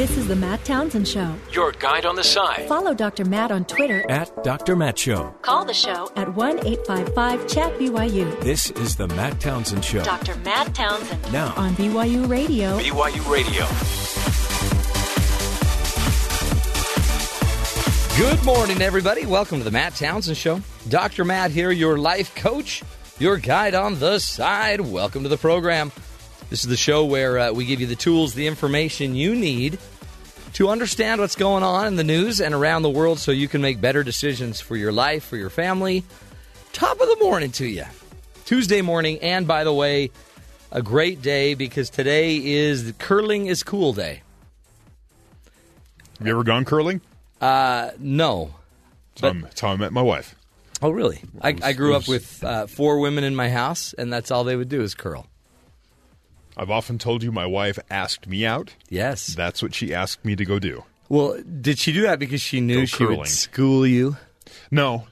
This is the Matt Townsend Show. Your guide on the side Follow Dr. Matt on Twitter. at Dr. Matt Show. Call the show at 1 855 Chat BYU. This is the Matt Townsend Show. Dr. Matt Townsend Now, on BYU Radio. BYU Radio. Good morning, everybody. Welcome to the Matt Townsend Show. Dr. Matt here, your life coach, your guide on the side. Welcome to the program. This is the show where uh, we give you the tools, the information you need to understand what's going on in the news and around the world so you can make better decisions for your life, for your family. Top of the morning to you. Tuesday morning, and by the way, a great day because today is Curling is Cool Day. Have you ever gone curling? Uh, no. That's, how, I- that's how I met my wife. Oh, really? I, I grew up with uh, four women in my house, and that's all they would do is curl. I've often told you my wife asked me out. Yes. That's what she asked me to go do. well, did she do that because she knew Go she would school you? No,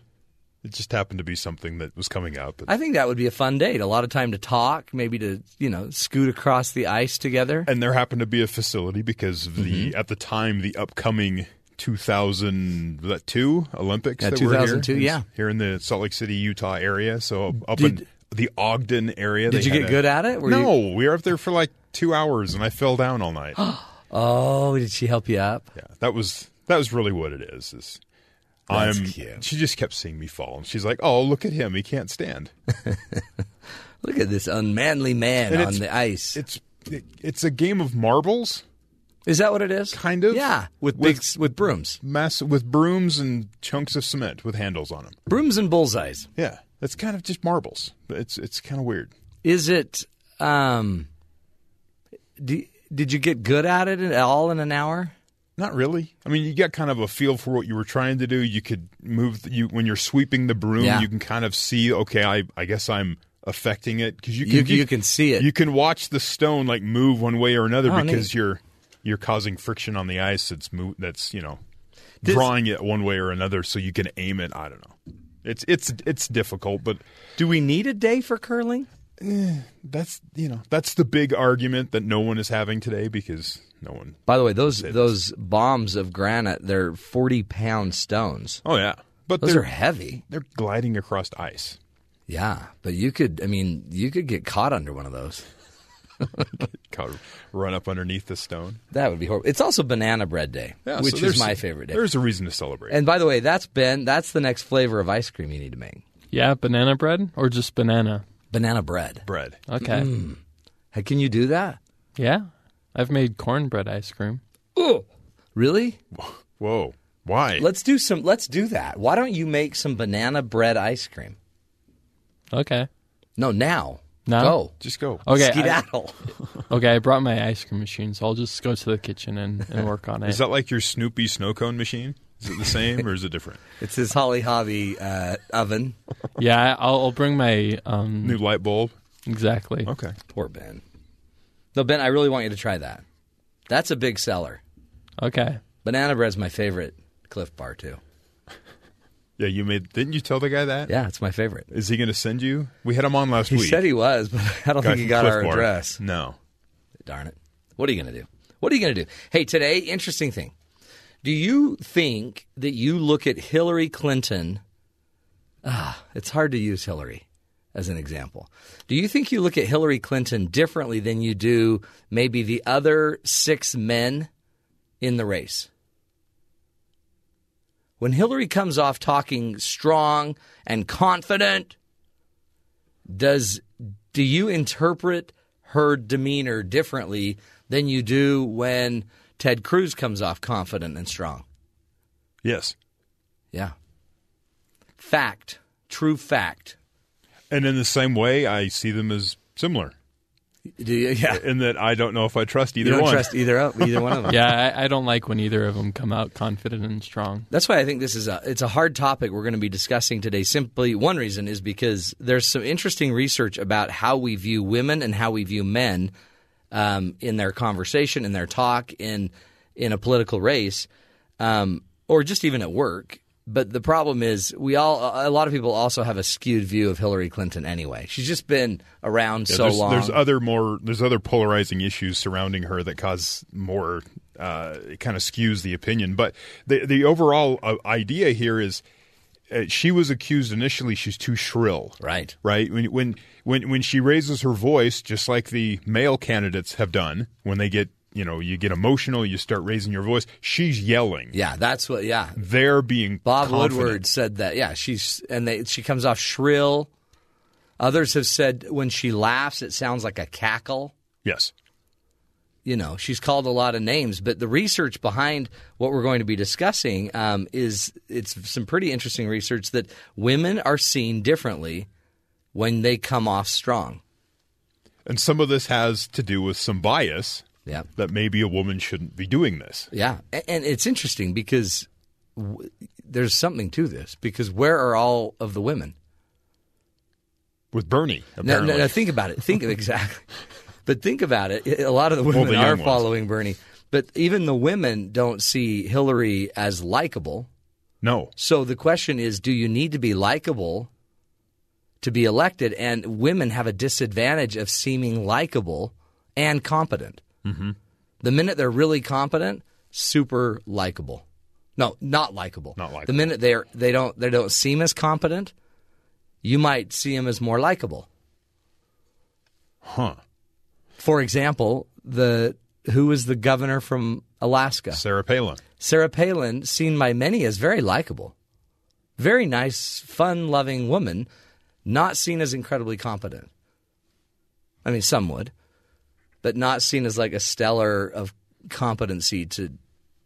it just happened to be something that was coming up. I think that would be a fun date. A lot of time to talk, maybe to you know scoot across the ice together. and there happened to be a facility because of the Mm-hmm. at the time the upcoming 2002 Olympics Yeah, that were here 2002, in- yeah. here in the Salt Lake City, Utah area. So up Did- in the Ogden area. Did they you get a- good at it? Were no, you- we were up there for like two hours, and I fell down all night. Oh, did she help you up? Yeah, that was that was really what it is. Is That's I'm. cute. She just kept seeing me fall, and she's like, "Oh, look at him! He can't stand." Look at this unmanly man And on the ice. It's it, it's a game of marbles, Is that what it is? Kind of. Yeah, with With- big with brooms, mass with brooms and chunks of cement with handles on them. brooms and bullseyes. Yeah, it's kind of just marbles. It's it's kind of weird. Is it? Um, do, did you get good at it at all in an hour? Not really. I mean, you get kind of a feel for what you were trying to do. You could move you when you're sweeping the broom. Yeah. You can kind of see. Okay, I I guess I'm affecting it because you You, can you can see it. You can watch the stone like move one way or another Oh, because neat. you're you're causing friction on the ice. That's move. That's you know drawing it one way or another, so you can aim it. I don't know. It's it's it's difficult, but Do we need a day for curling? Eh, that's you know that's the big argument that no one is having today because no one. By the way, those It is. those bombs of granite, they're forty pound stones. Oh yeah, but Those they're are heavy. they're gliding across ice. Yeah, but you could. I mean, you could get caught under one of those. Kind of run up underneath the stone. That would be horrible. It's also Banana Bread Day, Yeah, which so is my favorite day. There's a reason to celebrate. And by the way, that's Ben. That's the next flavor of ice cream you need to make. Yeah, banana bread or just banana? Banana bread. bread. Okay. Mm. Hey, can you do that? Yeah. I've made cornbread ice cream. Really? Whoa, why? Let's do some. Let's do that. Why don't you make some banana bread ice cream? Okay. No, now. Now? Go. Just go. Okay. I, okay, I brought my ice cream machine, so I'll just go to the kitchen and, and work on it. Is that like your Snoopy snow cone machine? Is it the same or is it different? it's his Holly Hobbie uh, oven. yeah, I'll, I'll bring my um New light bulb. exactly. Okay. Poor Ben. No, Ben, I really want you to try that. That's a big seller. Okay. Banana bread's my favorite Clif Bar too. Yeah, you made. Didn't you tell the guy that? Yeah, it's my favorite. Is he going to send you? We had him on last He week. He said he was, but I don't Guy think he got our address. No. Darn it. What are you going to do? What are you going to do? Hey, today, interesting thing. Do you think that you look at Hillary Clinton? Ah, it's hard to use Hillary as an example. Do you think you look at Hillary Clinton differently than you do maybe the other six men in the race? When Hillary comes off talking strong and confident, does do you interpret her demeanor differently than you do when Ted Cruz comes off confident and strong? Yes. Yeah. Fact. True fact. And in the same way, I see them as similar Do you? Yeah. in that I don't know if I trust either You don't one. trust either of either one of them. Yeah, I, I don't like when either of them come out confident and strong. That's why I think this is a it's a hard topic we're going to be discussing today. Simply one reason is because there's some interesting research about how we view women and how we view men um, in their conversation, in their talk, in in a political race, um, or just even at work. But the problem is, we all a lot of people also have a skewed view of Hillary Clinton. Anyway, she's just been around Yeah, so there's, long. there's other more there's other polarizing issues surrounding her that cause more uh, it kind of skews the opinion. But the the overall uh, idea here is. Uh, she was accused initially she's too shrill Right. right when when when when she raises her voice just like the male candidates have done when they get you know you get emotional you start raising your voice she's yelling Yeah, that's what. Yeah, they're being Bob confident. Woodward said that. Yeah, she's and they, she comes off shrill. Others have said when she laughs, it sounds like a cackle. yes You know, she's called a lot of names, but the research behind what we're going to be discussing um, is it's some pretty interesting research that women are seen differently when they come off strong. and some of this has to do with some bias Yeah. that maybe a woman shouldn't be doing this Yeah, and it's interesting because w- there's something to this. Because where are all of the women? with Bernie apparently now, now think about it. Think exactly. But think about it. A lot of the women the are ones. following Bernie, but even the women don't see Hillary as likable. no So the question is, do you need to be likable to be elected? And women have a disadvantage of seeming likable and competent. Mm-hmm. The minute they're really competent, super likable. No, not likable. Not likable. The minute they're they don't they don't seem as competent, you might see them as more likable. huh For example, the who was the governor from Alaska? Sarah Palin Sarah Palin, seen by many as very likable, very nice, fun-loving woman, not seen as incredibly competent. I mean, some would, but not seen as like a stellar of competency to.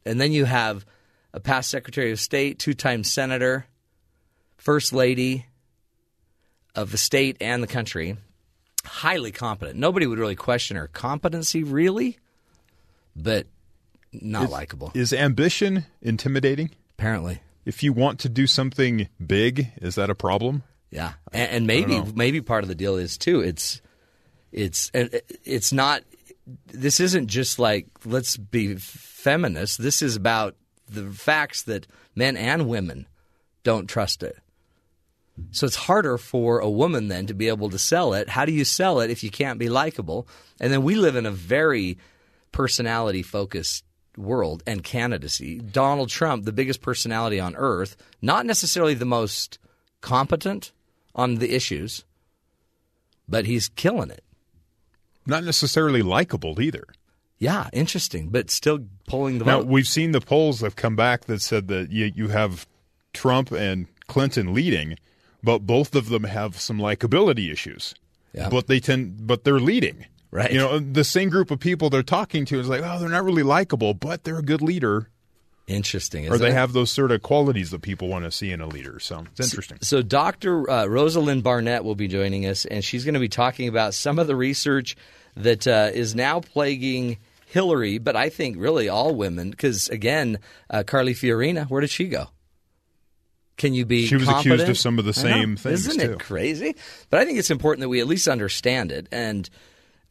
And then you have a past Secretary of State, two-time senator, first lady of the state and the country, highly competent. Nobody would really question her competency, really, but not likable. is ambition intimidating Apparently, if you want to do something big is that a problem yeah, and, and maybe maybe part of the deal is too. It's it's it's not. This isn't just like let's be feminist. This is about the facts that men and women don't trust it. So it's harder for a woman then to be able to sell it. How do you sell it if you can't be likable? And then we live in a very personality focused world and candidacy. Donald Trump, the biggest personality on earth, not necessarily the most competent on the issues, but he's killing it. Not necessarily likable either Yeah, interesting, but still pulling the Now vote. we've seen the polls have come back that said that you, you have Trump and Clinton leading, but both of them have some likability issues. Yeah. But they tend, but they're leading. Right. You know, the same group of people they're talking to is like, oh, they're not really likable, but they're a good leader, Interesting, or they it? have those sort of qualities that people want to see in a leader. So it's interesting. So, Dr. Uh, Rosalind Barnett will be joining us, and she's going to be talking about some of the research that uh, is now plaguing Hillary, but I think really all women, because again, uh, Carly Fiorina, where did she go? Can you be? She was accused of some of the same things, Isn't too. it crazy? But I think it's important that we at least understand it, and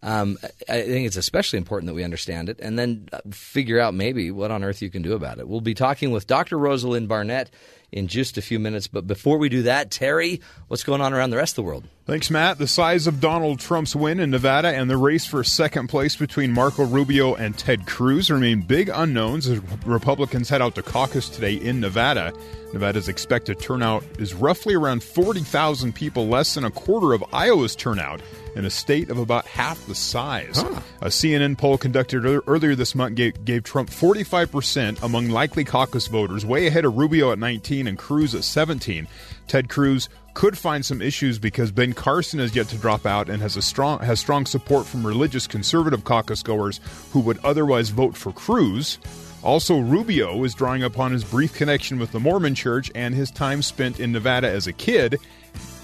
um, I think it's especially important that we understand it, and then figure out maybe what on earth you can do about it. We'll be talking with Dr. Rosalind Barnett in just a few minutes, but before we do that, Terry, what's going on around the rest of the world? Thanks, Matt. The size of Donald Trump's win in Nevada and the race for second place between Marco Rubio and Ted Cruz remain big unknowns as Republicans head out to caucus today in Nevada. Nevada's expected turnout is roughly around 40,000 people, less than a quarter of Iowa's turnout in a state of about half the size. A CNN poll conducted earlier this month gave, gave Trump 45% among likely caucus voters, way ahead of Rubio at 19 and Cruz at 17. Ted Cruz could find some issues because Ben Carson has yet to drop out and has a strong has strong support from religious conservative caucus goers who would otherwise vote for Cruz. Also, Rubio is drawing upon his brief connection with the Mormon Church and his time spent in Nevada as a kid.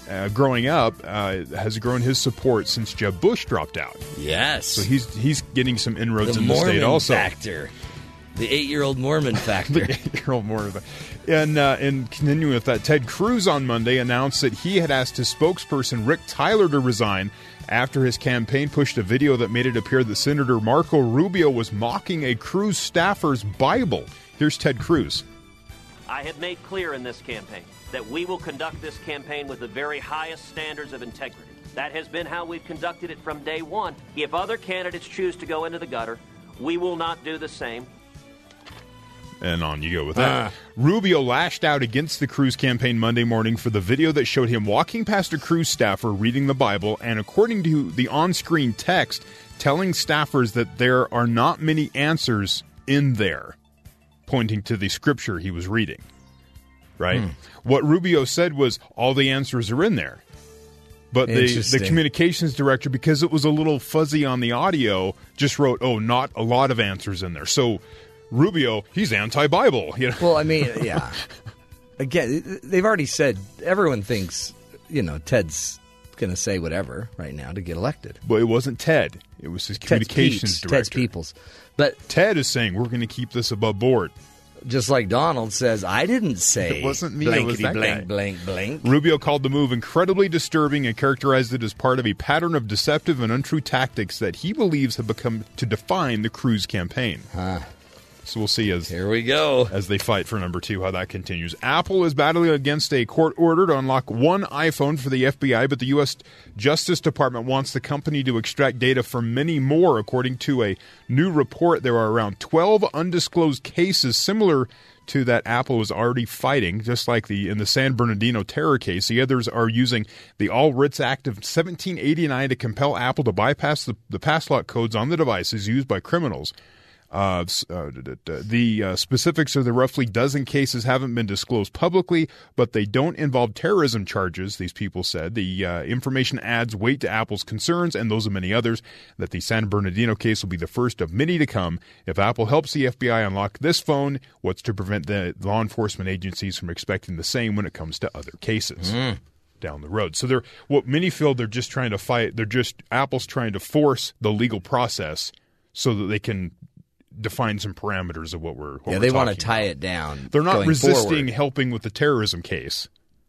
Uh, growing up, uh, has grown his support since Jeb Bush dropped out. Yes, So he's he's getting some inroads the in the Mormon state also. factor, the eight-year-old Mormon factor. Earl Moore. And uh, continuing with that, Ted Cruz on Monday announced that he had asked his spokesperson Rick Tyler to resign after his campaign pushed a video that made it appear that Senator Marco Rubio was mocking a Cruz staffer's Bible. Here's Ted Cruz. I have made clear in this campaign that we will conduct this campaign with the very highest standards of integrity. That has been how we've conducted it from day one. If other candidates choose to go into the gutter, we will not do the same. And on you go with that. Ah. Rubio lashed out against the Cruz campaign Monday morning for the video that showed him walking past a Cruz staffer reading the Bible, and according to the on screen text, telling staffers that there are not many answers in there, pointing to the scripture he was reading. Right? Hmm. What Rubio said was, all the answers are in there. But the, the communications director, because it was a little fuzzy on the audio, just wrote, "Oh, not a lot of answers in there." So Rubio, he's anti-Bible. You know, Well, I mean, yeah. Again, they've already said everyone thinks, you know, Ted's going to say whatever right now to get elected. but it wasn't Ted; it was his Ted's communications Peeps, director. Ted's Peoples. But Ted is saying we're going to keep this above board. just like Donald says, I didn't say It wasn't me, it was blankety that blank, guy. blank, blank. Rubio called the move incredibly disturbing and characterized it as part of a pattern of deceptive and untrue tactics that he believes have become to define the Cruz campaign. So we'll see as Here we go. as they fight for number two how that continues. Apple is battling against a court order to unlock one iPhone for the FBI, but the U.S. Justice Department wants the company to extract data from many more. According to a new report, there are around 12 undisclosed cases similar to that Apple was already fighting, just like the in the San Bernardino terror case. The others are using the All Writs Act of 1789 to compel Apple to bypass the, the pass lock codes on the devices used by criminals. Uh, uh, the uh, specifics of the roughly dozen cases haven't been disclosed publicly, but they don't involve terrorism charges, these people said. The uh, information adds weight to Apple's concerns and those of many others that the San Bernardino case will be the first of many to come. If Apple helps the FBI unlock this phone, what's to prevent the law enforcement agencies from expecting the same when it comes to other cases? Down the road, so they're what many feel they're just trying to fight. They're just Apple's trying to force the legal process so that they can define some parameters of what we're. What Yeah, we're they want to tie about. it down. They're not going resisting forward. helping with the terrorism case,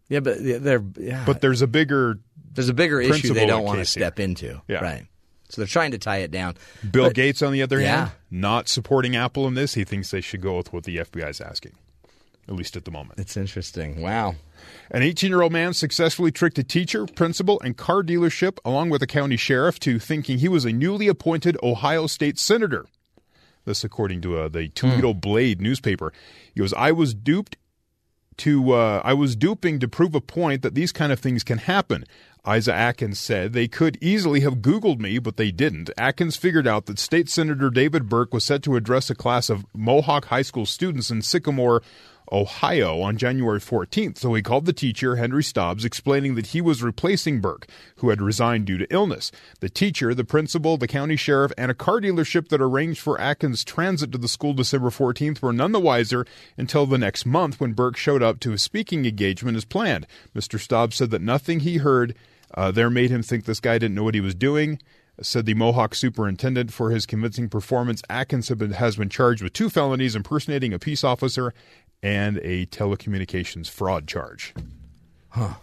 Yeah, but they're. Yeah, but there's a bigger. there's a bigger issue they don't want to case here. step into. Yeah. Right. So they're trying to tie it down. Bill But- Gates, on the other Yeah. hand, not supporting Apple in this. He thinks they should go with what the FBI is asking, at least at the moment. It's interesting. Wow. An 18 year old man successfully tricked a teacher, principal, and car dealership, along with a county sheriff, to thinking he was a newly appointed Ohio state senator. This, according to uh, the Toledo Blade newspaper. He goes, I was duped to uh, I was duping to prove a point that these kind of things can happen. Isa Atkins said they could easily have Googled me, but they didn't. Atkins figured out that State Senator David Burke was set to address a class of Mohawk High School students in Sycamore, Ohio on January 14th, so he called the teacher, Henry Stobbs, explaining that he was replacing Burke, who had resigned due to illness. The teacher, the principal, the county sheriff, and a car dealership that arranged for Atkins' transit to the school December 14th were none the wiser until the next month when Burke showed up to his speaking engagement as planned. Mr. Stobbs said that nothing he heard uh, there made him think this guy didn't know what he was doing said the Mohawk superintendent for his convincing performance. Atkins has been charged with two felonies impersonating a peace officer and a telecommunications fraud charge.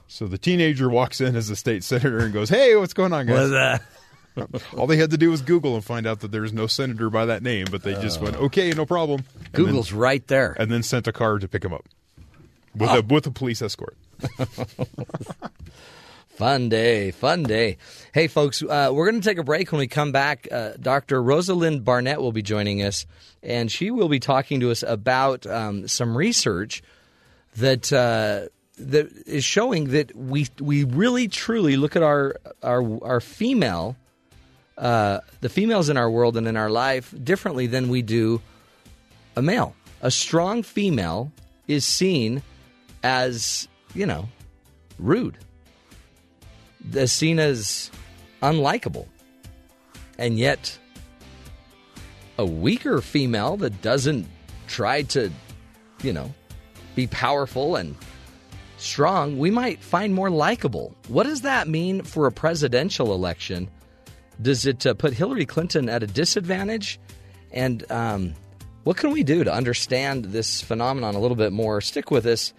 So the teenager walks in as a state senator and goes, Hey, what's going on, guys? All they had to do was Google and find out that there's no senator by that name, but they just went, Okay, no problem. And then- Google's right there. and then sent a car to pick him up with, a, with a police escort. Fun day, fun day. Hey, folks, uh, we're going to take a break. When we come back, uh, Dr. Rosalind Barnett will be joining us, and she will be talking to us about um, some research that uh, that is showing that we we really truly look at our our our female uh, the females in our world and in our life differently than we do a male. A strong female is seen as you know rude is seen as unlikable. And yet, a weaker female that doesn't try to, you know, be powerful and strong, we might find more likable. What does that mean for a presidential election? Does it uh, put Hillary Clinton at a disadvantage? And um, what can we do to understand this phenomenon a little bit more? Stick with us.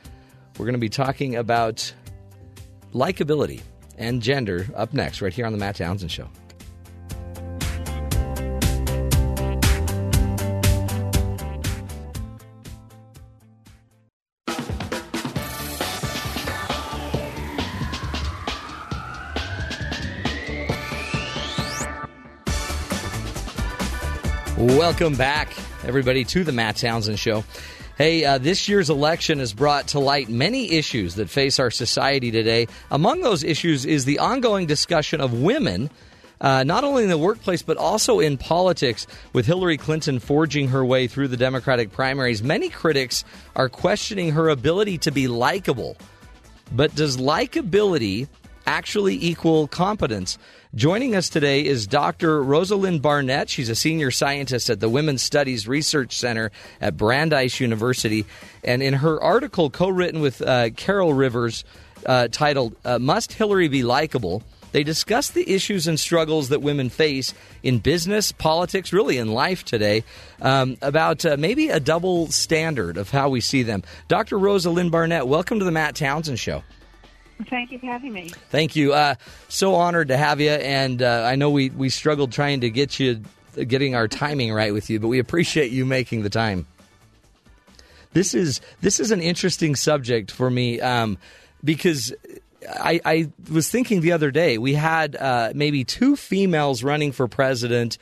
We're going to be talking about likability and gender up next, right here on the Matt Townsend Show. Welcome back everybody, to the Matt Townsend Show. Hey, uh, this year's election has brought to light many issues that face our society today. Among those issues is the ongoing discussion of women. Uh, not only in the workplace, but also in politics, with Hillary Clinton forging her way through the Democratic primaries. Many critics are questioning her ability to be likable. But does likability actually equal competence? Joining us today is Dr. Rosalind Barnett. She's a senior scientist at the Women's Studies Research Center at Brandeis University. And in her article, co written with uh, Caryl Rivers, uh, titled uh, Must Hillary Be Likable? They discuss the issues and struggles that women face in business, politics, really in life today, um, about uh, maybe a double standard of how we see them. Dr. Rosalind Barnett, welcome to the Matt Townsend Show. Thank you for having me. Thank you. Uh, so honored to have you, and uh, I know we we struggled trying to get you getting our timing right with you, but we appreciate you making the time. This is this is an interesting subject for me um, because I, I, was thinking the other day we had uh, maybe two females running for president.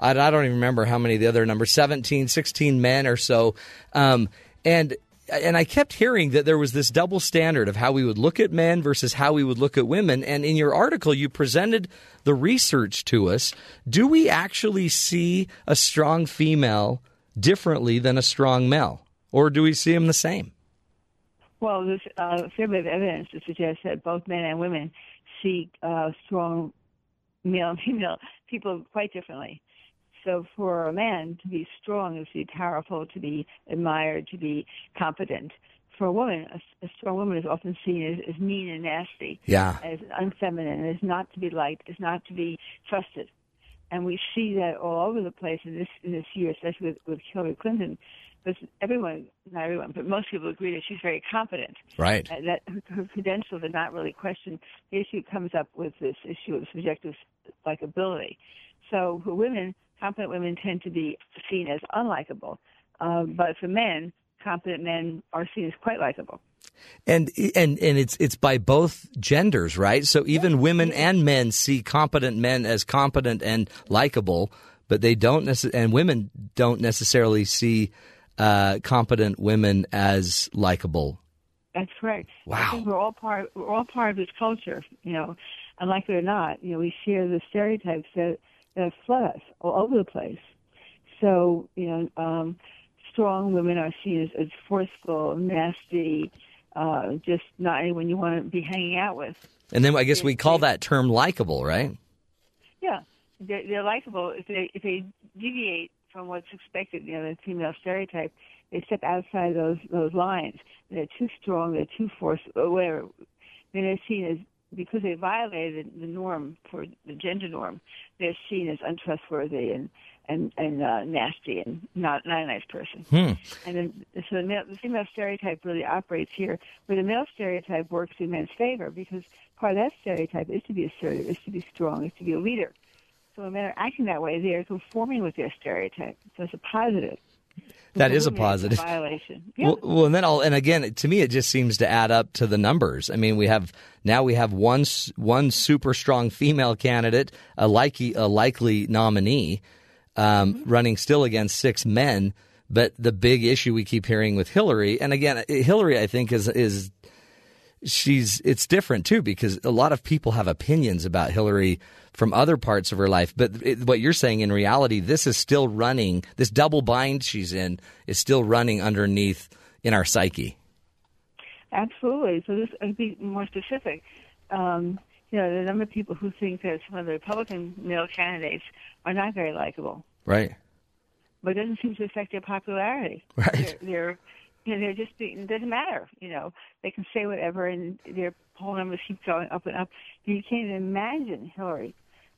I, I, don't even remember how many the other number 17, 16 men or so, um, and and I kept hearing that there was this double standard of how we would look at men versus how we would look at women. And in your article, you presented the research to us. Do we actually see a strong female differently than a strong male, or do we see them the same? Well, there's uh, a fair bit of evidence to suggest that both men and women see uh, strong male and female people quite differently. So for a man to be strong is to be powerful, to be admired, to be competent. For a woman, a, a strong woman is often seen as, as mean and nasty, yeah. as unfeminine, as not to be liked, as not to be trusted. And we see that all over the place in this in this year, especially with, with Hillary Clinton, because everyone, not everyone, but most people agree that she's very competent. Right. Uh, that her, her credentials are not really questioned. The issue comes up with this issue of subjective likability. So for women, competent women tend to be seen as unlikable, uh, but for men, competent men are seen as quite likable. And and and it's it's by both genders, right? So even yeah. women and men see competent men as competent and likable, but they don't necess- and women don't necessarily see uh, competent women as likable. That's correct. Wow. We're all part we're all part of this culture, you know, and like it or not, you know, we share the stereotypes that us all over the place. So, you know, um, strong women are seen as, as forceful, nasty, uh, just not anyone you want to be hanging out with. And then I guess we call that term likable, right? Yeah, they're, they're likable if they if they deviate from what's expected. You know, the female stereotype. They step outside those those lines. They're too strong. They're too forceful. Whatever. Then they're seen as because they violated the norm for the gender norm, they're seen as untrustworthy and and and uh, nasty and not not a nice person. Hmm. And then so the, male, the female stereotype really operates here, where the male stereotype works in men's favor because part of that stereotype is to be assertive, is to be strong, is to be a leader. So when men are acting that way, they are conforming with their stereotype. So it's a positive. That is a positive violation. Yeah. Well, well, and then I'll, and again, to me, it just seems to add up to the numbers. I mean, we have now we have one one super strong female candidate, a likely a likely nominee, um, mm-hmm. running still against six men. But the big issue we keep hearing with Hillary, and again, Hillary, I think is is she's it's different too because a lot of people have opinions about Hillary from other parts of her life. But it, what you're saying in reality, this is still running. This double bind she's in is still running underneath in our psyche. Absolutely. So this I'd be more specific. Um, you know, the number of people who think that some of the Republican male candidates are not very likable. Right. But it doesn't seem to affect their popularity. Right. They're know, they're just it doesn't matter. You know, they can say whatever, and their poll numbers keep going up and up. You can't even imagine Hillary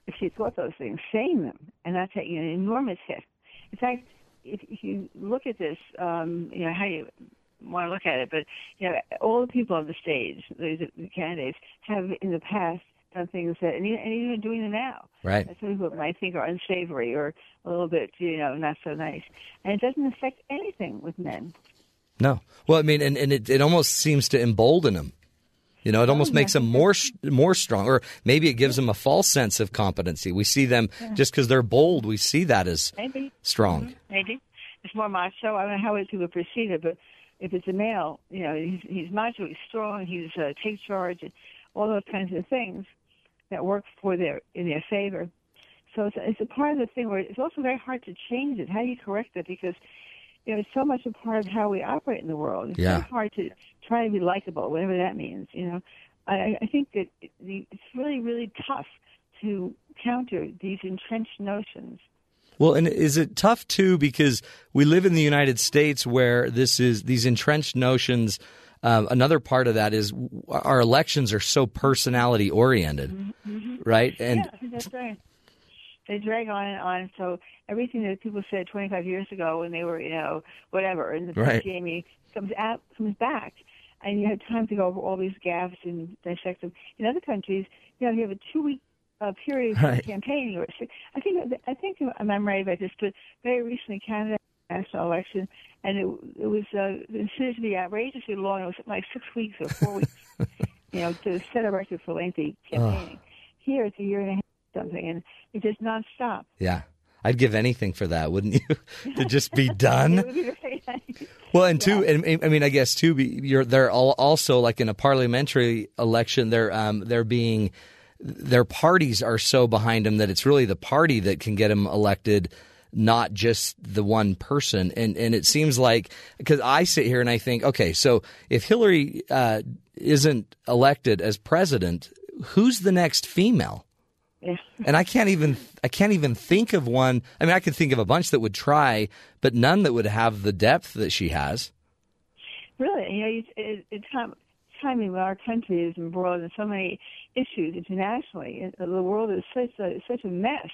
if she thought those things, saying them, and not taking an enormous hit. In fact, if, if you look at this, um, you know how you want to look at it, but you know, all the people on the stage, the, the candidates, have in the past done things that, and even, and even doing them now. Right. That some people might think are unsavory or a little bit, you know, not so nice. And it doesn't affect anything with men. No. Well, I mean, and, and it, it almost seems to embolden them. You know, it almost oh, makes them more more strong, or maybe it gives them a false sense of competency. We see them yeah. just because they're bold. We see that as maybe strong. Mm-hmm. Maybe, it's more macho. I don't know how other people perceive it, but if it's a male, you know, he's, he's macho, he's strong, he's uh, takes charge, and all those kinds of things that work for their in their favor. So it's, it's a part of the thing where it's also very hard to change it. How do you correct it? Because you know, it's so much a part of how we operate in the world. It's Yeah. very hard to try to be likable, whatever that means. You know, I, I think that the, it's really, really tough to counter these entrenched notions. Well, and is it tough too because we live in the United States where this is these entrenched notions. Um, another part of that is our elections are so personality oriented, right? And yeah, that's right. They drag on and on. So everything that people said 25 years ago when they were, you know, whatever, and the Right. Jamie comes out, comes back, and you have time to go over all these gaffes and dissect them. In other countries, you know, you have a two-week uh, period of Right. campaigning. Or I think I think I'm right about this, but very recently Canada national election, and it it was uh, considered to be outrageously long. It was like six weeks or four weeks, you know, to set a record for lengthy campaigning. Here it's a year and a half something, and it's just nonstop. yeah, I'd give anything for that, wouldn't you? to just be done. be nice. Well, and two, and I mean, I guess too, you're they're all also like in a parliamentary election, they're um they're being their parties are so behind them that it's really the party that can get them elected, not just the one person. And and it seems like because I sit here and I think, okay, so if Hillary uh, isn't elected as president, who's the next female? Yeah. And I can't even I can't even think of one. I mean, I could think of a bunch that would try, but none that would have the depth that she has. Really, you know, it's, it, it's time, timing when our country is embroiled in so many issues internationally. The world is such a such a mess.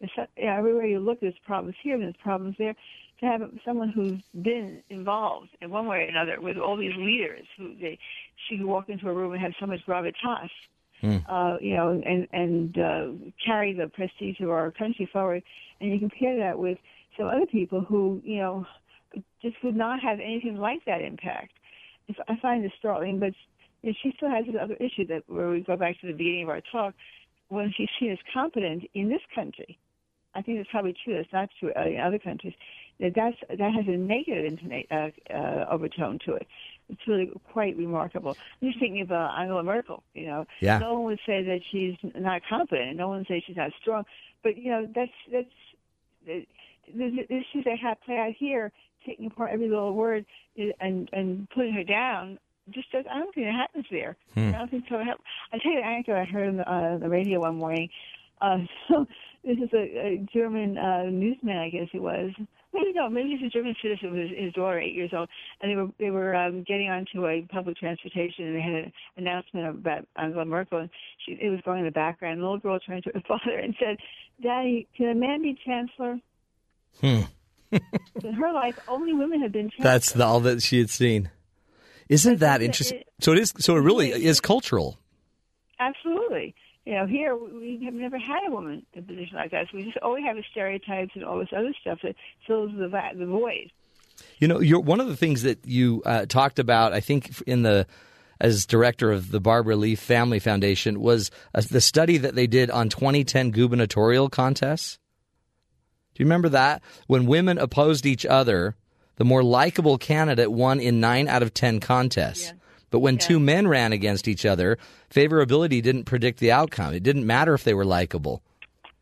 It's so, you know, everywhere you look, there's problems here, and there's problems there. To have someone who's been involved in one way or another with all these leaders, who they, she could walk into a room and have so much gravitas, uh, you know, and and uh, carry the prestige of our country forward. And you compare that with some other people who, you know, just would not have anything like that impact. I find this startling, but you know, she still has this other issue that where we go back to the beginning of our talk, when she's seen as competent in this country. I think it's probably true. It's not true in other countries. That that's, that has a negative intona- uh, uh, overtone to it. It's really quite remarkable. I'm just thinking of uh, Angela Merkel. You know, Yeah. no one would say that she's not competent, no one would say she's not strong. But you know, that's that's the, the, the issues they have play out here, taking apart every little word and and putting her down. Just does, I don't think it happens there. I don't think so. I tell you an anecdote I heard on the, uh, the radio one morning. Uh, so this is a, a German uh, newsman, I guess he was. Maybe no, maybe he's a German citizen with his, his daughter, eight years old, and they were they were um, getting onto a public transportation, and they had an announcement about Angela Merkel, and she it was going in the background. The little girl turned to her father and said, "Daddy, can a man be chancellor?" in her life, only women have been chancellor. That's the, all that she had seen. Isn't that interesting? So it is. So it really is cultural. Absolutely. You know, here we have never had a woman in a position like that. So we just always have the stereotypes and all this other stuff that fills the va- the void. You know, you're one of the things that you uh, talked about. I think in the as director of the Barbara Lee Family Foundation was uh, the study that they did on 2010 gubernatorial contests. Do you remember that when women opposed each other, the more likable candidate won in nine out of ten contests. But when two men ran against each other, favorability didn't predict the outcome. It didn't matter if they were likable.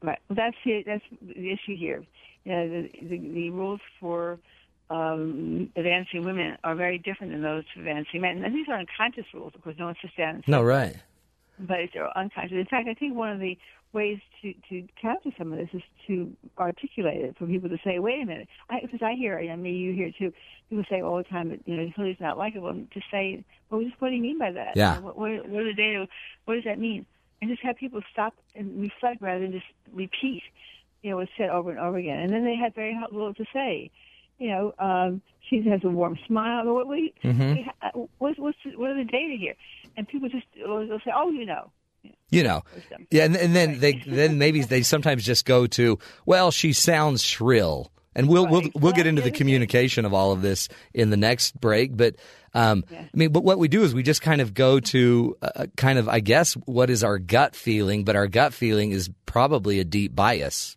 Right. Well, that's the, that's the issue here. You know, the, the, the rules for um, advancing women are very different than those for advancing men. And these are unconscious rules, of course. No one sits down and No, right. but they're unconscious. In fact, I think one of the ways to, to counter some of this is to articulate it for people to say, wait a minute, because I, hear, I mean, you hear too, people say all the time that, you know, Hillary's not likable, and to say, well, just what do you mean by that? Yeah. What, what, what are the data, what does that mean? And just have people stop and reflect rather than just repeat, you know, what's said over and over again. And then they have very little to say. You know, um, she has a warm smile. What, what, Mm-hmm. what's, what's, what are the data here? And people just will say, oh, you know. You know, yeah, and, and then they then maybe they sometimes just go to well, she sounds shrill, and we'll we'll we'll get into the communication of all of this in the next break. But um, I mean, but what we do is we just kind of go to uh, kind of I guess what is our gut feeling, but our gut feeling is probably a deep bias.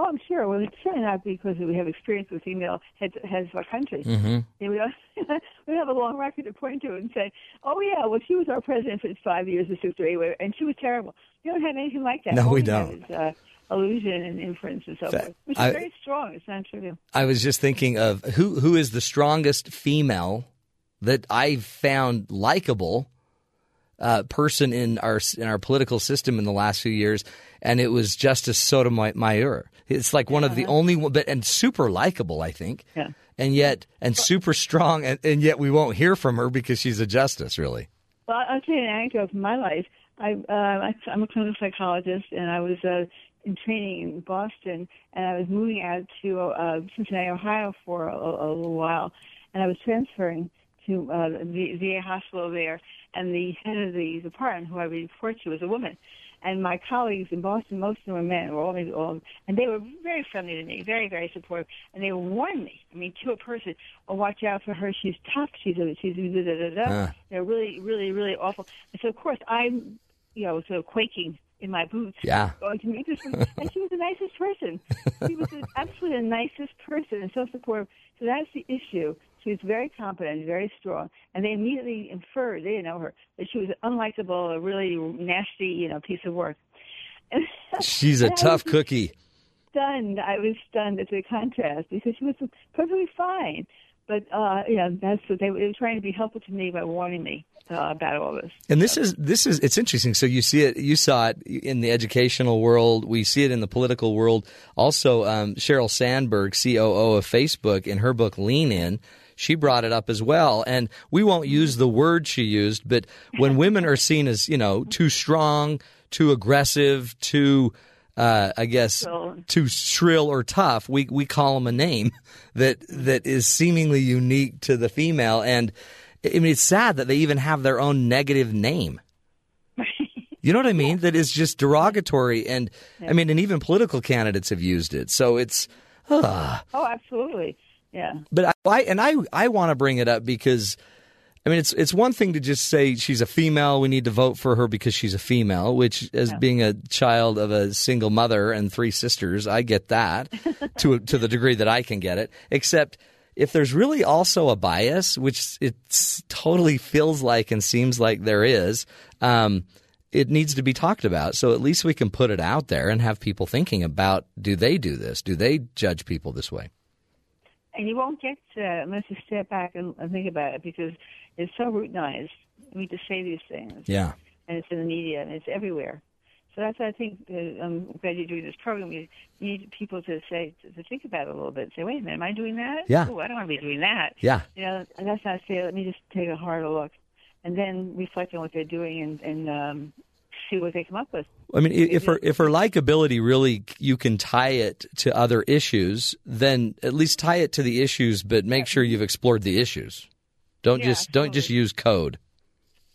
Oh, I'm sure. Well, it's certainly not because we have experience with female heads, heads of our country. Mm-hmm. We, don't, we have a long record to point to and say, oh, yeah, well, she was our president for five years or six or eight, and she was terrible. We don't have anything like that. No, All we don't. Is, uh, illusion and inference and so Fa- forth, which is I- very strong. It's not true. I was just thinking of who who is the strongest female that I've found likable uh, person in our in our political system in the last few years, and it was Justice Sotomayor. It's like one of the only one, but and super likable, I think. Yeah. And yet, and super strong, and, and yet we won't hear from her because she's a justice, really. Well, I'll tell you an anecdote from my life. I, uh, I'm a clinical psychologist, and I was uh, in training in Boston, and I was moving out to uh, Cincinnati, Ohio, for a, a little while, and I was transferring to uh, the VA hospital there, and the head of the department, who I report to, was a woman. And my colleagues in Boston, most of them were men, were all, all, and they were very friendly to me, very, very supportive. And they warned me, I mean, to a person, oh, watch out for her. She's tough. She's a, she's a, da, da, da, da. Ah. They're really, really, really awful. And so, of course, I'm, you know, sort of quaking in my boots. Yeah. Going to meet this person. and she was the nicest person. She was absolutely the nicest person and so supportive. So that's the issue. She was very competent, very strong, and they immediately inferred, they didn't know her, that she was unlikable, a really nasty, you know, piece of work. She's a tough cookie. Stunned, I was stunned at the contrast because she was perfectly fine. But uh, yeah, that's what they, they were trying to be helpful to me by warning me uh, about all this. And this is this is it's interesting. So you see it, you saw it in the educational world. We see it in the political world. Also, um, Sheryl Sandberg, COO of Facebook, in her book Lean In, she brought it up as well. And we won't use the word she used, but when women are seen as you know too strong, too aggressive, too uh, I guess too shrill or tough, we we call them a name that that is seemingly unique to the female. And I mean, it's sad that they even have their own negative name. You know what I mean? That is just derogatory, and I mean, and even political candidates have used it. So it's, uh, Oh, absolutely. Yeah. but I, I and I I want to bring it up because. I mean, it's it's one thing to just say she's a female. We need to vote for her because she's a female. Which, as being a child of a single mother and three sisters, I get that to to the degree that I can get it. Except if there's really also a bias, which it totally feels like and seems like there is, um, it needs to be talked about. So at least we can put it out there and have people thinking about: Do they do this? Do they judge people this way? And you won't get to that unless you step back and, and think about it because it's so routinized. We just say these things. Yeah. And it's in the media and it's everywhere. So that's why I think uh, I'm glad you're doing this program. You need people to say to, think about it a little bit. Say, wait a minute, am I doing that? Yeah. Oh, I don't want to be doing that. Yeah. You know, and that's not say. Let me just take a harder look, and then reflect on what they're doing and, and um, see what they come up with. I mean, if her if her likability really you can tie it to other issues, then at least tie it to the issues, but make sure you've explored the issues. Don't Yeah, just don't just use code.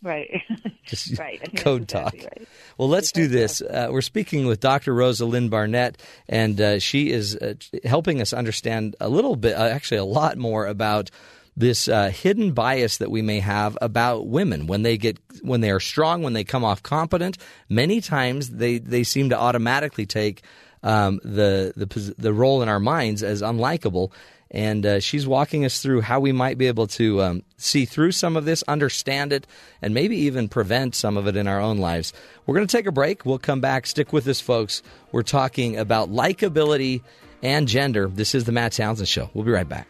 Right. Just right. Code exactly talk. Right. Well, let's do this. Uh, we're speaking with Dr. Rosalind Barnett, and uh, she is uh, helping us understand a little bit, uh, actually, a lot more about this uh, hidden bias that we may have about women when they get when they are strong, when they come off competent. Many times they they seem to automatically take um, the the the role in our minds as unlikable. And uh, she's walking us through how we might be able to um, see through some of this, understand it, and maybe even prevent some of it in our own lives. We're going to take a break. We'll come back. Stick with us, folks. We're talking about likability and gender. This is the Matt Townsend Show. We'll be right back.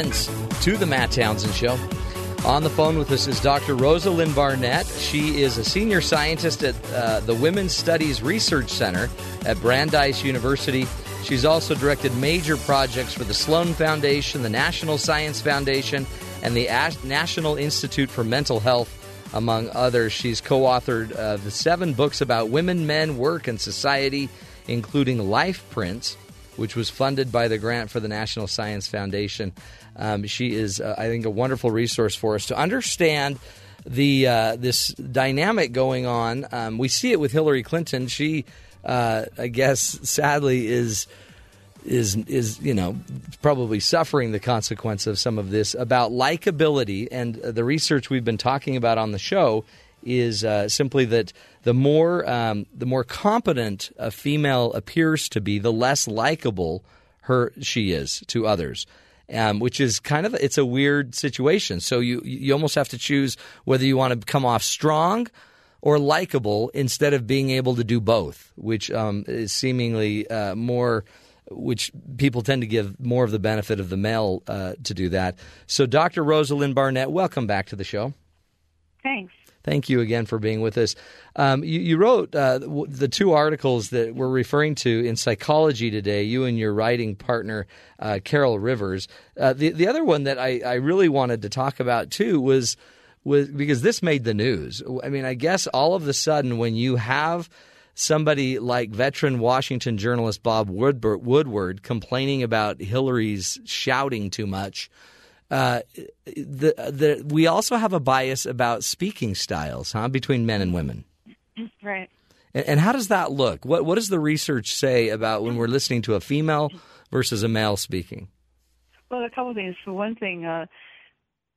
Friends, to the Matt Townsend Show. On the phone with us is Dr. Rosalind Barnett. She is a senior scientist at uh, the Women's Studies Research Center at Brandeis University. She's also directed major projects for the Sloan Foundation, the National Science Foundation, and the Ash- National Institute for Mental Health, among others. She's co authored uh, the seven books about women, men, work, and society, including Life Prints which was funded by the grant for the National Science Foundation. Um, she is, uh, I think, a wonderful resource for us to understand the uh, this dynamic going on. Um, we see it with Hillary Clinton. She, uh, I guess, sadly, is is is you know probably suffering the consequence of some of this about likability and uh, the research we've been talking about on the show is uh, simply that the more um, the more competent a female appears to be, the less likable her she is to others. Um, which is kind of it's a weird situation. So you you almost have to choose whether you want to come off strong or likable instead of being able to do both, which um, is seemingly uh, more which people tend to give more of the benefit of the male uh, to do that. So, Dr. Rosalind Barnett, welcome back to the show. Thanks. Thank you again for being with us. Um, you, you, wrote uh, the two articles that we're referring to in Psychology Today, you and your writing partner, uh, Caryl Rivers. Uh, the, the other one that I, I really wanted to talk about too was, was because this made the news. I mean, I guess all of a sudden when you have somebody like veteran Washington journalist Bob Woodward complaining about Hillary's shouting too much – uh, the, the, we also have a bias about speaking styles, huh, between men and women. Right. And, and how does that look? What What does the research say about when we're listening to a female versus a male speaking? Well, a couple of things. For one thing, uh,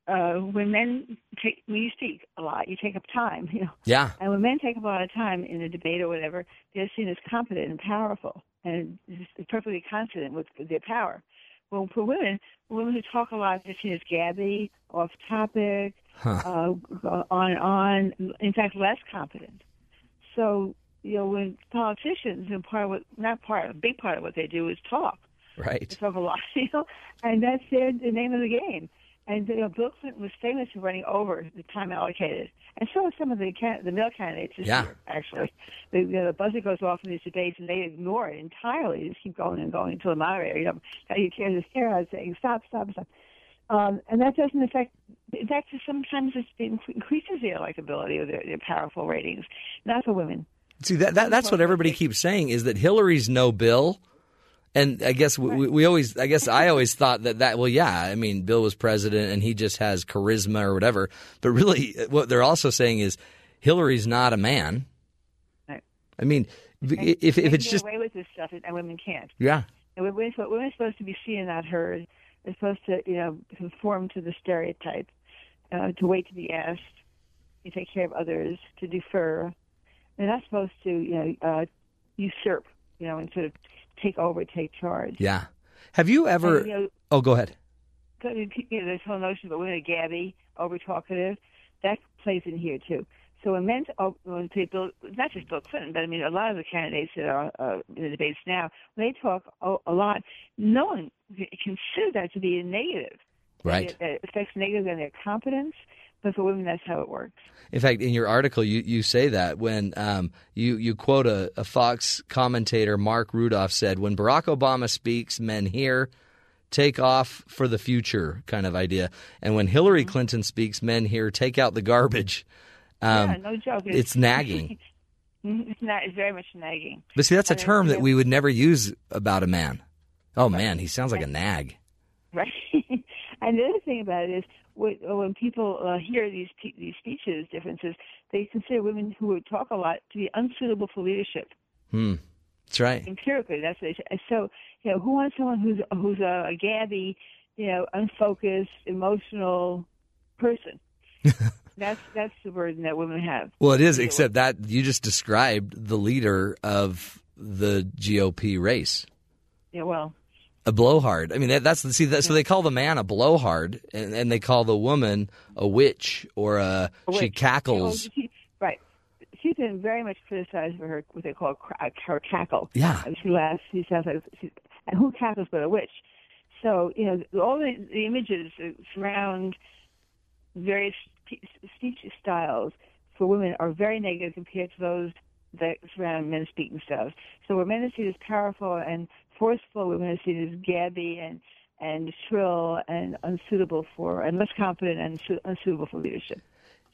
uh, when men take when you speak a lot, you take up time, you know. Yeah. And when men take up a lot of time in a debate or whatever, they're seen as competent and powerful and perfectly confident with their power. Well, for women, women who talk a lot, they're seen as gabby, off topic, huh. uh, on and on. In fact, less competent. So, you know, when politicians, and part of what, not part, a big part of what they do is talk. Right. They talk a lot, you know, and that's their, the name of the game. And you know, Bill Clinton was famous for running over the time allocated, and so are some of the can- the male candidates this yeah. year. Actually, the, you know, the buzzer goes off in these debates, and they ignore it entirely. They just keep going and going until the moderator, you know, you tear his hair out, saying stop, stop, stop. Um, and that doesn't affect. In fact, sometimes it increases their likability or their, their powerful ratings, not for women. See that, that that's what everybody keeps saying is that Hillary's no Bill and I guess we, we, always, I guess I always thought that that, well, yeah, I mean, Bill was president and he just has charisma or whatever. But really, what they're also saying is Hillary's not a man. Right. I mean, and if, if it's just. away with this stuff and women can't. Yeah. And women, women are supposed to be seen, not heard. They're supposed to, you know, conform to the stereotype, uh, to wait to be asked, to take care of others, to defer. They're not supposed to, you know, uh, usurp, you know, and sort of take over, take charge. Yeah. Have you ever? And, you know, oh, go ahead. You know, this whole notion about women are gabby, over talkative, that plays in here too. So when men, when people, not just Bill Clinton, but I mean a lot of the candidates that are uh, in the debates now, when they talk a lot, no one considers that to be a negative. Right. It, it affects negatively on their competence, but for women, that's how it works. In fact, in your article, you, you say that when um, you, you quote a, a Fox commentator, Marc Rudov, said, When Barack Obama speaks, men hear, take off for the future kind of idea. And when Hillary mm-hmm. Clinton speaks, men hear, take out the garbage. Um, yeah, no joke. It's, it's nagging. it's, not, it's very much nagging. But see, that's a term that we would never use about a man. Oh, man, he sounds like a nag. Right. and the other thing about it is when people uh, hear these these speeches differences, they consider women who talk a lot to be unsuitable for leadership. Hmm. That's right. Empirically, that's what they say. So, you know, who wants someone who's who's a, a gabby, you know, unfocused, emotional person? that's that's the burden that women have. Well, it is, except that you just described the leader of the GOP race. Yeah, well, a blowhard. I mean, that, that's the see. That, so they call the man a blowhard, and, and they call the woman a witch or a, a witch. she cackles. She, right. She's been very much criticized for her what they call her cackle. Yeah. And she laughs. She sounds like she's, and who cackles but a witch? So you know all the, the images that surround various speech styles for women are very negative compared to those that surround men's speaking styles. So where men are seen as powerful and forceful, seen as gabby and and shrill and unsuitable for and less confident and unsuitable for leadership.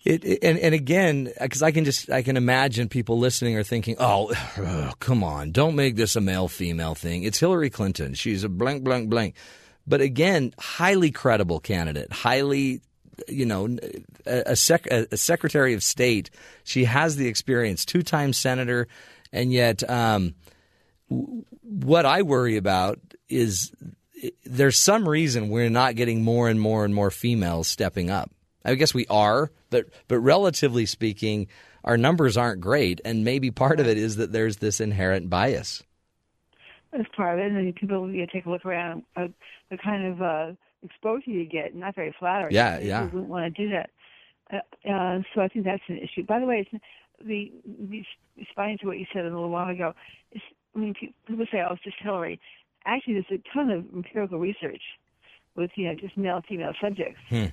It, it- and and again, because I can just I can imagine people listening are thinking, oh, ugh, come on, don't make this a male female thing. It's Hillary Clinton. She's a blank blank blank. But again, highly credible candidate, highly, you know, a, sec, a, secretary of state. She has the experience, two time senator, and yet um, what I worry about is there's some reason we're not getting more and more and more females stepping up. I guess we are, but but relatively speaking, our numbers aren't great, and maybe part of it is that there's this inherent bias. That's part of it. And then people you take a look around uh, the kind of uh, exposure you get, not very flattering. Yeah, People yeah. wouldn't want to do that. Uh, uh, so I think that's an issue. By the way, it's, the, the responding to what you said a little while ago, it's, I mean, people say, "Oh, it's just Hillary." Actually, there's a ton of empirical research with you know just male female subjects Hmm.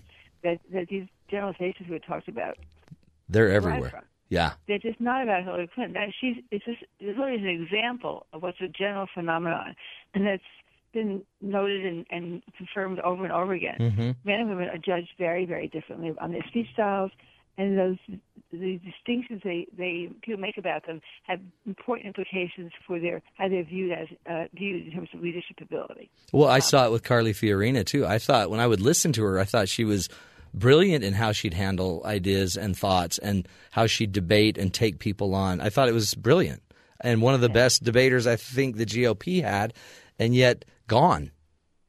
that that these generalizations we talked about They're everywhere. Yeah, they're just not about Hillary Clinton. That she's it's just Hillary is an example of what's a general phenomenon, and that's been noted and, and confirmed over and over again. Mm-hmm. Men and women are judged very, very differently on their speech styles, and those the distinctions they they people make about them have important implications for their how they're viewed as uh, viewed in terms of leadership ability. Well, I saw it with Carly Fiorina too. I thought when I would listen to her, I thought she was brilliant in how she'd handle ideas and thoughts and how she'd debate and take people on. I thought it was brilliant and one of the best debaters I think the GOP had, and yet gone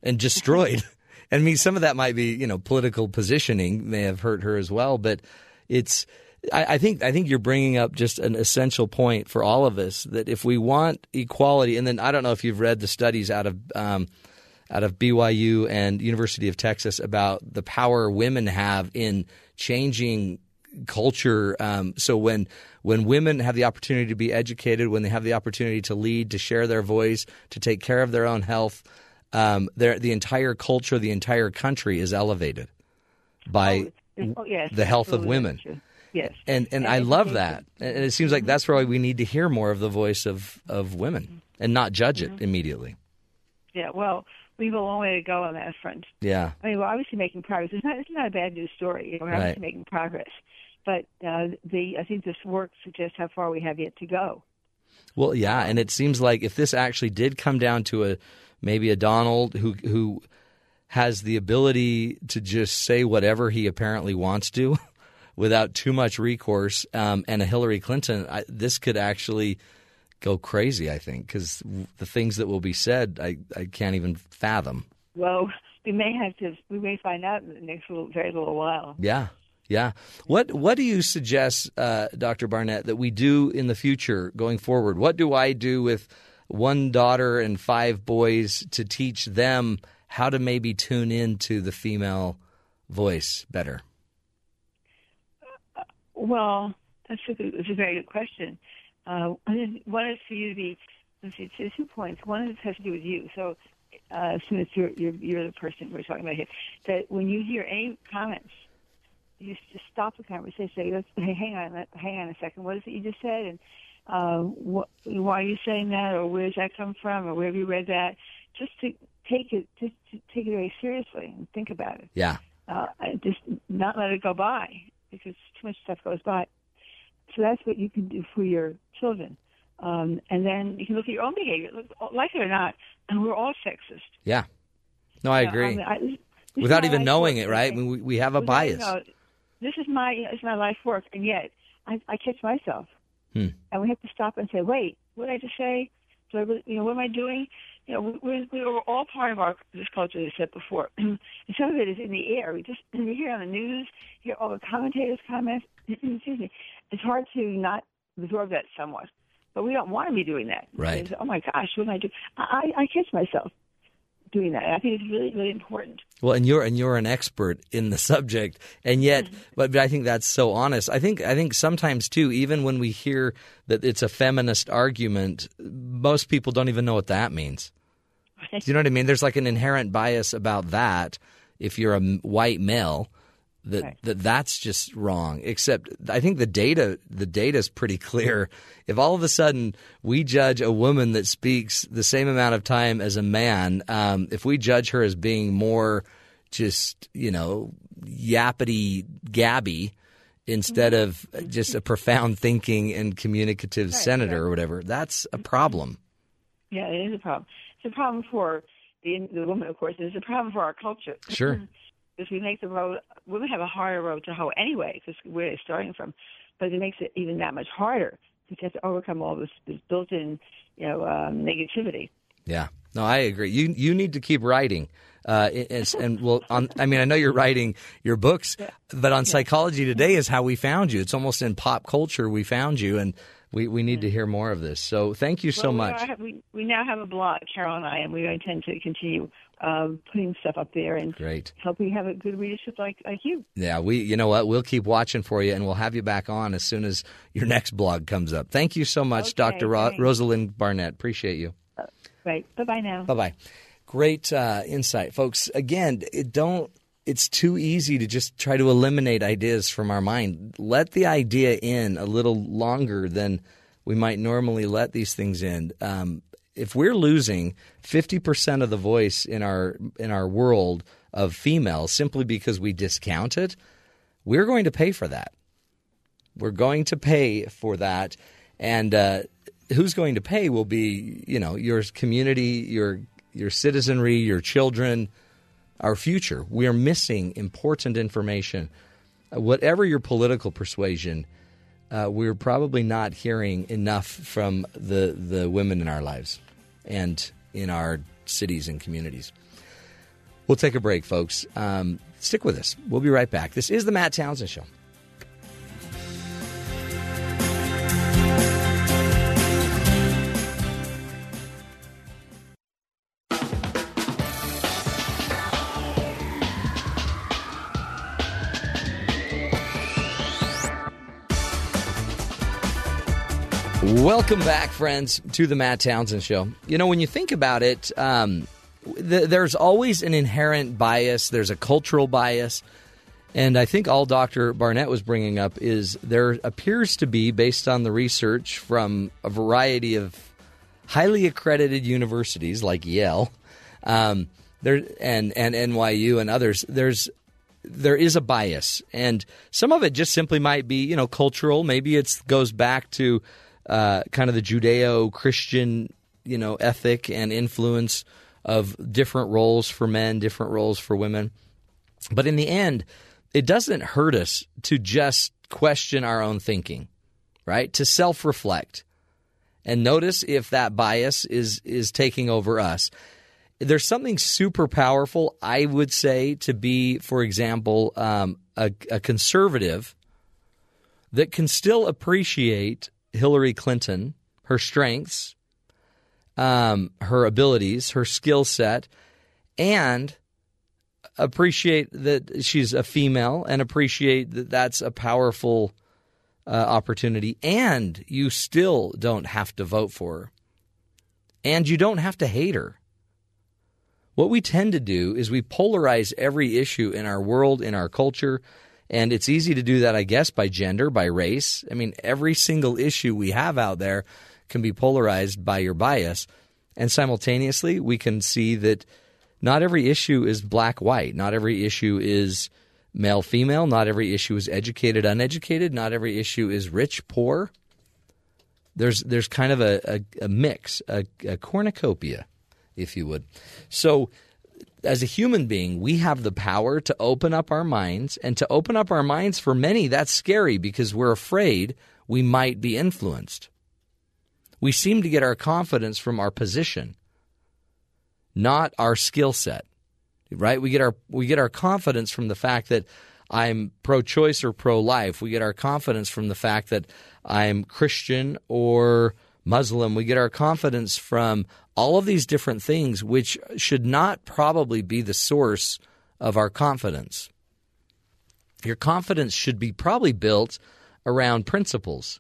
and destroyed. I mean, some of that might be you know political positioning may have hurt her as well, but it's. I, I think I think you're bringing up just an essential point for all of us that if we want equality, and then I don't know if you've read the studies out of um, out of BYU and University of Texas about the power women have in changing culture. Um, so when when women have the opportunity to be educated, when they have the opportunity to lead, to share their voice, to take care of their own health, um, the entire culture, the entire country is elevated by Oh, yes, the health of women. Yes, and and I love that. And it seems like that's why we need to hear more of the voice of of women and not judge it immediately. Yeah, well, we have a long way to go on that front. Yeah. I mean, we're obviously making progress. It's not, it's not a bad news story. You know, we're Right. obviously making progress. But uh, the I think this work suggests how far we have yet to go. Well, yeah, and it seems like if this actually did come down to a maybe a Donald who who has the ability to just say whatever he apparently wants to without too much recourse, um, and a Hillary Clinton, I, this could actually go crazy. I think because the things that will be said, I I can't even fathom. Well, we may have to. We may find out in the next little, very little while. Yeah. Yeah. What What do you suggest, uh, Dr. Barnett, that we do in the future going forward? What do I do with one daughter and five boys to teach them how to maybe tune into the female voice better? Well, that's a good, that's a very good question. Uh, one is for you to be. Let's see, two points. One is has to do with you. So, uh, since you're, you're you're the person we're talking about here, that when you hear any comments, you just stop the conversation. Say, "Let's- hey, hang on, hang on a second. What is it you just said? And uh, why are you saying that? Or where does that come from? Or where have you read that? Just to take it, just take it very seriously and think about it Yeah. uh, just not let it go by because too much stuff goes by. So that's what you can do for your children. Um, and then you can look at your own behavior. Look, like it or not, and we're all sexist. Yeah. No, I agree. mean, I- this is Without even knowing it, right? I mean, we, we have a Without- bias. no, this is my it's my life work, and yet I, I catch myself, Hmm. and we have to stop and say, "Wait, what did I just say? Do I really, you know, what am I doing?" You know, we- we're, we're all part of our this culture. As I said before, and some of it is in the air. We just we hear on the news, hear all the commentators' comments. excuse me. It's hard to not absorb that somewhat, but we don't want to be doing that. Right. Because, oh my gosh, what am I doing? I, I I catch myself doing that. I think it's really really important. Well, and you're and you're an expert in the subject, and yet, mm-hmm. but, but I think that's so honest. I think I think sometimes too, even when we hear that it's a feminist argument, most people don't even know what that means. Do you know what I mean? There's like an inherent bias about that. If you're a white male, that Right. that that's just wrong. Except I think the data the data is pretty clear. If all of a sudden we judge a woman that speaks the same amount of time as a man, um, if we judge her as being more just you know yappity gabby, instead of just a profound thinking and communicative senator or whatever. That's a problem. Yeah, it is a problem. It's a problem for the the woman, of course. It's a problem for our culture. Sure. because we make the road. Women have a harder road to hoe anyway, because where they're starting from. But it makes it even that much harder because you have to overcome all this, this built-in, you know, um, negativity. Yeah. No, I agree. You you need to keep writing. Uh, and well, on, I mean, I know you're writing your books, but on Psychology Today is how we found you. It's almost in pop culture we found you, and we, we need to hear more of this. So thank you so well, we much. are- We, we now have a blog, Caryl and I, and we intend to continue um, putting stuff up there and Great. hope helping have a good readership like like you. Yeah, we. You know what? We'll keep watching for you, and we'll have you back on as soon as your next blog comes up. Thank you so much, Okay, Dr. Ro- Rosalind Barnett. Appreciate you. Right. Bye bye now. Bye bye. Great uh, insight, folks. Again, don't. It's too easy to just try to eliminate ideas from our mind. Let the idea in a little longer than we might normally let these things in. Um, if we're losing fifty percent of the voice in our in our world of females simply because we discount it, we're going to pay for that. We're going to pay for that, and uh, who's going to pay will be you know your community, your your citizenry, your children, our future. We are missing important information. Uh, Whatever your political persuasion, uh, we're probably not hearing enough from the the women in our lives and in our cities and communities. We'll take a break, folks. Um, stick with us. We'll be right back. This is the Matt Townsend Show. Welcome back, friends, to the Matt Townsend Show. You know, when you think about it, um, th- there's always an inherent bias, there's a cultural bias. And I think all Dr. Barnett was bringing up is there appears to be, based on the research from a variety of highly accredited universities like Yale um, there, and, and NYU and others, there's there is a bias, and some of it just simply might be, you know, cultural. Maybe it goes back to uh, kind of the Judeo-Christian, you know, ethic and influence of different roles for men, different roles for women. But in the end, it doesn't hurt us to just question our own thinking, right? To self-reflect and notice if that bias is is taking over us there's something super powerful, I would say, to be, for example, um, a, a conservative that can still appreciate Hillary Clinton, her strengths, um, her abilities, her skill set, and appreciate that she's a female and appreciate that that's a powerful uh, opportunity. And you still don't have to vote for her. And you don't have to hate her. What we tend to do is we polarize every issue in our world, in our culture, and it's easy to do that, I guess, by gender, by race. I mean, every single issue we have out there can be polarized by your bias. And simultaneously, we can see that not every issue is black white. Not every issue is male female. Not every issue is educated uneducated. Not every issue is rich poor. There's there's kind of a, a, a mix, a, a cornucopia, if you would. So as a human being, we have the power to open up our minds, and to open up our minds for many, that's scary because we're afraid we might be influenced. We seem to get our confidence from our position, not our skill set. Right? We get our we get our confidence from the fact that I'm pro-choice or pro-life. We get our confidence from the fact that I'm Christian or Muslim. We get our confidence from all of these different things, which should not probably be the source of our confidence. Your confidence should be probably built around principles.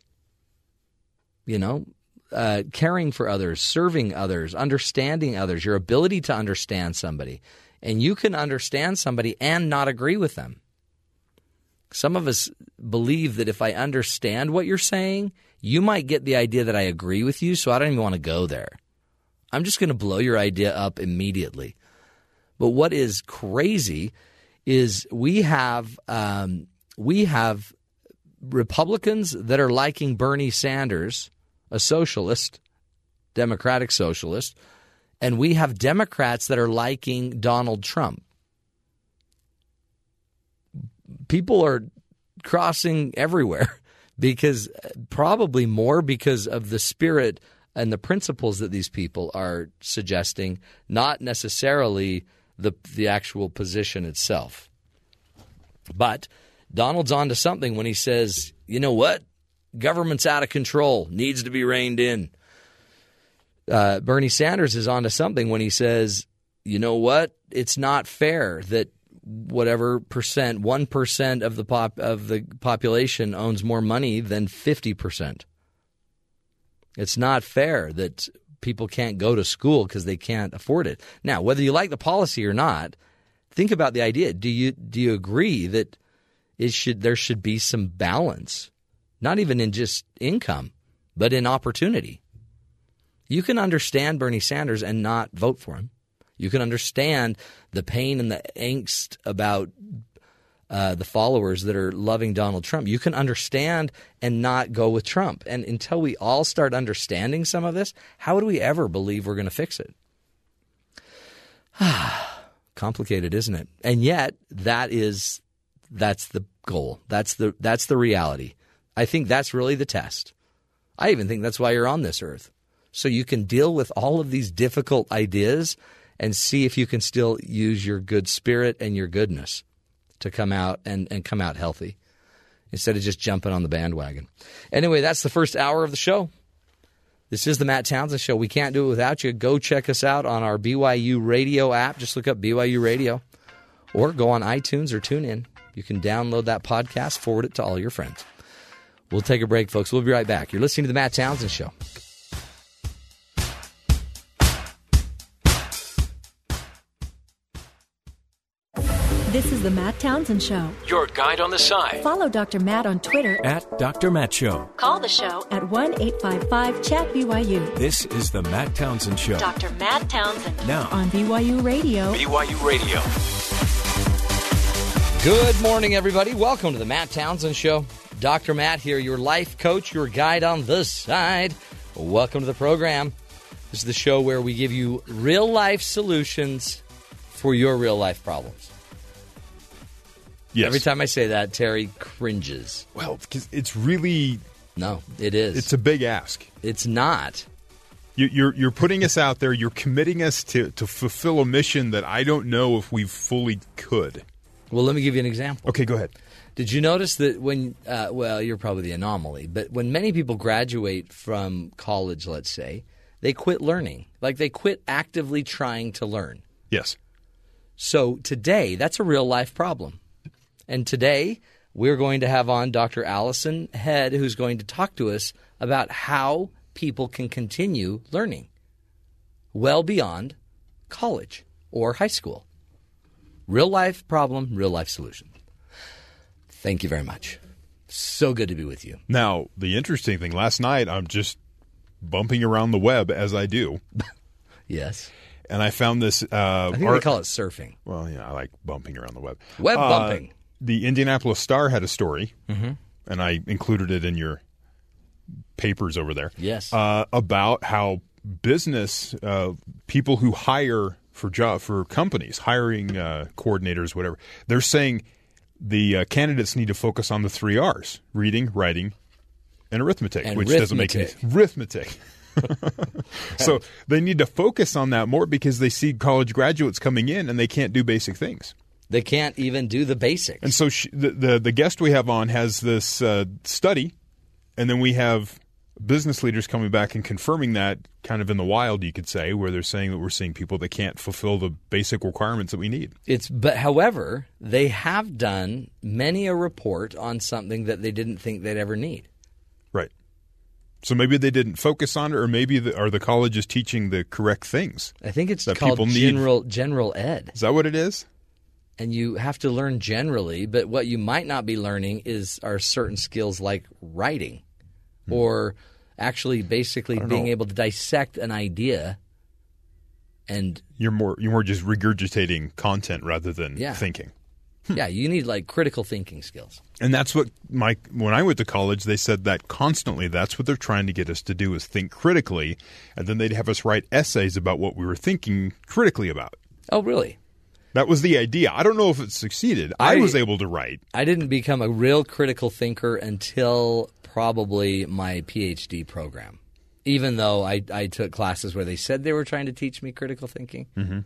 You know, uh, caring for others, serving others, understanding others, your ability to understand somebody. And you can understand somebody and not agree with them. Some of us believe that if I understand what you're saying, you might get the idea that I agree with you, so I don't even want to go there. I'm just going to blow your idea up immediately. But what is crazy is we have um, we have Republicans that are liking Bernie Sanders, a socialist, democratic socialist, and we have Democrats that are liking Donald Trump. People are crossing everywhere because probably more because of the spirit and the principles that these people are suggesting, not necessarily the the actual position itself. But Donald's onto something when he says, "You know what? Government's out of control, needs to be reined in." Uh, Bernie Sanders is onto something when he says, "You know what? It's not fair that whatever percent, one percent of the pop of the population owns more money than fifty percent. It's not fair that people can't go to school because they can't afford it. Now, whether you like the policy or not, think about the idea. Do you do you agree that it should there should be some balance, not even in just income, but in opportunity? You can understand Bernie Sanders and not vote for him. You can understand the pain and the angst about uh, the followers that are loving Donald Trump. You can understand and not go with Trump. And until we all start understanding some of this, how would we ever believe we're going to fix it? Complicated, isn't it? And yet, that is that's the goal. That's the that's the reality. I think that's really the test. I even think that's why you're on this earth. So you can deal with all of these difficult ideas and see if you can still use your good spirit and your goodness to come out and, and come out healthy instead of just jumping on the bandwagon. Anyway, that's the first hour of the show. This is the Matt Townsend Show. We can't do it without you. Go check us out on our BYU Radio app. Just look up BYU Radio or go on iTunes or tune in. You can download that podcast, forward it to all your friends. We'll take a break, folks. We'll be right back. You're listening to the Matt Townsend Show. This is the Matt Townsend Show. Your guide on the side Follow Dr. Matt on Twitter at Dr. Matt Show. Call the show at 1 855 Chat BYU This is the Matt Townsend Show. Dr. Matt Townsend Now, on BYU Radio. BYU Radio. Good morning, everybody. Welcome to the Matt Townsend Show. Dr. Matt here, your life coach, your guide on the side. Welcome to the program. This is the show where we give you real life solutions for your real life problems. Yes. Every time I say that, Terry cringes. well, because it's really No, it is. it's a big ask. it's not. You, you're you're putting us out there. You're committing us to to fulfill a mission that I don't know if we fully could. Well, let me give you an example. Okay, go ahead. Did you notice that when, uh, well, you're probably the anomaly, but when many people graduate from college, let's say, they quit learning. Like they quit actively trying to learn. Yes. So today, that's a real life problem. And today, we're going to have on Dr. Alison Head, who's going to talk to us about how people can continue learning well beyond college or high school. Real life problem, real life solution. Thank you very much. So good to be with you. Now, the interesting thing, last night I'm just bumping around the web as I do, Yes. and I found this. Uh, I think they art- call it surfing. Well, yeah, I like bumping around the web. Web Uh, bumping. The Indianapolis Star had a story, Mm-hmm. and I included it in your papers over there. Yes. uh, about how business uh, people who hire for job for companies, hiring uh, coordinators, whatever, they're saying the uh, candidates need to focus on the three R's: reading, writing, and arithmetic, And which doesn't make any arithmetic. so they need to focus on that more because they see college graduates coming in and they can't do basic things. They can't even do the basics. And so she, the, the the guest we have on has this uh, study, and then we have business leaders coming back and confirming that kind of in the wild, you could say, where they're saying that we're seeing people that can't fulfill the basic requirements that we need. It's but however, they have done many a report on something that they didn't think they'd ever need. Right. So maybe they didn't focus on it, or maybe the, are the colleges teaching the correct things? I think it's That called people need- general general ed. Is that what it is? And you have to learn generally, but what you might not be learning is are certain skills like writing hmm. or actually basically being know. able to dissect an idea and You're more you're more just regurgitating content rather than Yeah. thinking. Hmm. Yeah, you need like critical thinking skills. And that's what my when I went to college, they said that constantly. That's what they're trying to get us to do is think critically, and then they'd have us write essays about what we were thinking critically about. Oh, really? That was the idea. I don't know if it succeeded. I, I- was able to write. I didn't become a real critical thinker until probably my PhD program. Even though I, I took classes where they said they were trying to teach me critical thinking, mm-hmm.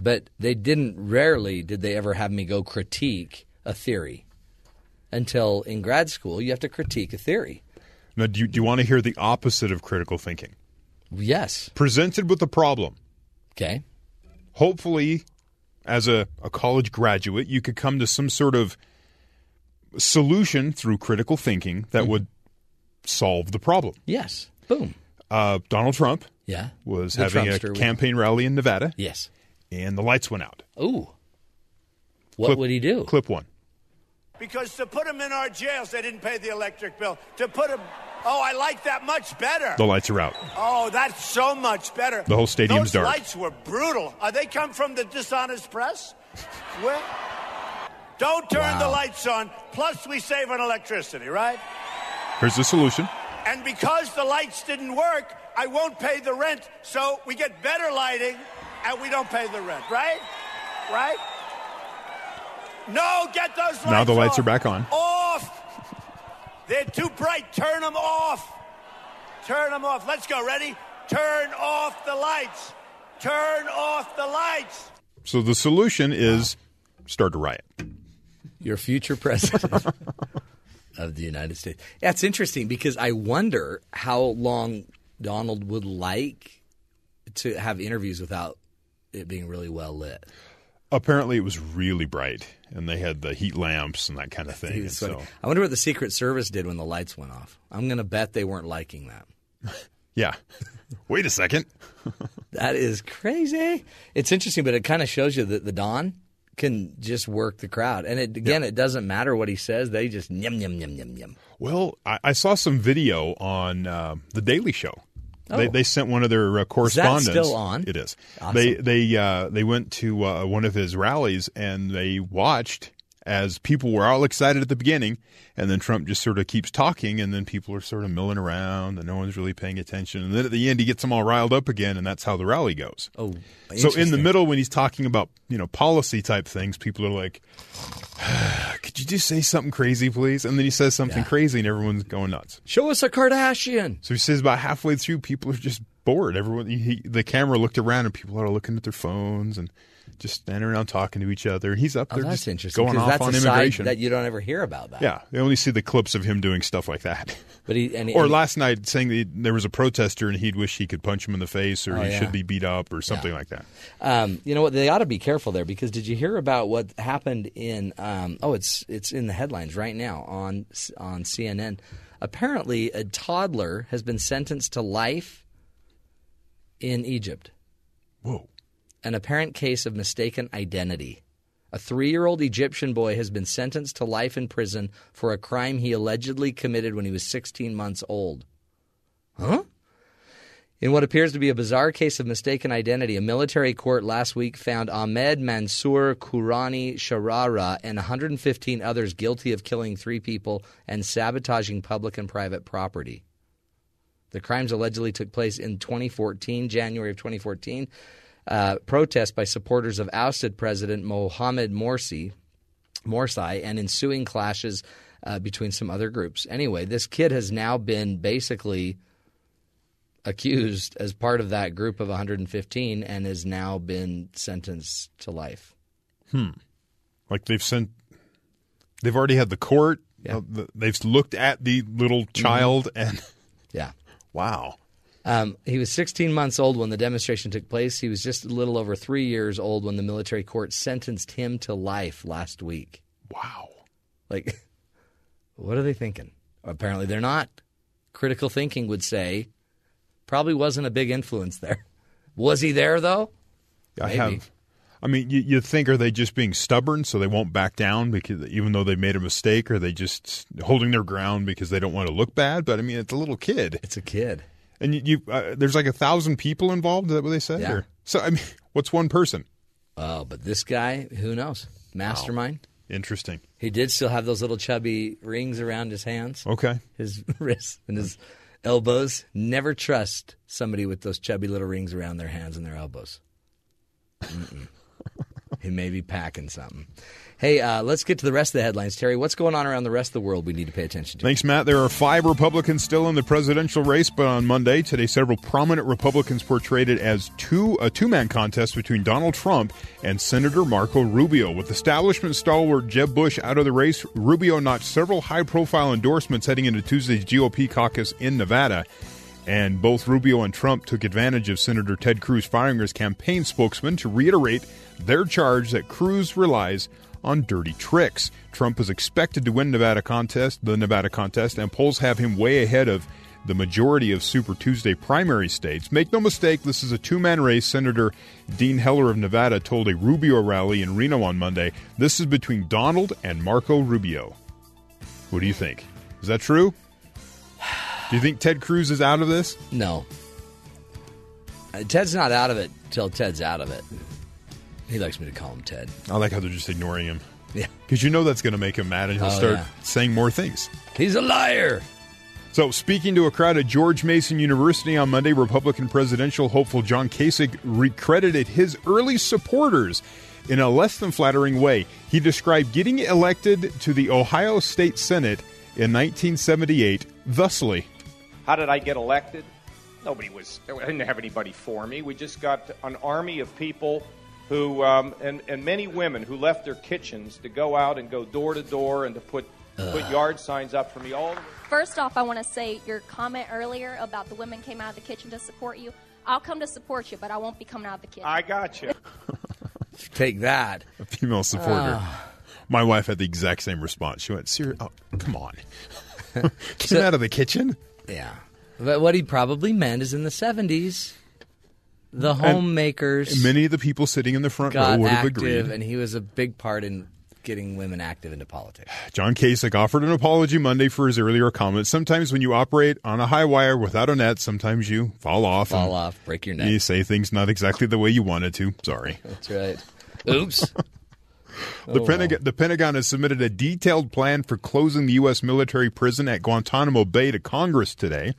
but they didn't. Rarely did they ever have me go critique a theory. Until in grad school, you have to critique a theory. Now, do you, do you want to hear the opposite of critical thinking? Yes. Presented with a problem, Okay. hopefully, as a, a college graduate, you could come to some sort of solution through critical thinking that would solve the problem. Yes. Boom. Uh, Donald Trump Yeah. was The having a Trumpster. campaign rally in Nevada, Yes. and the lights went out. Ooh. What Clip- would he do? Clip one. Because to put them in our jails, they didn't pay the electric bill. To put them, oh, I like that much better. The lights are out. Oh, that's so much better. The whole stadium's Those dark. lights were brutal. Are they come from the dishonest press? Where? Don't turn the lights on. Plus, we save on electricity, right? Here's the solution. And because the lights didn't work, I won't pay the rent. So we get better lighting, and we don't pay the rent, right? Right? No, get those lights Now the lights off. are back on. Off. They're too bright. Turn them off. Turn them off. Let's go. Ready? Turn off the lights. Turn off the lights. So the solution is start a riot. your future president of the United States. That's interesting because I wonder how long Donald would like to have interviews without it being really well lit. Apparently, it was really bright, and they had the heat lamps and that kind of thing. He And was so. I wonder what the Secret Service did when the lights went off. I'm going to bet they weren't liking that. yeah. Wait a second. That is crazy. It's interesting, but it kind of shows you that the Don can just work the crowd. And it, again, it doesn't matter what he says; they just yum yum yum yum yum. Well, I, I saw some video on uh, the Daily Show. They, Oh. they sent one of their uh, correspondents. still on? It is. Awesome. They they uh, they went to uh, one of his rallies and they watched as people were all excited at the beginning, and then Trump just sort of keeps talking, and then people are sort of milling around, and no one's really paying attention, and then at the end he gets them all riled up again, and that's how the rally goes. Oh, So in the middle, when he's talking about you know policy type things, people are like, "Could you just say something crazy, please?" And then he says something Yeah. crazy, and everyone's going nuts. show us a Kardashian. So he says about halfway through, people are just bored. Everyone, he, the camera looked around, and people are looking at their phones and just standing around talking to each other. And he's up Oh, there that's just interesting going off that's on immigration. that you don't ever hear about that. yeah, they only see the clips of him doing stuff like that. but he and, or and- last night saying that there was a protester and he'd wish he could punch him in the face or Oh, he yeah. should be beat up or something Yeah. like that. Um, you know what? They ought to be careful there because did you hear about what happened in? Um, oh, it's it's in the headlines right now on on CNN. Apparently, a toddler has been sentenced to life in Egypt. Whoa. An apparent case of mistaken identity. A three year old Egyptian boy has been sentenced to life in prison for a crime he allegedly committed when he was 16 months old. Huh? In what appears to be a bizarre case of mistaken identity, a military court last week found Ahmed Mansour Kurani Sharara and 115 others guilty of killing three people and sabotaging public and private property. The crimes allegedly took place in 2014, January of 2014. Uh, protests by supporters of ousted President Mohamed Morsi, Morsi and ensuing clashes uh, between some other groups. Anyway, this kid has now been basically accused as part of that group of 115 and has now been sentenced to life. Hmm. Like they've sent, they've already had the court. Yeah. uh, they've looked at the little child and Yeah. wow. Um, he was 16 months old when the demonstration took place. He was just a little over three years old when the military court sentenced him to life last week. Wow. Like, what are they thinking? Apparently, they're not. Critical thinking would say probably wasn't a big influence there. Was he there, though? I Maybe. have. I mean, you, you think are they just being stubborn so they won't back down because even though they made a mistake, are they just holding their ground because they don't want to look bad? But I mean, it's a little kid, It's a kid. And you, you uh, there's like a thousand people involved. Is that what they said? Yeah. Or- so I mean, what's one person? Oh, but this guy, who knows? mastermind. Interesting. He did still have those little chubby rings around his hands, Okay. his wrists, and his elbows. Never trust somebody with those chubby little rings around their hands and their elbows. He may be packing something. Hey, uh, let's get to the rest of the headlines. Terry, what's going on around the rest of the world we need to pay attention to? Thanks, Matt. There are five Republicans still in the presidential race, but on Monday, today, several prominent Republicans portrayed it as two a two man contest between Donald Trump and Senator Marco Rubio. With establishment stalwart Jeb Bush out of the race, Rubio notched several high profile endorsements heading into Tuesday's GOP caucus in Nevada. And both Rubio and Trump took advantage of Senator Ted Cruz firing his campaign spokesman to reiterate their charge that Cruz relies on dirty tricks. Trump is expected to win Nevada contest, the Nevada contest, and polls have him way ahead of the majority of Super Tuesday primary states. Make no mistake, this is a two-man race. Senator Dean Heller of Nevada told a Rubio rally in Reno on Monday. This is between Donald and Marco Rubio. What do you think? Is that true? Do you think Ted Cruz is out of this? No. Uh, Ted's not out of it till Ted's out of it. He likes me to call him Ted. I like how they're just ignoring him. Yeah. Because you know that's going to make him mad and he'll Oh, start yeah. saying more things. He's a liar. So, speaking to a crowd at George Mason University on Monday, Republican presidential hopeful John Kasich recredited his early supporters in a less than flattering way. He described getting elected to the Ohio State Senate in 1978 thusly. How did I get elected? Nobody was, I didn't have anybody for me. We just got an army of people who, um, and, and many women who left their kitchens to go out and go door to door and to put, put yard signs up for me all the. First off, I want to say your comment earlier about the women came out of the kitchen to support you. I'll come to support you, but I won't be coming out of the kitchen. I got you. Take that. A female supporter. My wife had the exact same response. She went, Sir, oh, come on. Get him out of the kitchen? Yeah. But what he probably meant is in the 70s, the homemakers Many of the people sitting in the front row would have agreed. and he was a big part in getting women active into politics. John Kasich offered an apology Monday for his earlier comments. Sometimes when you operate on a high wire without a net, sometimes you fall off. Fall off, break your neck. You say things not exactly the way you wanted to. Sorry. That's right. Oops. The, Oh, Pentagon, the Pentagon has submitted a detailed plan for closing the U.S. military prison at Guantanamo Bay to Congress today.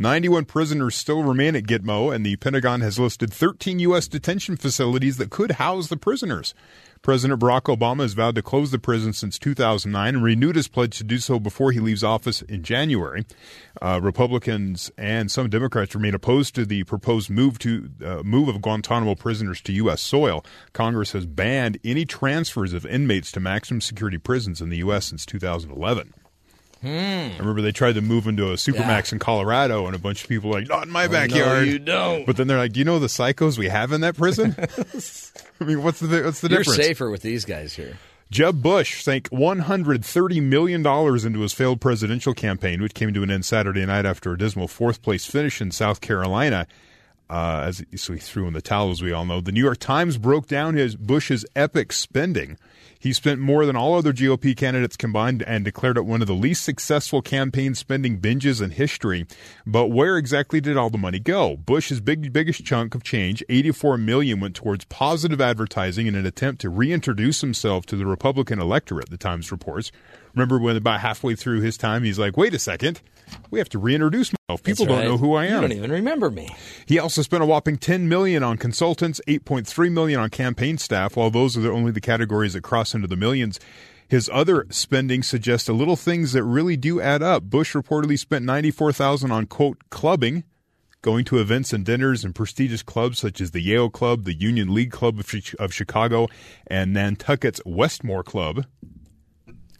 91 prisoners still remain at Gitmo, and the Pentagon has listed 13 U.S. detention facilities that could house the prisoners. President Barack Obama has vowed to close the prison since 2009 and renewed his pledge to do so before he leaves office in January. Uh, Republicans and some Democrats remain opposed to the proposed move to uh, move of Guantanamo prisoners to U.S. soil. Congress has banned any transfers of inmates to maximum security prisons in the U.S. since 2011. I remember they tried to move into a supermax Yeah. in Colorado, and a bunch of people were like, "Not in my Oh, no, backyard." you don't. But then they're like, "Do you know the psychos we have in that prison?" I mean, what's the what's the difference? You're safer with these guys here. Jeb Bush sank $130 million into his failed presidential campaign, which came to an end Saturday night after a dismal fourth place finish in South Carolina. Uh, as so he threw in the towel, as we all know. The New York Times broke down his Bush's epic spending. He spent more than all other GOP candidates combined and declared it one of the least successful campaign spending binges in history. But where exactly did all the money go? Bush's big biggest chunk of change, 84 million, went towards positive advertising in an attempt to reintroduce himself to the Republican electorate, the Times reports. Remember when about halfway through his time he's like, "Wait a second. We have to reintroduce myself. People That's don't know who I You am." don't even remember me. He also spent a whopping 10 million on consultants, 8.3 million on campaign staff, while those are the only the categories that cross into the millions. His other spending suggests a little things that really do add up. Bush reportedly spent 94,000 on quote clubbing, going to events and dinners in prestigious clubs such as the Yale Club, the Union League Club of Chicago, and Nantucket's Westmoor Club,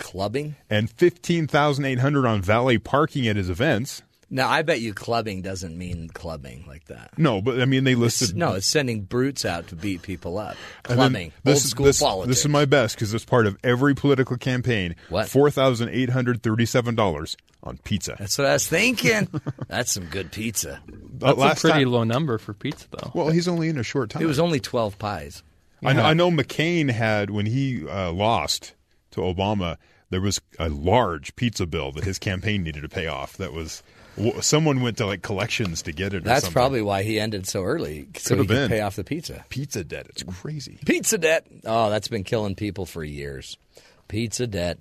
Clubbing? and 15,800 on valet parking at his events. Now, I bet you clubbing doesn't mean clubbing like that. No, but I mean they listed No, it's sending brutes out to beat people up. Clubbing. This, Old school this, politics. This is my best because it's part of every political campaign. What? Four thousand eight hundred thirty-seven dollars on pizza. That's what I was thinking. That's some good pizza. Uh, That's a pretty low number for pizza, though. Well, he's only in a short time. It was only 12 pies. I, know, I know McCain had when he uh, lost to Obama. There was a large pizza bill that his campaign needed to pay off. That was someone went to like collections to get it. or That's something. probably why he ended so early, so Could he have been. could pay off the pizza. pizza debt. It's crazy. Pizza debt. Oh, that's been killing people for years. Pizza debt.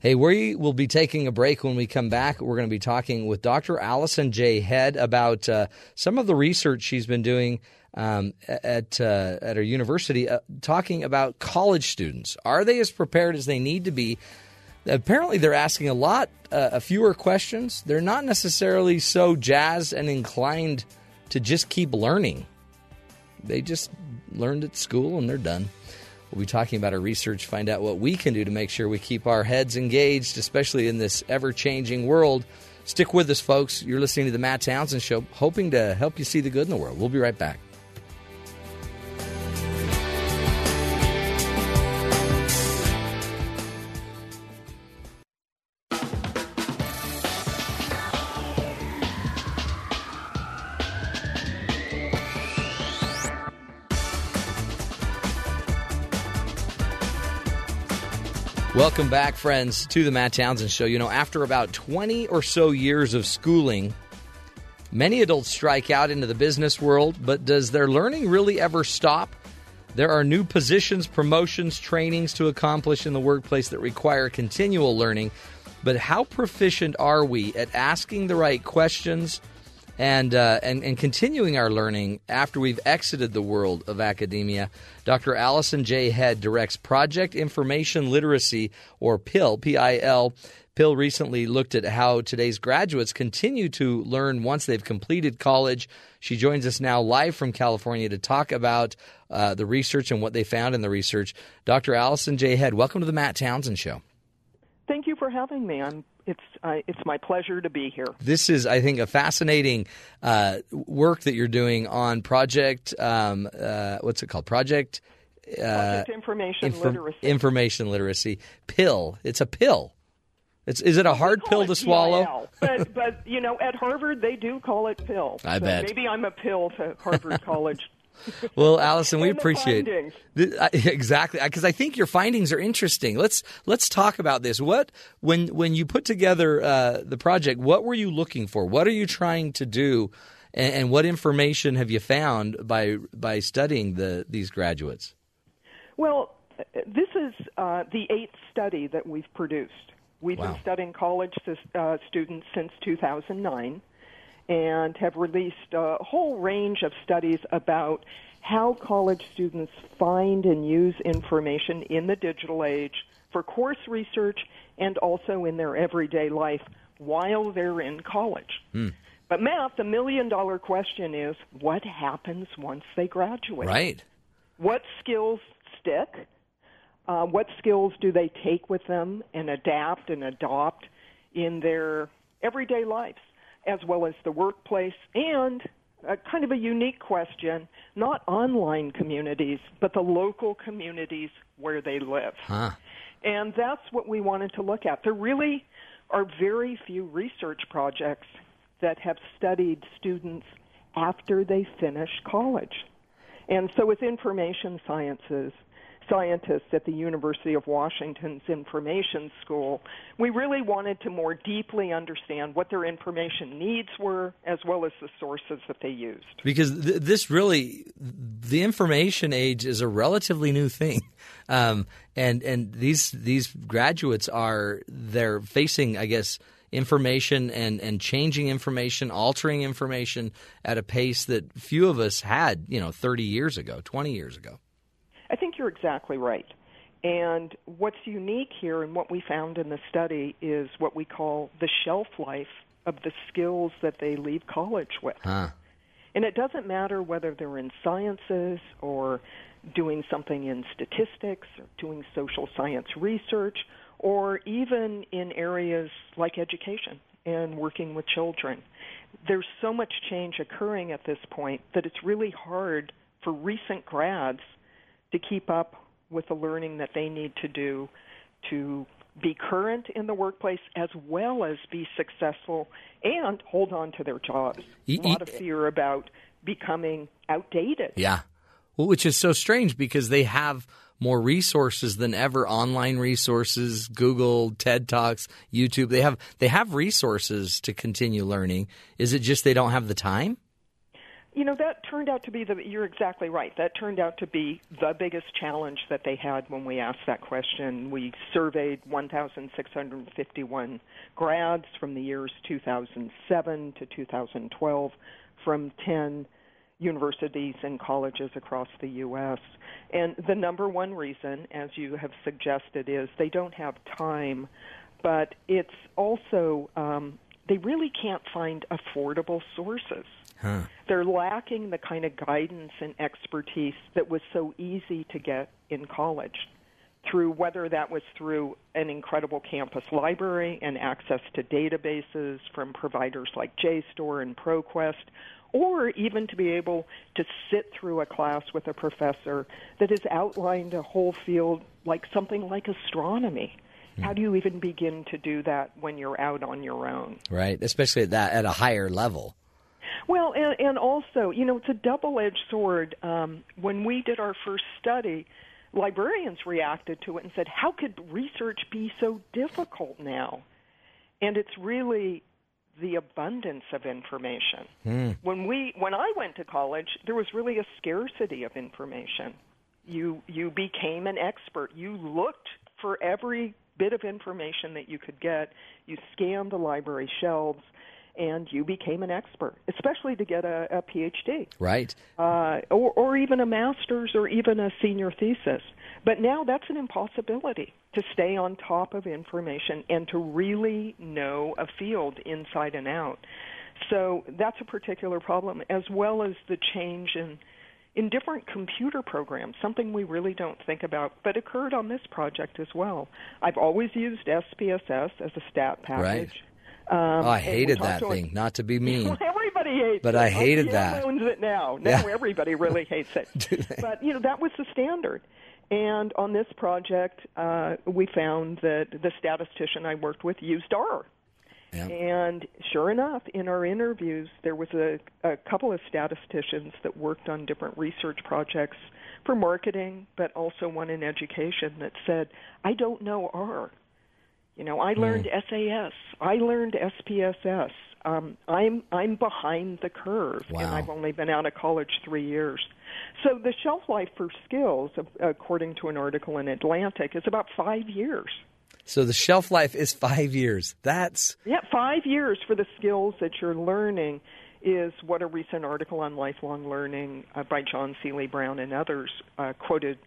Hey, we will be taking a break when we come back. We're going to be talking with Dr. Alison J. Head about uh, some of the research she's been doing um, at uh, at her university, uh, talking about college students. Are they as prepared as they need to be? Apparently, they're asking a lot, uh, fewer questions. They're not necessarily so jazzed and inclined to just keep learning they just learned at school and they're done. We'll be talking about our research, find out what we can do to make sure we keep our heads engaged, especially in this ever changing world. Stick with us, folks. You're listening to the Matt Townsend Show, hoping to help you see the good in the world. We'll be right back. Welcome back, friends, to the Matt Townsend Show. You know, after about 20 or so years of schooling, many adults strike out into the business world, but does their learning really ever stop? There are new positions, promotions, trainings to accomplish in the workplace that require continual learning. But how proficient are we at asking the right questions and, uh, and, and continuing our learning after we've exited the world of academia? Dr. Alison J. Head directs Project Information Literacy, or PIL, P I L. PIL recently looked at how today's graduates continue to learn once they've completed college. She joins us now live from California to talk about uh, the research and what they found in the research. Dr. Alison J. Head, welcome to the Matt Townsend Show. Thank you for having me. I'm, it's, uh, it's my pleasure to be here. This is, I think, a fascinating uh, work that you're doing on Project, um, uh, what's it called? Project, uh, Project Information Infor- Literacy. Information Literacy. Pill. It's a pill. It's, is it a hard pill to swallow? But, but, you know, at Harvard, they do call it pill. I So bet. Maybe I'm a pill to Harvard College. Well, Alison, we appreciate. Th- I- exactly because I think your findings are interesting. Let's let's talk about this. What when when you put together uh, the project, what were you looking for? What are you trying to do, and, and what information have you found by by studying the these graduates? Well, this is uh, the eighth study that we've produced. We've Wow. been studying college uh, students since 2009 and have released a whole range of studies about how college students find and use information in the digital age for course research and also in their everyday life while they're in college. But, Matt, the million dollar question is what happens once they graduate? Right. What skills stick? Uh, what skills do they take with them and adapt and adopt in their everyday lives, as well as the workplace? And a kind of a unique question not online communities, but the local communities where they live. Huh. And that's what we wanted to look at. There really are very few research projects that have studied students after they finish college. And so, with information sciences, scientists at the University of Washington's Information School, we really wanted to more deeply understand what their information needs were, as well as the sources that they used. because th- this really the information age is a relatively new thing. Um, and and these these graduates are they're facing i guess information and and changing information altering information at a pace that few of us had you know 30 years ago 20 years ago you're exactly right. And what's unique here and what we found in the study is what we call the shelf life of the skills that they leave college with. huh And it doesn't matter whether they're in sciences or doing something in statistics or doing social science research or even in areas like education and working with children. There's so much change occurring at this point that it's really hard for recent grads to keep up with the learning that they need to do to be current in the workplace as well as be successful and hold on to their jobs. E- A lot of fear about becoming outdated. Yeah. Well, which is so strange because they have more resources than ever online resources google ted talks youtube they have they have resources to continue learning is it just they don't have the time You know, that turned out to be the, you're exactly right. That turned out to be the biggest challenge that they had when we asked that question. We surveyed 1,651 grads from the years 2007 to 2012 from 10 universities and colleges across the U.S. And the number one reason, as you have suggested, is they don't have time, but it's also um, they really can't find affordable sources. Huh. They're lacking the kind of guidance and expertise that was so easy to get in college through whether that was through an incredible campus library and access to databases from providers like JSTOR and ProQuest, or even to be able to sit through a class with a professor that has outlined a whole field like something like astronomy. Hmm. How do you even begin to do that when you're out on your own? right especially at that at a higher level Well, and, and also, you know, it's a double-edged sword. Um, when we did our first study, librarians reacted to it and said, "How could research be so difficult now?" And it's really the abundance of information. When we, when I went to college, there was really a scarcity of information. You you became an expert. You looked for every bit of information that you could get. You scanned the library shelves and you became an expert, especially to get a, a PhD right uh, or, or even a master's or even a senior thesis. But now that's an impossibility to stay on top of information and to really know a field inside and out. So that's a particular problem, as well as the change in in different computer programs, something we really don't think about, but occurred on this project as well. I've always used SPSS as a stat package. Um, oh, i hated that thing not to be mean well, everybody hates But it. I hated IBM that. owns it now. Now Yeah. everybody really hates it. but you know that was the standard. And on this project, uh, we found that the statistician I worked with used R. Yeah. And sure enough, in our interviews, there was a, a couple of statisticians that worked on different research projects for marketing, but also one in education that said, "I don't know R." You know, I learned SAS. I learned SPSS. Um, I'm I'm behind the curve, and I've only been out of college three years. So the shelf life for skills, according to an article in Atlantic, is about five years. so the shelf life is five years that's Yeah, five years for the skills that you're learning is what a recent article on lifelong learning uh, by John Seeley Brown and others uh, quoted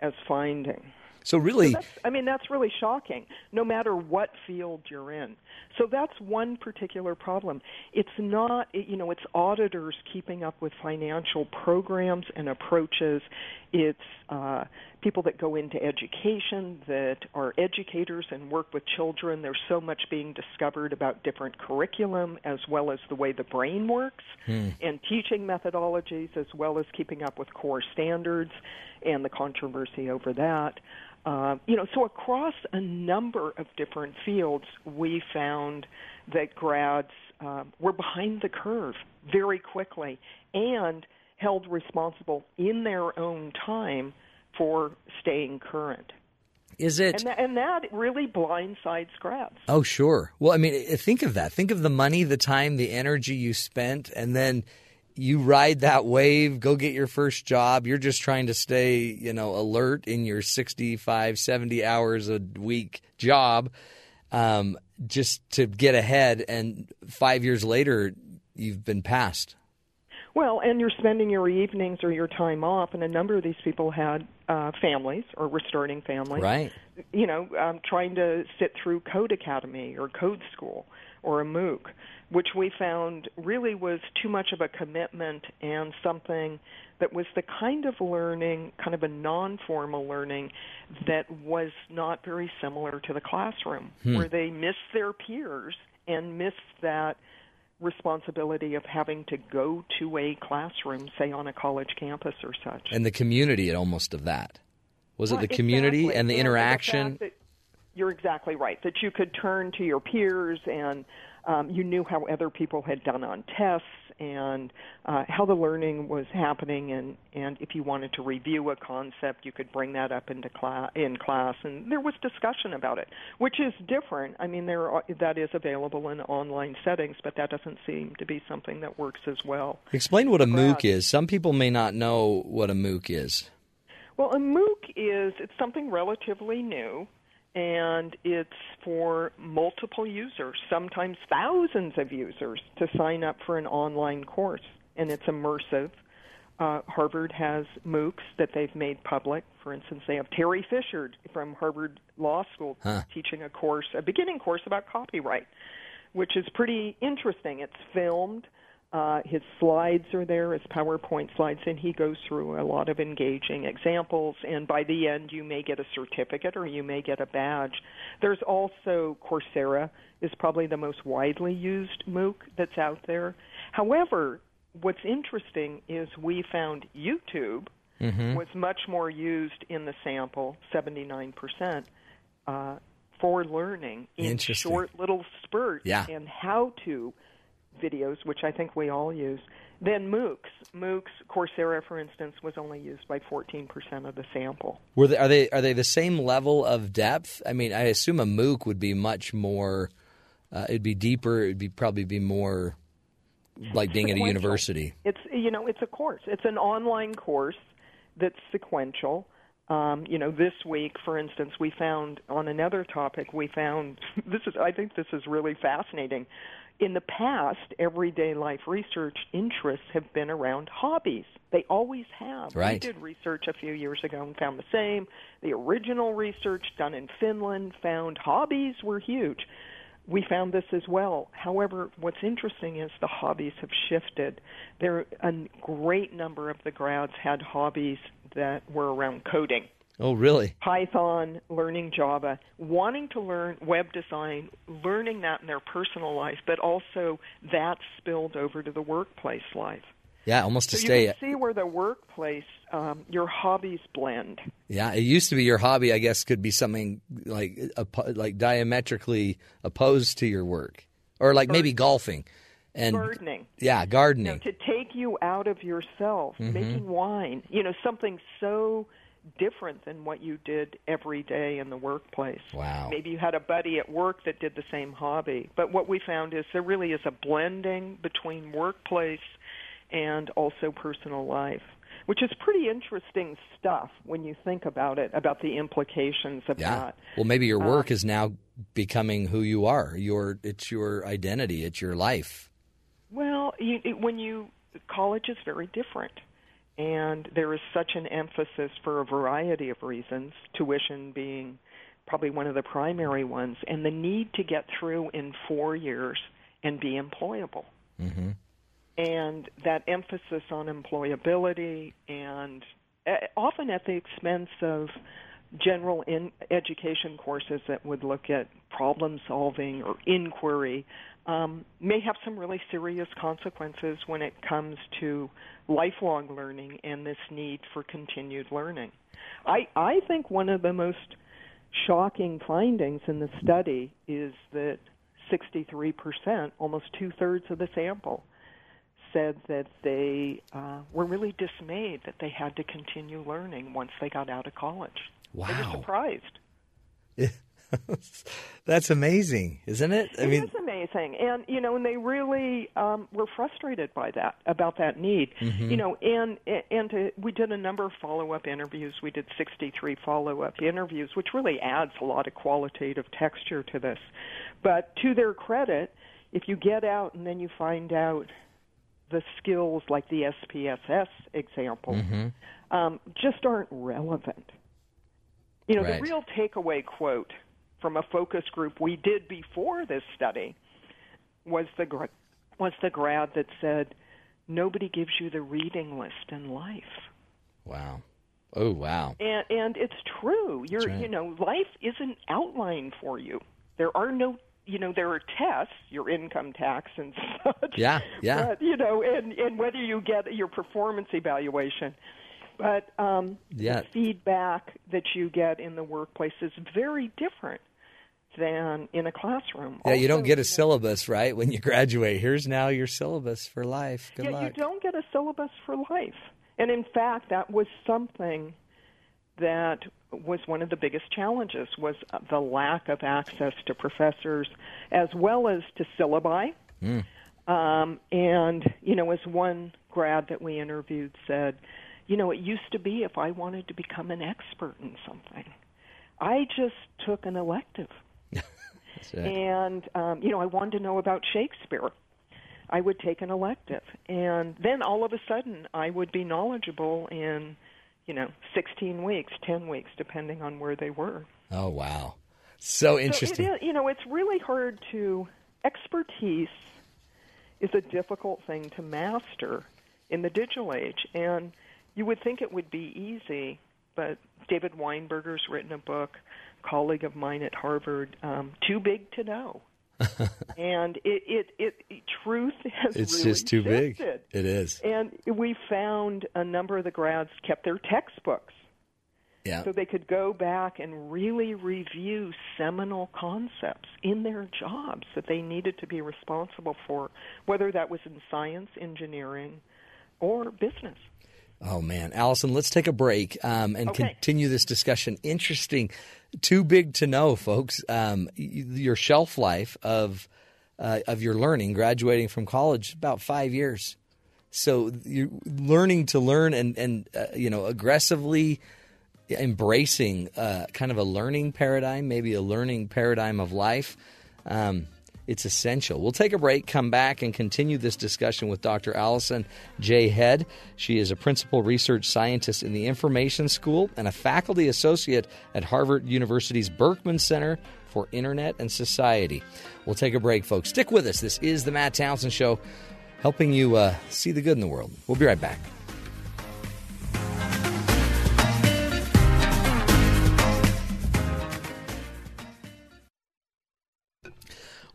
as finding. So really That's, I mean, that's really shocking, no matter what field you're in. So that's one particular problem. It's not, you know, it's auditors keeping up with financial programs and approaches. It's uh, people that go into education that are educators and work with children. There's so much being discovered about different curriculum as well as the way the brain works and teaching methodologies as well as keeping up with core standards and the controversy over that. Uh, you know, so across a number of different fields, we found that grads um, were behind the curve very quickly and held responsible in their own time for staying current. is it And that, and that really blindsides grads. Oh, sure. Well, I mean, think of that. Think of the money, the time, the energy you spent, and then you ride that wave, go get your first job. You're just trying to stay, you know, alert in your 65, 70 hours a week job um, just to get ahead. And five years later, you've been passed. Well, and you're spending your evenings or your time off, and a number of these people had uh, families or were starting families. Right. You know, um, trying to sit through Code Academy or Code School or a MOOC, which we found really was too much of a commitment and something that was the kind of learning, kind of a non-formal learning, that was not very similar to the classroom, hmm. where they missed their peers and missed that responsibility of having to go to a classroom, say on a college campus or such. And the community, almost of that. Was it the community exactly. and the fact interaction? that you're exactly right. That you could turn to your peers and Um, you knew how other people had done on tests and uh, how the learning was happening, and and if you wanted to review a concept, you could bring that up into class in class, and there was discussion about it, which is different. I mean, there are, that is available in online settings, but that doesn't seem to be something that works as well. Explain what a MOOC is. Some people may not know what a MOOC is. Well, a MOOC is it's something relatively new and it's for multiple users, sometimes thousands of users, to sign up for an online course, and it's immersive. Uh, Harvard has MOOCs that they've made public. For instance, they have Terry Fisher from Harvard Law School Huh. teaching a course, a beginning course about copyright, which is pretty interesting. It's filmed. Uh, his slides are there, his PowerPoint slides, and he goes through a lot of engaging examples. And by the end, you may get a certificate or you may get a badge. There's also Coursera is probably the most widely used MOOC that's out there. However, what's interesting is we found YouTube Mhm. was much more used in the sample, 79%, uh, for learning in short little spurts Yeah. and how to videos, which I think we all use. Then MOOCs. MOOCs, Coursera, for instance, was only used by 14% of the sample. Were they, are they are they the same level of depth? I mean, I assume a MOOC would be much more. Uh, it'd be deeper. It'd be probably be more like being at a university. It's you know it's a course. It's an online course that's sequential. Um, you know, this week, for instance, we found on another topic. We found this is. I think this is really fascinating. In the past, everyday life research interests have been around hobbies. They always have. We did research a few years ago and found the same. The original research done in Finland found hobbies were huge. We found this as well. However, what's interesting is the hobbies have shifted. There, a great number of the grads had hobbies that were around coding. Oh, really? Python, learning Java, wanting to learn web design, learning that in their personal life, but also that spilled over to the workplace life. Yeah, almost to so stay. you can see where the workplace, um, your hobbies blend. Yeah, it used to be your hobby. I guess could be something like like diametrically opposed to your work, or like maybe golfing, and Gardening. Yeah, You know, gardening. to take you out of yourself, Mhm. making wine, you know, something so different than what you did every day in the workplace. Wow. Maybe you had a buddy at work that did the same hobby. But what we found is there really is a blending between workplace and also personal life, which is pretty interesting stuff when you think about it, about the implications of Yeah. that. Well, maybe your work um, is now becoming who you are. Your it's your identity. It's your life. Well, you, when you college is very different, and there is such an emphasis for a variety of reasons, tuition being probably one of the primary ones, and the need to get through in four years and be employable. Mm-hmm. And that emphasis on employability and uh, often at the expense of general in education courses that would look at problem solving or inquiry um, may have some really serious consequences when it comes to lifelong learning and this need for continued learning. I, I think one of the most shocking findings in the study is that 63%, almost two thirds of the sample, said that they uh, were really dismayed that they had to continue learning once they got out of college. Wow. They were surprised. That's amazing, isn't it? I It mean, is amazing, and you know, and they really um, were frustrated by that about that need. Mhm. You know, and and to, we did a number of follow up interviews. We did 63 follow up interviews, which really adds a lot of qualitative texture to this. But to their credit, if you get out and then you find out the skills like the SPSS example mhm. um, just aren't relevant. You know, Right. the real takeaway quote from a focus group we did before this study was the was the grad that said, "Nobody gives you the reading list in life." wow. Oh, wow. And and it's true. You're right. you know, life isn't outlined for you. There are no you know, there are tests, your income tax and such. Yeah, yeah. But, you know, and and whether you get your performance evaluation. But um Yeah. the feedback that you get in the workplace is very different. Than in a classroom. Yeah, you don't get a syllabus, right? When you graduate, here's now your syllabus for life. Good yeah, luck. you don't get a syllabus for life. And in fact, that was something that was one of the biggest challenges was the lack of access to professors as well as to syllabi. Mm. Um, and, you know, as one grad that we interviewed said, you know, it used to be if I wanted to become an expert in something, I just took an elective. And, um, you know, I wanted to know about Shakespeare. I would take an elective. And then all of a sudden, I would be knowledgeable in, you know, 16 weeks, 10 weeks, depending on where they were. Oh wow, so interesting. So is, you know, it's really hard to expertise is a difficult thing to master in the digital age, and you would think it would be easy, but David Weinberger's written a book, colleague of mine at Harvard, um, "Too Big to Know," and it, it, it, it truth has it's really just too big. It is. And we found a number of the grads kept their textbooks Yeah. so they could go back and really review seminal concepts in their jobs that they needed to be responsible for, whether that was in science, engineering, or business. Oh man, Alison, let's take a break um, and Okay. continue this discussion. Interesting, too big to know, folks. Um, your shelf life of uh, of your learning, graduating from college, about five years. So you're learning to learn and and uh, you know aggressively embracing uh, kind of a learning paradigm, maybe a learning paradigm of life. Um, it's essential. We'll take a break, come back, and continue this discussion with Dr. Alison J. Head. She is a principal research scientist in the Information School and a faculty associate at Harvard University's Berkman Center for Internet and Society. We'll take a break, folks. Stick with us. This is the Matt Townsend Show, helping you uh, see the good in the world. We'll be right back.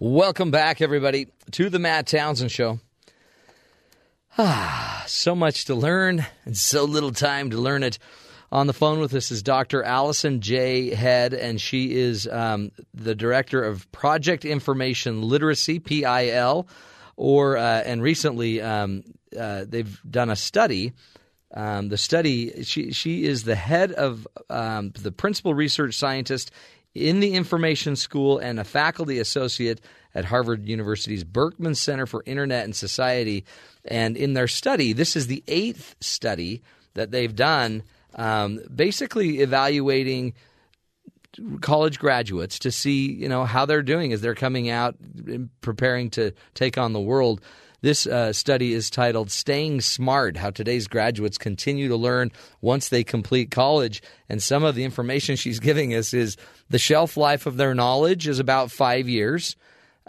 Welcome back, everybody, to the Matt Townsend Show. Ah, so much to learn and so little time to learn it. On the phone with us is Dr. Alison J. Head, and she is um, the director of Project Information Literacy (PIL), or uh, and recently um, uh, they've done a study. Um, the study she she is the head of um, the principal research scientist in the Information School and a faculty associate at Harvard University's Berkman Center for Internet and Society. And in their study, this is the eighth study that they've done, um, basically evaluating college graduates to see you know how they're doing as they're coming out preparing to take on the world. This uh, study is titled "Staying Smart: How Today's Graduates Continue to Learn Once They Complete College." And some of the information she's giving us is the shelf life of their knowledge is about five years.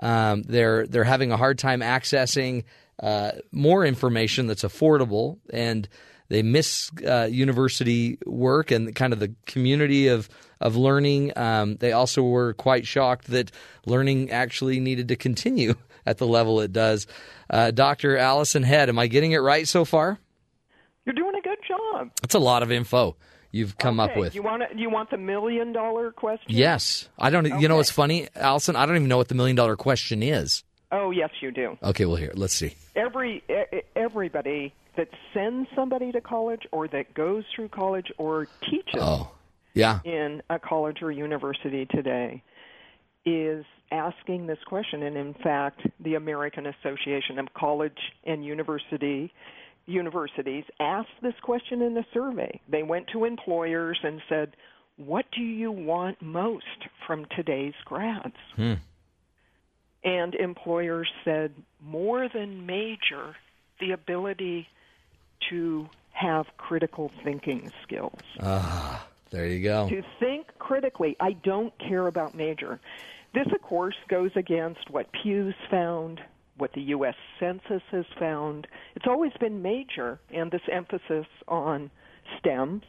Um, they're they're having a hard time accessing uh, more information that's affordable, and they miss uh, university work and kind of the community of of learning. Um, they also were quite shocked that learning actually needed to continue at the level it does. Uh, Dr. Alison Head, am I getting it right so far? You're doing a good job. That's a lot of info you've come up with. You want to, you want the million dollar question? Yes, I don't. You know what's funny, Alison? I don't even know what the million dollar question is. Oh, yes, you do. Okay, well here, let's see. Every everybody that sends somebody to college or that goes through college or teaches Oh, yeah. in a college or university today is asking this question and in fact the American Association of College and University universities asked this question in a survey. They went to employers and said, "What do you want most from today's grads?" Hmm. And employers said more than major the ability to have critical thinking skills. Ah, there you go. To think critically. I don't care about major. This, of course, goes against what Pew's found, what the U.S. Census has found. It's always been major, and this emphasis on STEM,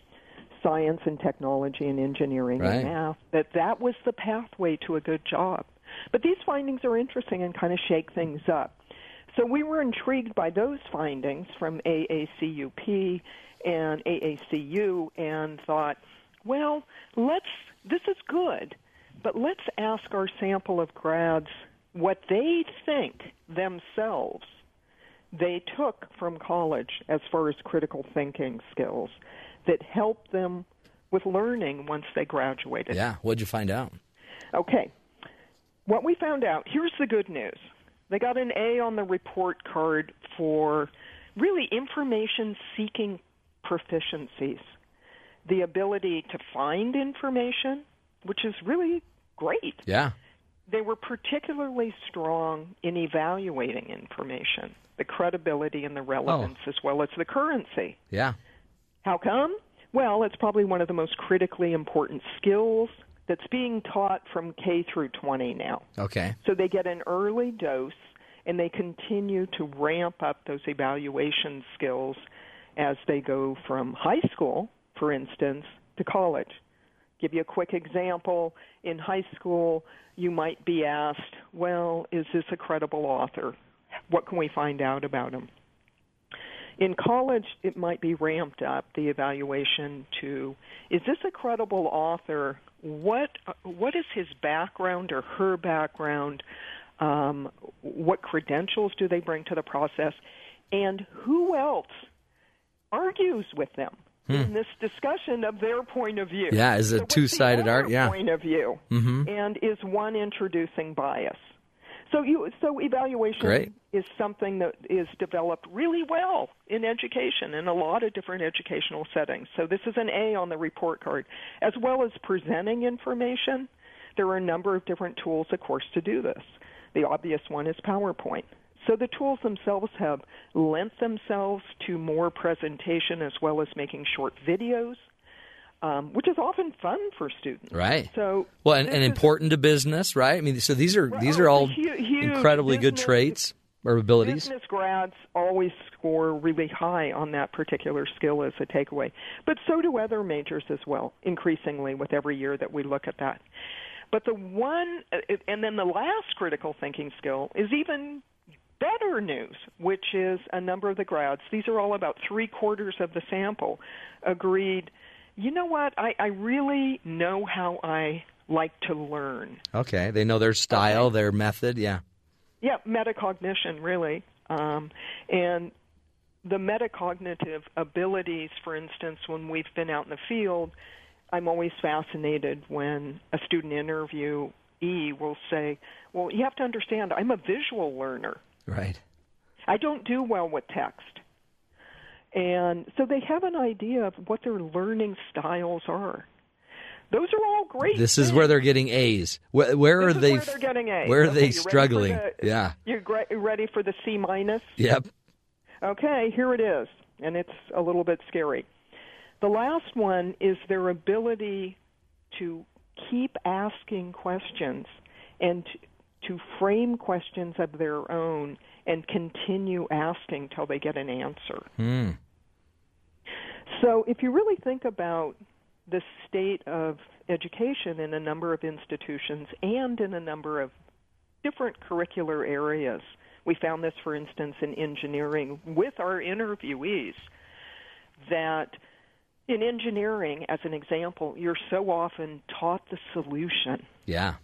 science and technology and engineering Right. and math, that that was the pathway to a good job. But these findings are interesting and kind of shake things up. So we were intrigued by those findings from AACUP and AACU and thought, well, let's this is good, But let's ask our sample of grads what they think themselves they took from college as far as critical thinking skills that helped them with learning once they graduated. Yeah. What'd you find out? Okay. What we found out, here's the good news. They got an A on the report card for really information seeking proficiencies. The ability to find information, which is really great. Yeah. They were particularly strong in evaluating information, the credibility and the relevance, oh. as well as the currency. Yeah. How come? Well, it's probably one of the most critically important skills that's being taught from K through 20 now. Okay. So they get an early dose and they continue to ramp up those evaluation skills as they go from high school, for instance, to college. Give you a quick example. In high school, you might be asked, well, is this a credible author? What can we find out about him? In college, it might be ramped up, the evaluation to, is this a credible author? What, what is his background or her background? Um, what credentials do they bring to the process? And who else argues with them in this discussion of their point of view? Hmm. Yeah, is a So two-sided art? Yeah. Point of view, Mhm. and is one introducing bias? So you so evaluation Great. is something that is developed really well in education in a lot of different educational settings. So this is an A on the report card, as well as presenting information. There are a number of different tools, of course, to do this. The obvious one is PowerPoint. So the tools themselves have lent themselves to more presentation as well as making short videos, um, which is often fun for students. Right. So Well, and, and is- important to business, right? I mean, so these are these oh, are all it's a hu- huge incredibly good traits or abilities. Business grads always score really high on that particular skill as a takeaway, but so do other majors as well, increasingly with every year that we look at that. But the one, uh, and then the last critical thinking skill is even better news, which is a number of the grads, these are all about three quarters of the sample, agreed, you know what, I, I really know how I like to learn. Okay, they know their style, their method. Yeah. Yeah, metacognition, really. Um, and the metacognitive abilities, for instance, when we've been out in the field, I'm always fascinated when a student interviewee will say, Well, you have to understand, I'm a visual learner. Right. I don't do well with text. And so they have an idea of what their learning styles are. Those are all great. This is where they're getting A's. Where, where are they? where they're getting A's. Where are Okay, they you ready for struggling? the- yeah. You're ready for the C minus? Yep. Okay, here it is, and it's a little bit scary. The last one is their ability to keep asking questions and to, frame questions of their own and continue asking till they get an answer. Hmm. So, if you really think about the state of education in a number of institutions and in a number of different curricular areas, we found this, for instance, in engineering with our interviewees, that in engineering, as an example, you're so often taught the solution. Yeah.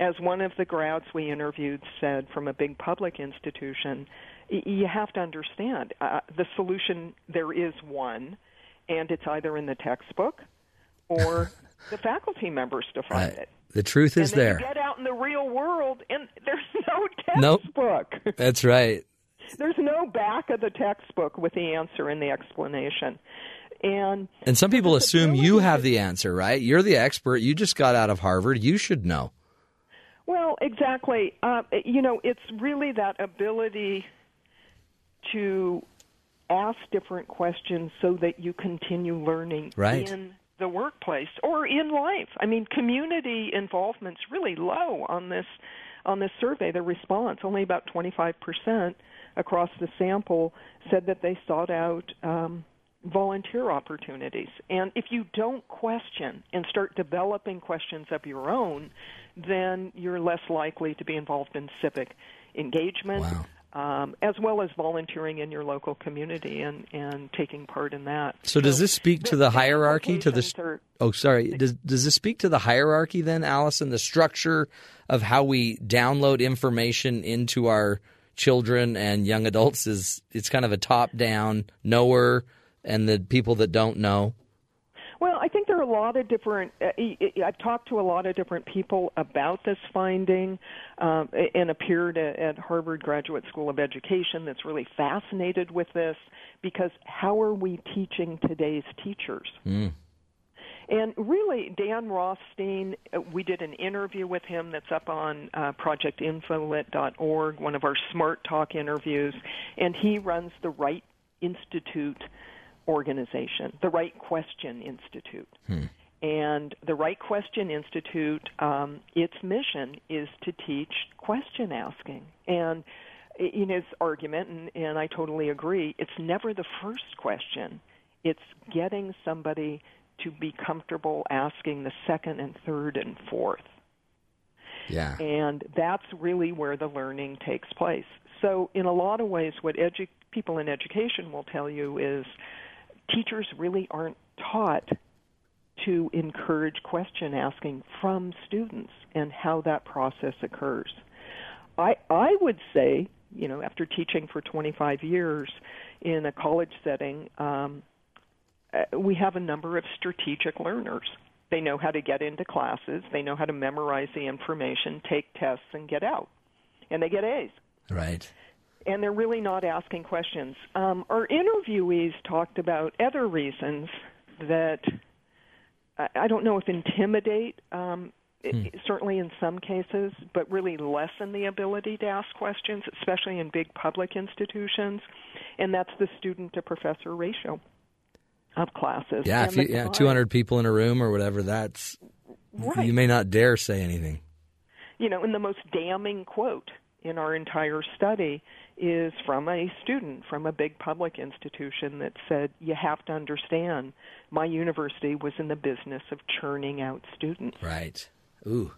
As one of the grads we interviewed said from a big public institution, y- you have to understand uh, the solution, there is one, and it's either in the textbook or the faculty members define Right. it. The truth is there. You get out in the real world, and there's no Nope. textbook. That's right. There's no back of the textbook with the answer and the explanation. And And some people assume you have the answer, right? You're the expert. You just got out of Harvard. You should know. Well, exactly. Uh, you know, it's really that ability to ask different questions so that you continue learning Right. in the workplace or in life. I mean, community involvement's really low on this on this survey. The response only about 25% across the sample said that they sought out um, volunteer opportunities. And if you don't question and start developing questions of your own, then you're less likely to be involved in civic engagement. um, as well as volunteering in your local community and, and taking part in that. So does this speak to the hierarchy to the are- Oh, sorry. Does does this speak to the hierarchy then, Alison, the structure of how we download information into our children and young adults is it's kind of a top down knower and the people that don't know. Well, I think are a lot of different. Uh, I've talked to a lot of different people about this finding, um, and appeared at, Harvard Graduate School of Education that's really fascinated with this because how are we teaching today's teachers? And really, Dan Rothstein, uh, we did an interview with him that's up on uh, projectinfolit.org, one of our Smart Talk interviews, and he runs the Right Institute organization, the Right Question Institute. And the Right Question Institute, um, its mission is to teach question asking. And in his argument, and, and I totally agree, it's never the first question. It's getting somebody to be comfortable asking the second and third and fourth. Yeah. And that's really where the learning takes place. So, in a lot of ways, what edu- people in education will tell you is teachers really aren't taught to encourage question asking from students and how that process occurs. I I would say, you know, after teaching for 25 years in a college setting, um, uh, we have a number of strategic learners. They know how to get into classes, they know how to memorize the information, take tests, and get out. And they get A's. Right. And they're really not asking questions. Um, our interviewees talked about other reasons that I I don't know if intimidate, um, i- certainly in some cases, but really lessen the ability to ask questions, especially in big public institutions. And that's the student to professor ratio of classes. Yeah, you, yeah, 200 people in a room or whatever, that's Right. you may not dare say anything. you know, and the most damning quote in our entire study is from a student from a big public institution that said, You have to understand, my university was in the business of churning out students. Right. Ooh.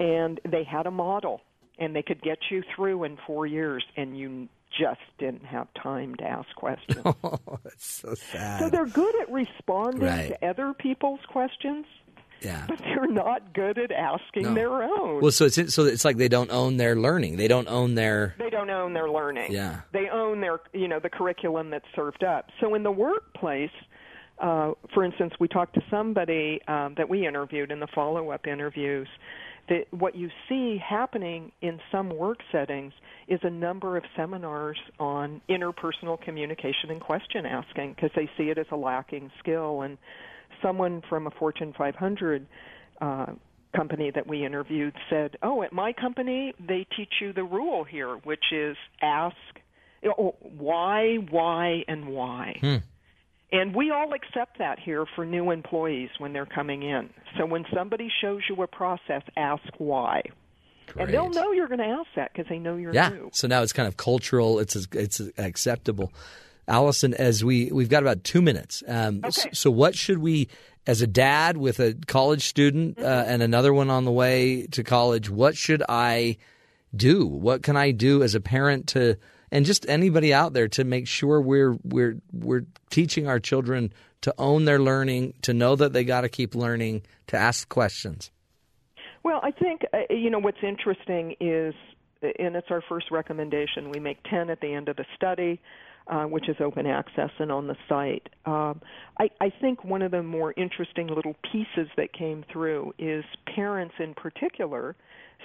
And they had a model, and they could get you through in four years, and you just didn't have time to ask questions. Oh, that's so sad. so they're good at responding Right. to other people's questions, yeah. but they're not good at asking No. their own. Well, so it's so it's like they don't own their learning. They don't own their they don't own their learning. Yeah. They own their, you know, the curriculum that's served up. So in the workplace, uh, for instance, we talked to somebody um, that we interviewed in the follow-up interviews. That what you see happening in some work settings is a number of seminars on interpersonal communication and question asking because they see it as a lacking skill. And someone from a Fortune 500 uh, company that we interviewed said, "Oh, at my company, they teach you the rule here, which is ask why, why, and why." And we all accept that here for new employees when they're coming in. So when somebody shows you a process, ask why. And they'll know you're going to ask that because they know you're yeah. new. So now it's kind of cultural. It's it's acceptable. Alison, as we we've got about two minutes. Um, Okay. So what should we, as a dad with a college student uh, Mm-hmm. and another one on the way to college, what should I do? What can I do as a parent to, and just anybody out there to make sure we're we're we're teaching our children to own their learning, to know that they got to keep learning, to ask questions. Well, I think uh, you know what's interesting is, and it's our first recommendation. We make ten at the end of the study, uh, which is open access and on the site. Um, I, I think one of the more interesting little pieces that came through is parents, in particular,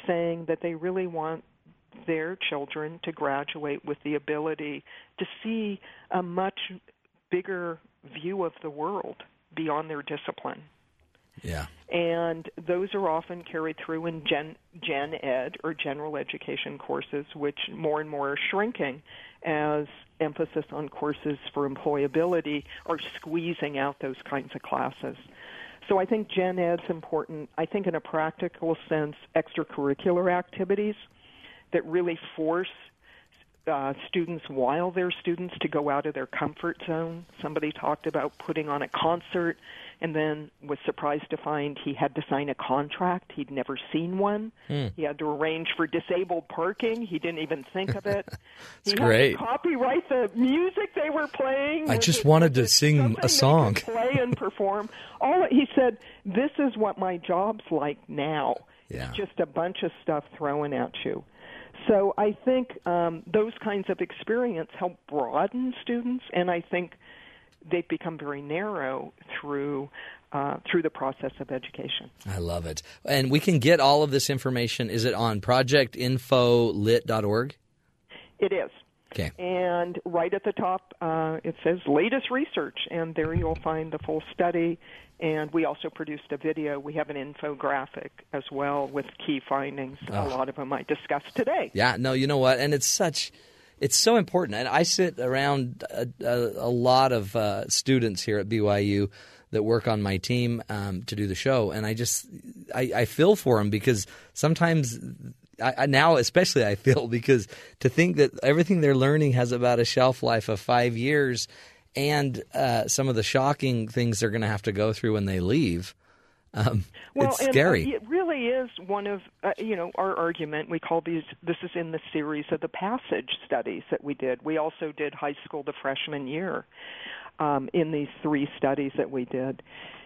saying that they really want their children to graduate with the ability to see a much bigger view of the world beyond their discipline Yeah. and those are often carried through in gen, gen ed or general education courses, which more and more are shrinking as emphasis on courses for employability are squeezing out those kinds of classes. So I think gen ed's important. I think in a practical sense, extracurricular activities that really force uh, students while they're students to go out of their comfort zone. Somebody talked about putting on a concert and then was surprised to find he had to sign a contract. He'd never seen one. Hmm. He had to arrange for disabled parking. He didn't even think of it. He great. Had to copyright the music they were playing. I just it- wanted to sing a song. play and perform. All he said, "This is what my job's like now. Yeah. It's just a bunch of stuff thrown at you." So I think um, those kinds of experience help broaden students, and I think they've become very narrow through uh, through the process of education. I love it. And we can get all of this information. Is it on projectinfolit.org? It is. Okay. And right at the top, uh, it says latest research, and there you'll find the full study. And we also produced a video. We have an infographic as well with key findings. Oh. A lot of them I discussed today. Yeah, no, you know what? And it's such, it's so important. And I sit around a, a, a lot of uh, students here at BYU that work on my team um, to do the show, and I just, I, I feel for them because sometimes. I, I, now, especially, I feel because to think that everything they're learning has about a shelf life of five years, and uh, some of the shocking things they're going to have to go through when they leave, um, Well, it's and, uh, it really is one of uh, you know our argument. We call these. This is in the series of the passage studies that we did. We also did high school the freshman year um, in these three studies that we did,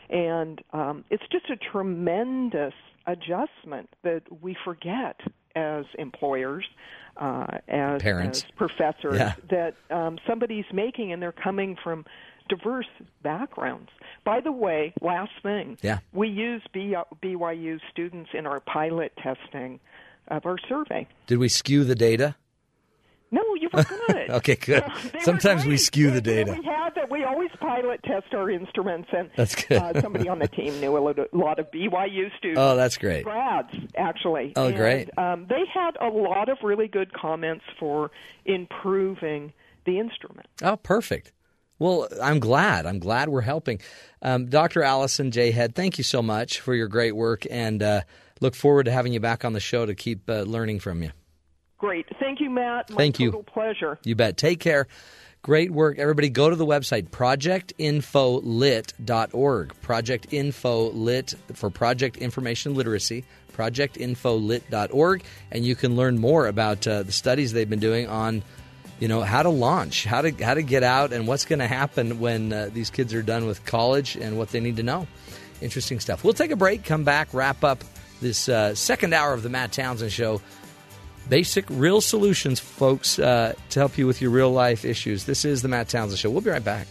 and um, it's just a tremendous adjustment that we forget as employers. Uh, as, Parents. as professors, Yeah. that um, somebody's making, and they're coming from diverse backgrounds. By the way, last thing, Yeah. we use BYU students in our pilot testing of our survey. Did we skew the data? No, you were good. Okay, good. Were Sometimes we skew the data. We had that. We always pilot test our instruments, and That's good. Uh, somebody on the team knew a lot of, lot of BYU students. Oh, that's great. Grads, actually. Oh, And, great. Um, they had a lot of really good comments for improving the instrument. Oh, perfect. Well, I'm glad. I'm glad we're helping. Um, Dr. Alison J. Head, thank you so much for your great work and uh, look forward to having you back on the show to keep uh, learning from you. Great. Thank you, Matt. My Thank you. pleasure. You bet. Take care. Great work. Everybody go to the website projectinfolit.org. Project Info Lit for Project Information Literacy. Projectinfolit.org. And you can learn more about uh, the studies they've been doing on you know how to launch, how to how to get out, and what's going to happen when uh, these kids are done with college and what they need to know. Interesting stuff. We'll take a break, come back, wrap up this uh, second hour of the Matt Townsend Show. Basic, real solutions, folks, uh, to help you with your real life issues. This is the Matt Townsend Show. We'll be right back.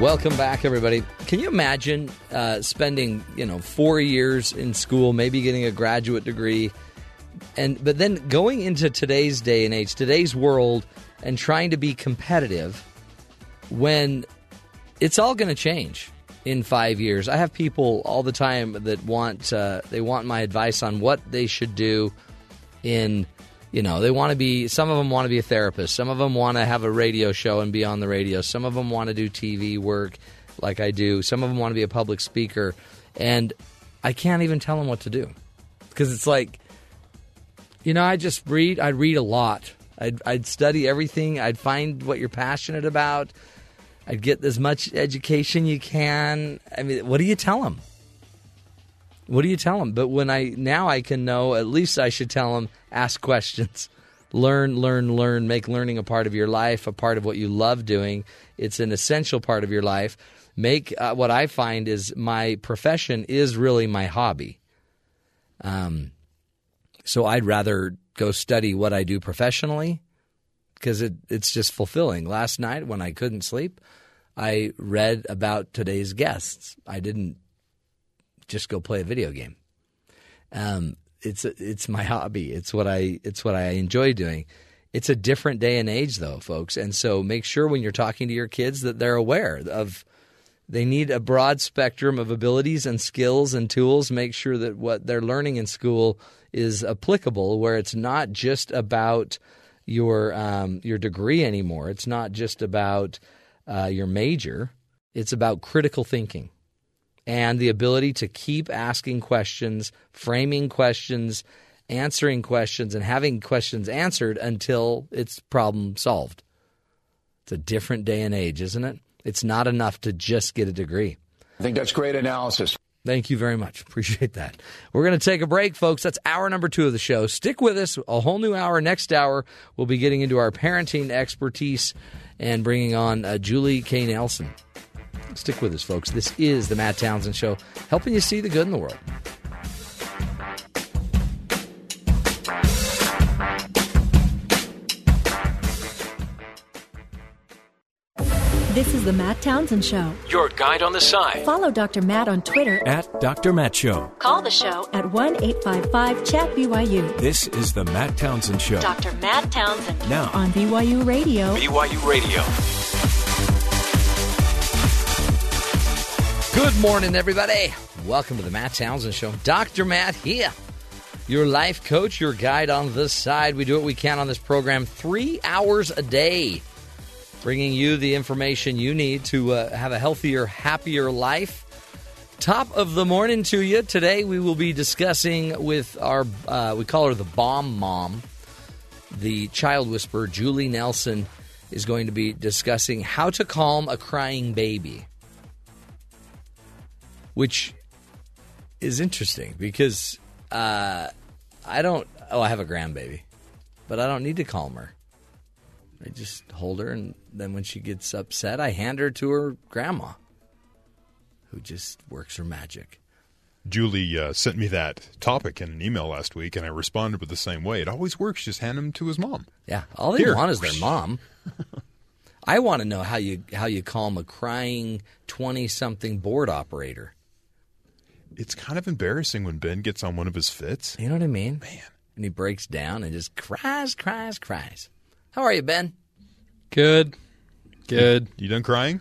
Welcome back, everybody. Can you imagine uh, spending, you know, four years in school, maybe getting a graduate degree, and but then going into today's day and age, today's world, and trying to be competitive when it's all going to change in five years. I have people all the time that want uh, they want my advice on what they should do in you know they want to be some of them want to be a therapist. Some of them want to have a radio show and be on the radio. Some of them want to do tv work like i do. Some of them want to be a public speaker. And i can't even tell them what to do. Because it's like you know i just read i'd read a lot. I'd, I'd study everything. I'd find what you're passionate about. I'd get as much education you can. I mean what do you tell them what do you tell them? But when I now I can know, at least I should tell them ask questions. Learn, learn, learn. Make learning a part of your life, a part of what you love doing. It's an essential part of your life. Make uh, what I find is my profession is really my hobby. Um, so I'd rather go study what I do professionally because it, it's just fulfilling. Last night when I couldn't sleep, I read about today's guests. I didn't just go play a video game. Um, it's it's my hobby. It's what I it's what I enjoy doing. It's a different day and age though, folks. And so make sure when you're talking to your kids that they're aware of they need a broad spectrum of abilities and skills and tools. Make sure that what they're learning in school is applicable where it's not just about your um, your degree anymore. It's not just about uh, your major. It's about critical thinking and the ability to keep asking questions, framing questions, answering questions, and having questions answered until it's problem solved. It's a different day and age, isn't it? It's not enough to just get a degree. I think that's great analysis. Thank you very much. Appreciate that. We're going to take a break, folks. That's hour number two of the show. Stick with us. A whole new hour. Next hour, we'll be getting into our parenting expertise and bringing on uh, Julie K. Nelson. Stick with us, folks. This is the Matt Townsend Show, helping you see the good in the world. This is the Matt Townsend Show. Your guide on the side. Follow Dr. Matt on Twitter At Dr. Matt Show. Call the show at 1 855 Chat BYU This is the Matt Townsend Show. Dr. Matt Townsend Now, on BYU Radio. BYU Radio. Good morning, everybody. Welcome to the Matt Townsend Show. Dr. Matt here, your life coach, your guide on the side. We do what we can on this program three hours a day, bringing you the information you need to uh, have a healthier, happier life. Top of the morning to you. Today we will be discussing with our, uh, we call her the bomb mom, the child whisperer, Julie Nelson, is going to be discussing how to calm a crying baby which is interesting because uh, I don't. Oh, I have a grandbaby, but I don't need to calm her. I just hold her, and then when she gets upset, I hand her to her grandma, who just works her magic. Julie uh, sent me that topic in an email last week, and I responded with the same way. It always works. Just hand him to his mom. Yeah, all they Here. want is their mom. I want to know how you how you calm a crying twenty something board operator. It's kind of embarrassing when Ben gets on one of his fits. You know what I mean? Man. And he breaks down and just cries, cries, cries. How are you, Ben? Good. Good. You done crying?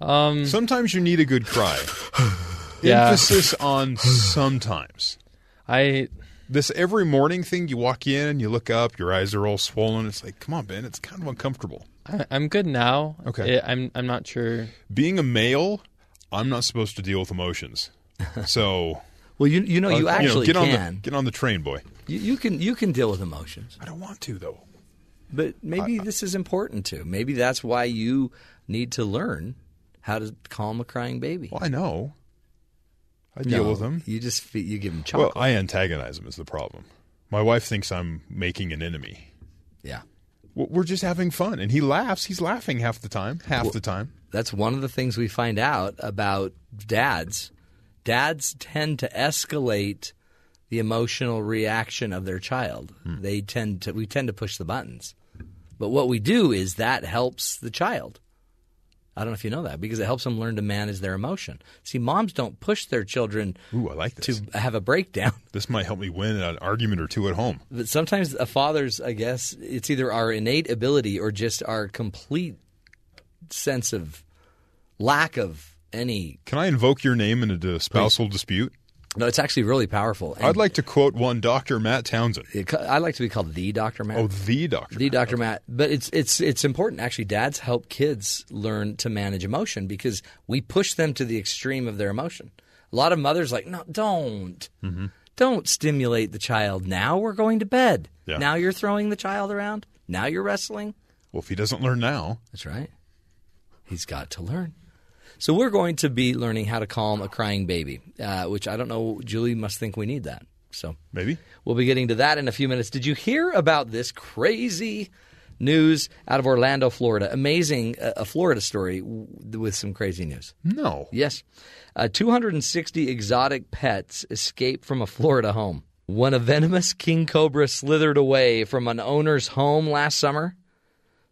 Um, Sometimes you need a good cry. Yeah. Emphasis on sometimes. I This every morning thing, you walk in and you look up, your eyes are all swollen. It's like, come on, Ben, it's kind of uncomfortable. I, I'm good now. Okay. I- I'm I'm not sure. Being a male, I'm not supposed to deal with emotions. So, Well, you you know you uh, actually get on can. the get on the train, boy. You, you can you can deal with emotions, I don't want to though. but maybe this is important too. Maybe that's why you need to learn how to calm a crying baby. Well, I know. I deal No, with them. You just you give them chocolate. Well. I antagonize them is the problem. My wife thinks I'm making an enemy. yeah, We're just having fun, and he laughs. He's laughing half the time. Half Well- the time. that's one of the things we find out about dads. Dads tend to escalate the emotional reaction of their child. Hmm. They tend to we tend to push the buttons. But what we do is that helps the child. I don't know if you know that because it helps them learn to manage their emotion. See, moms don't push their children Ooh, I like this. to have a breakdown. This might help me win an argument or two at home. But sometimes a father's, I guess, it's either our innate ability or just our complete sense of lack of any. Can I invoke your name in a spousal dispute? No, it's actually really powerful. And I'd like to quote one Dr. Matt Townsend. it- I like to be called the Doctor Matt. Oh, the doctor. the Dr. Matt. But it's it's it's important actually. Dads help kids learn to manage emotion because we push them to the extreme of their emotion. A lot of mothers like, no, don't, Mm-hmm. don't stimulate the child. Now we're going to bed. Yeah. Now you're throwing the child around. Now you're wrestling. Well, if he doesn't learn now, That's right. He's got to learn. So we're going to be learning how to calm a crying baby, uh, which I don't know. Julie must think we need that. So maybe. we'll be getting to that in a few minutes. Did you hear about this crazy news out of Orlando, Florida? Amazing, uh, a Florida story w- with some crazy news. No. Yes. Uh, 260 exotic pets escaped from a Florida home. When a venomous king cobra slithered away from an owner's home last summer,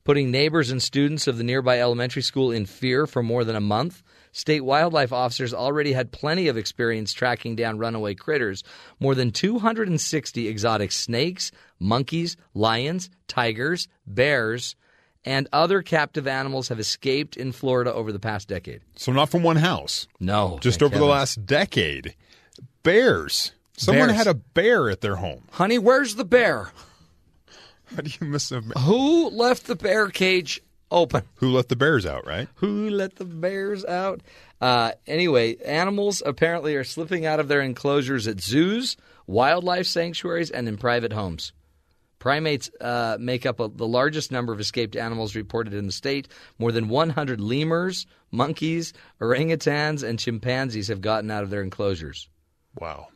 putting neighbors and students of the nearby elementary school in fear for more than a month, state wildlife officers already had plenty of experience tracking down runaway critters. More than 260 exotic snakes, monkeys, lions, tigers, bears, and other captive animals have escaped in Florida over the past decade. So not from one house. No. Just over the last decade. Bears. Someone Bears. had a bear at their home. Honey, where's the bear? How do you miss a Who left the bear cage open? Who let the bears out, right? Who let the bears out? Uh, anyway, animals apparently are slipping out of their enclosures at zoos, wildlife sanctuaries, and in private homes. Primates uh, make up a, the largest number of escaped animals reported in the state. More than 100 lemurs, monkeys, orangutans, and chimpanzees have gotten out of their enclosures. Wow.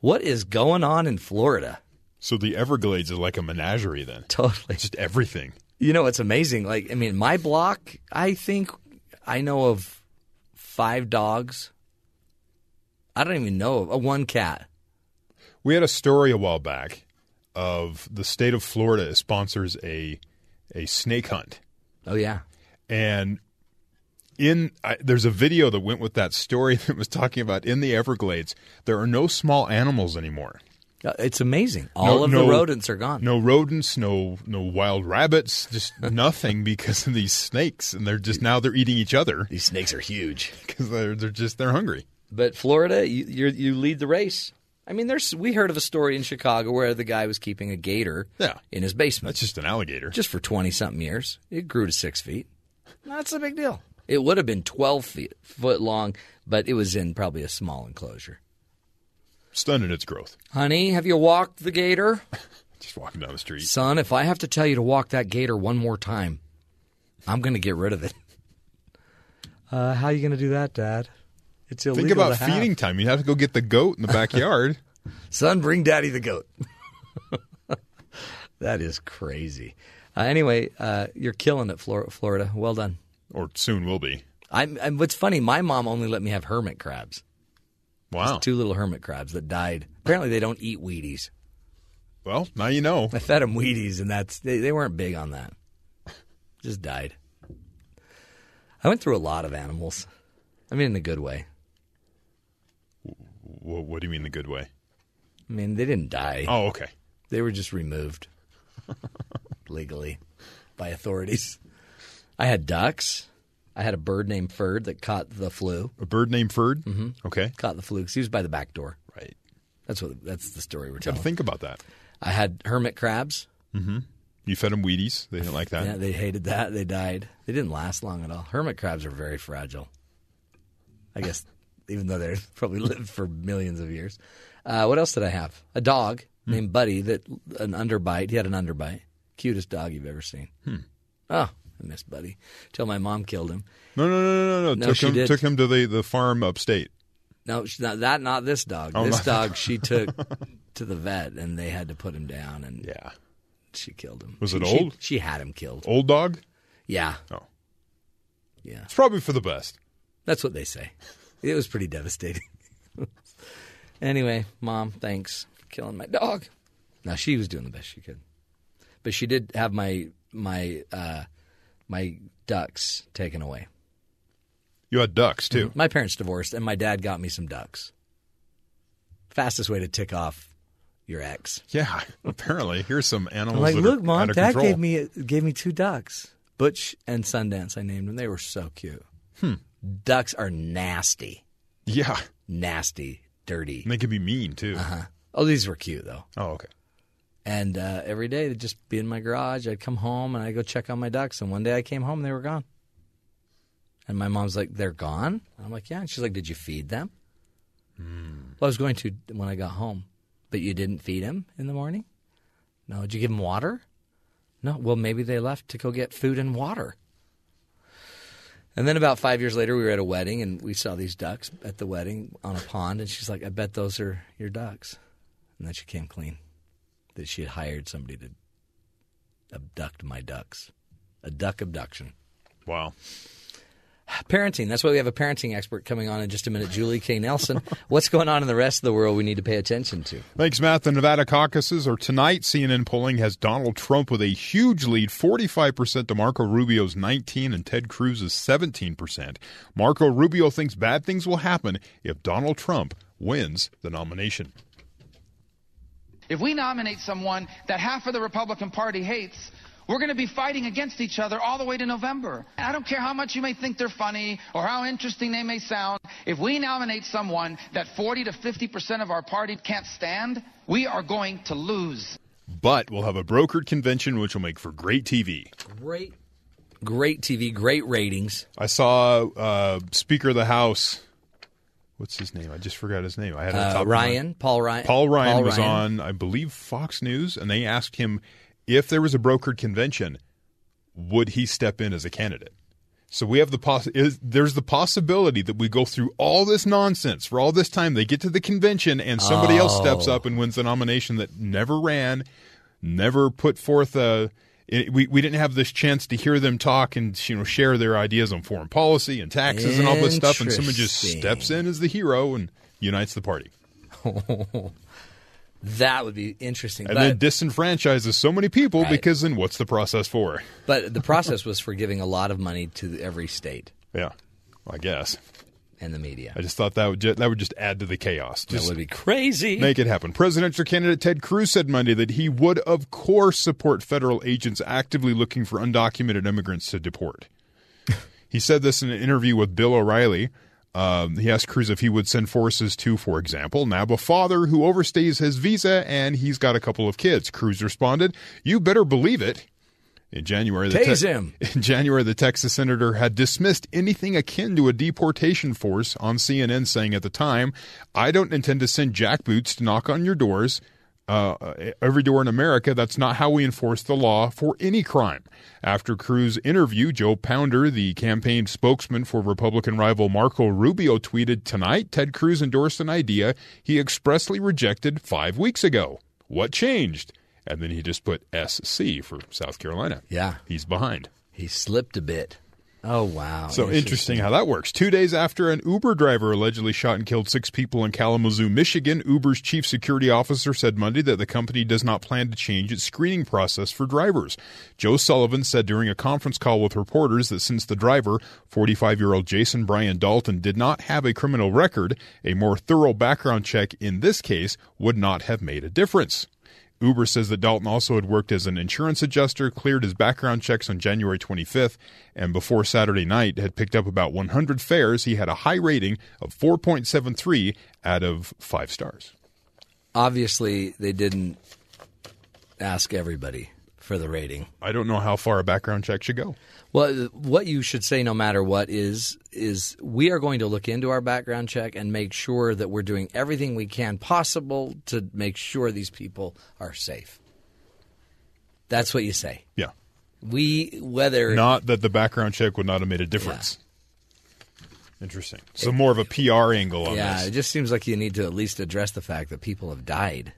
What is going on in Florida? So the Everglades is like a menagerie then. Totally. Just everything. You know, it's amazing. Like, I mean, my block, I think I know of five dogs. I don't even know of uh, one cat. We had a story a while back of the state of Florida sponsors a a snake hunt. Oh yeah. And in I, there's a video that went with that story that was talking about in the Everglades there are no small animals anymore. Uh, It's amazing. All of the rodents are gone. No rodents, no no wild rabbits, just nothing because of these snakes, and they're just now they're eating each other These snakes are huge. because they're they're just they're hungry. But Florida, you you're, you lead the race. I mean, there's we heard of a story in Chicago where the guy was keeping a gator Yeah. in his basement That's just an alligator. just for twenty something years. It grew to six feet. That's a big deal. It would have been twelve feet foot long, but it was in probably a small enclosure. Stunned in its growth. Honey, have you walked the gator? Just walking down the street. Son, if I have to tell you to walk that gator one more time, I'm going to get rid of it. Uh, how are you going to do that, Dad? It's illegal. Think about to have. feeding time. You have to go get the goat in the backyard. Son, bring Daddy the goat. that is crazy. Uh, anyway, uh, you're killing it, Flor- Florida. Well done. or soon will be. I'm, I'm, what's funny, my mom only let me have hermit crabs. Wow. Just two little hermit crabs that died. Apparently, they don't eat Wheaties. Well, now you know. I fed them Wheaties, and that's they, they weren't big on that. Just died. I went through a lot of animals. I mean, in a good way. What, what do you mean the good way? I mean, they didn't die. Oh, okay. They were just removed legally by authorities. I had ducks. I had a bird named Ferd that caught the flu. A bird named Ferd. Mm-hmm. Okay. Caught the flu 'cause he was by the back door. Right. That's what. That's the story we're telling. think about that. I had hermit crabs. Mm-hmm. You fed them Wheaties. They didn't like that. Yeah, they hated that. They died. They didn't last long at all. Hermit crabs are very fragile. I guess, even though they've probably lived for millions of years. Uh, what else did I have? A dog Hmm. named Buddy that an underbite. He had an underbite. Cutest dog you've ever seen. Hmm. Oh, I miss Buddy. Till my mom killed him. No, no, no, no, no. No, took she him, did. took him to the, the farm upstate. No, not that. Not this dog. Oh, this dog she took to the vet, and they had to put him down, and yeah, she killed him. Was She- it she- old? She, had him killed. Old dog. Yeah. Oh. Yeah. It's probably for the best. That's what they say. It was pretty devastating. anyway, mom, thanks for killing my dog. Now she was doing the best she could, but she did have my my uh, my ducks taken away. You had ducks too. My parents divorced, and my dad got me some ducks. Fastest way to tick off your ex. Yeah, apparently. Here's some I'm animals. like, that look, are mom, out of dad control. gave me gave me two ducks, Butch and Sundance. I named them. They were so cute. Hmm. Ducks are nasty, Yeah, nasty, dirty. and they can be mean too. Uh-huh. Oh, these were cute though. Oh, okay. And uh, every day they'd just be in my garage. I'd come home and I'd go check on my ducks. And one day I came home, and they were gone. And my mom's like, "They're gone." I'm like, "Yeah." And she's like, "Did you feed them?" Well, I was going to when I got home, but you didn't feed them in the morning. No, did you give them water? No. Well, maybe they left to go get food and water. And then about five years later, we were at a wedding and we saw these ducks at the wedding on a pond. And she's like, "I bet those are your ducks." And then she came clean that she had hired somebody to abduct my ducks. A duck abduction. Wow. Parenting. That's why we have a parenting expert coming on in just a minute, Julie K. Nelson. What's going on in the rest of the world we need to pay attention to? Thanks, Matt. The Nevada caucuses are tonight. CNN polling has Donald Trump with a huge lead, 45% to Marco Rubio's 19 and Ted Cruz's 17%. Marco Rubio thinks bad things will happen if Donald Trump wins the nomination. If we nominate someone that half of the Republican Party hates, we're going to be fighting against each other all the way to November. I don't care how much you may think they're funny or how interesting they may sound. If we nominate someone that 40 to 50% of our party can't stand, we are going to lose. but we'll have a brokered convention, which will make for great TV. Great, great TV, great ratings. I saw uh, Speaker of the House. What's his name? I just forgot his name. I had Uh, top of my- Ryan, Paul Ryan. Paul Ryan Paul was Ryan. on, I believe, Fox News, and they asked him if there was a brokered convention, would he step in as a candidate? So we have the poss- is, there's the possibility that we go through all this nonsense for all this time. They get to the convention and somebody else steps Oh. up and wins the nomination that never ran, never put forth a. it- we, we didn't have this chance to hear them talk and you know share their ideas on foreign policy and taxes and all this stuff, and someone just steps in as the hero and unites the party. that would be interesting. and but, then disenfranchises so many people Right. because then what's the process for? but the process was for giving a lot of money to every state Yeah, I guess. And the media. I just thought that would ju- that would just add to the chaos. That would be crazy. make it happen. Presidential candidate Ted Cruz said Monday that he would, of course, support federal agents actively looking for undocumented immigrants to deport. he said this in an interview with Bill O'Reilly. Um, he asked Cruz if he would send forces to, for example, nab a father who overstays his visa and he's got a couple of kids. Cruz responded, "You better believe it." In January, the Tase him. In January, the Texas senator had dismissed anything akin to a deportation force on CNN, saying at the time, "I don't intend to send jackboots to knock on your doors." Uh, every door in America. That's not how we enforce the law for any crime. After Cruz' interview, Joe Pounder, the campaign spokesman for Republican rival Marco Rubio, tweeted tonight Ted Cruz endorsed an idea he expressly rejected five weeks ago. What changed? And then he just put SC for South Carolina. Yeah. He's behind. He slipped a bit. Oh wow! So interesting how that works. Two days after an Uber driver allegedly shot and killed six people in Kalamazoo, Michigan, Uber's chief security officer said Monday that the company does not plan to change its screening process for drivers. Joe Sullivan said during a conference call with reporters that since the driver, 45 year old Jason Brian Dalton, did not have a criminal record, a more thorough background check in this case would not have made a difference. Uber says that Dalton also had worked as an insurance adjuster, cleared his background checks on January 25th, and before Saturday night had picked up about 100 fares. He had a high rating of 4.73 out of 5 stars. Obviously, they didn't ask everybody for the rating. I don't know how far a background check should go. Well, what you should say, no matter what, is is we are going to look into our background check and make sure that we're doing everything we can possible to make sure these people are safe. That's what you say. Yeah. We whether Not that the background check would not have made a difference. Interesting. So more of a PR angle on yeah, this. Yeah, it just seems like you need to at least address the fact that people have died.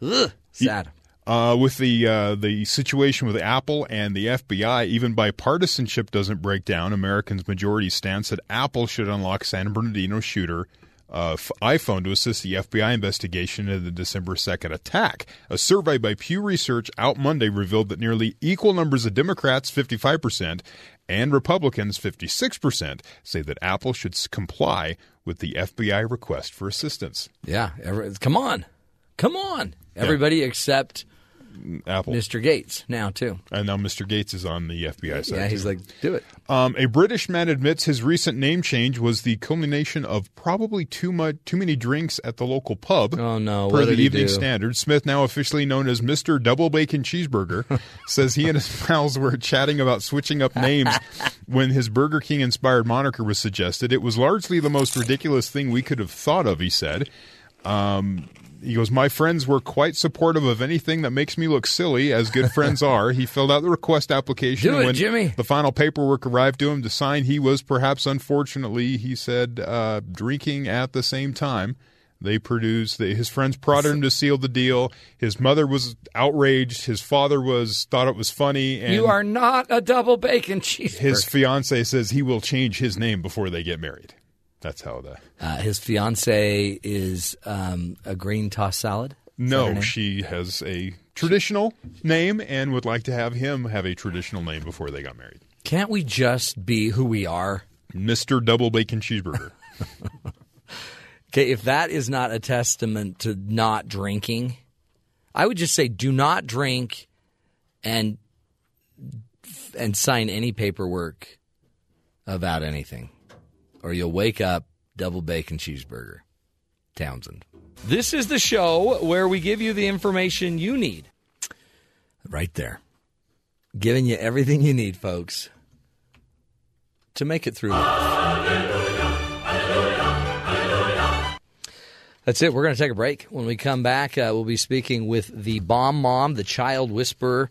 Ugh, sad. Uh, with the uh, the situation with Apple and the FBI, even bipartisanship doesn't break down. Americans' majority stance that Apple should unlock San Bernardino shooter uh, f- iPhone to assist the FBI investigation of the December 2nd attack. A survey by Pew Research out Monday revealed that nearly equal numbers of Democrats, 55%, and Republicans, 56%, say that Apple should comply with the FBI request for assistance. Yeah, every, come on, come on, everybody except Apple. Mr. Gates now too. And now Mr. Gates is on the FBI side. Yeah, he's too. like, do it. Um, a British man admits his recent name change was the culmination of probably too much, too many drinks at the local pub. Oh no! Per the Evening do? Standard, Smith, now officially known as Mister Double Bacon Cheeseburger, says he and his pals were chatting about switching up names when his Burger King inspired moniker was suggested. It was largely the most ridiculous thing we could have thought of. He said. Um, he goes, My friends were quite supportive of anything that makes me look silly, as good friends are. He filled out the request application. Do and it, when Jimmy. The final paperwork arrived to him to sign. He was perhaps, unfortunately, he said, uh, drinking at the same time. They produced, the, his friends prodded him to seal the deal. His mother was outraged. His father was, thought it was funny. And you are not a double bacon cheeseburger. his fiance says he will change his name before they get married. That's how the. Uh, his fiance is um, a green toss salad. Is that her No, she has a traditional name and would like to have him have a traditional name before they got married. Can't we just be who we are? Mr. Double Bacon Cheeseburger. Okay, if that is not a testament to not drinking, I would just say do not drink and and sign any paperwork about anything, or you'll wake up double bacon cheeseburger. Townsend. This is the show where we give you the information you need Right there. Giving you everything you need, folks, to make it through. That's it. We're going to take a break. When we come back, uh, we'll be speaking with the bomb mom, the child whisperer.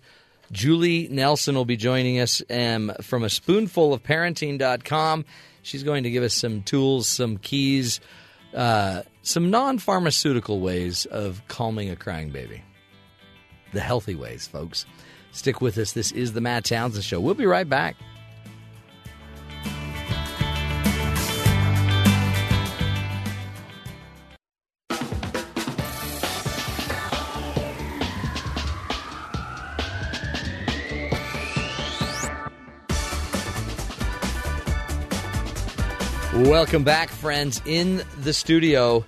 Julie Nelson will be joining us um, from a spoonful of parenting.com. She's going to give us some tools, some keys, uh, some non pharmaceutical ways of calming a crying baby. The healthy ways, folks. Stick with us. This is the Matt Townsend Show. We'll be right back. Welcome back, friends. In the studio,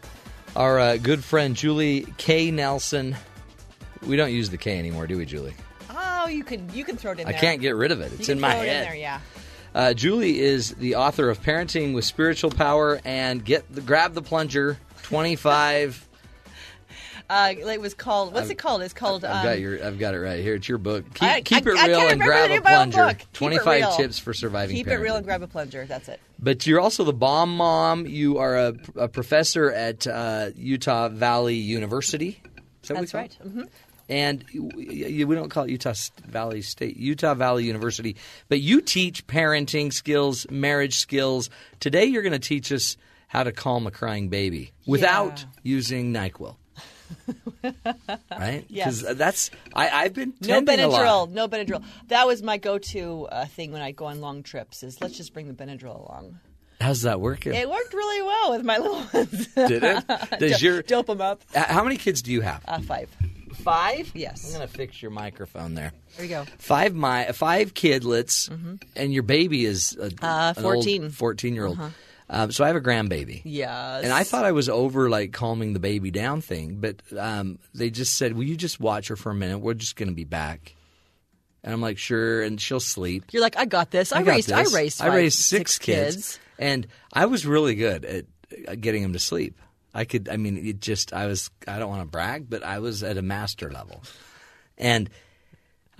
our uh, good friend Julie K. Nelson. We don't use the K anymore, do we, Julie? Oh, you can you can throw it in there. I there. can't get rid of it. It's in my throw it head. In there, yeah. Uh, Julie is the author of Parenting with Spiritual Power and Get the Grab the Plunger 25. Uh, it was called. What's I've- it called? It's called. I've um, got your I've got it right here. It's your book. Keep, I- keep I- it real and grab a name of my own plunger. it 25 tips for surviving Keep parenting. it real and grab a plunger. That's it. But you're also the bomb mom. You are a, a professor at uh, Utah Valley University. That That's right. it? hmm And we don't call it Utah Valley State, Utah Valley University, but you teach parenting skills, marriage skills. Today, you're going to teach us how to calm a crying baby without using Nyquil. right? Yes. Because that's I, I've been No tending a lot. Benadryl. No Benadryl. That was my go-to uh, thing when I go on long trips. Is let's just bring the Benadryl along. How's that working? It worked really well with my little ones. Did it? Does Do- your dope them up? How many kids do you have? Uh, five. Five? I'm going to fix your microphone there. There you go. Five my five kidlets, and your baby is a, Uh, 14. 14 year old. Uh-huh. Um, so I have a grandbaby. Yes. And I thought I was over like calming the baby down thing, but um, they just said, "Will you just watch her for a minute? We're just going to be back." And I'm like, "Sure," and she'll sleep. You're like, I got this. I, got raised. this. I raised. I raised six, kids. kids, and I was really good at uh, getting them to sleep. I could. I mean, it just. I was. I don't want to brag, but I was at a master level, and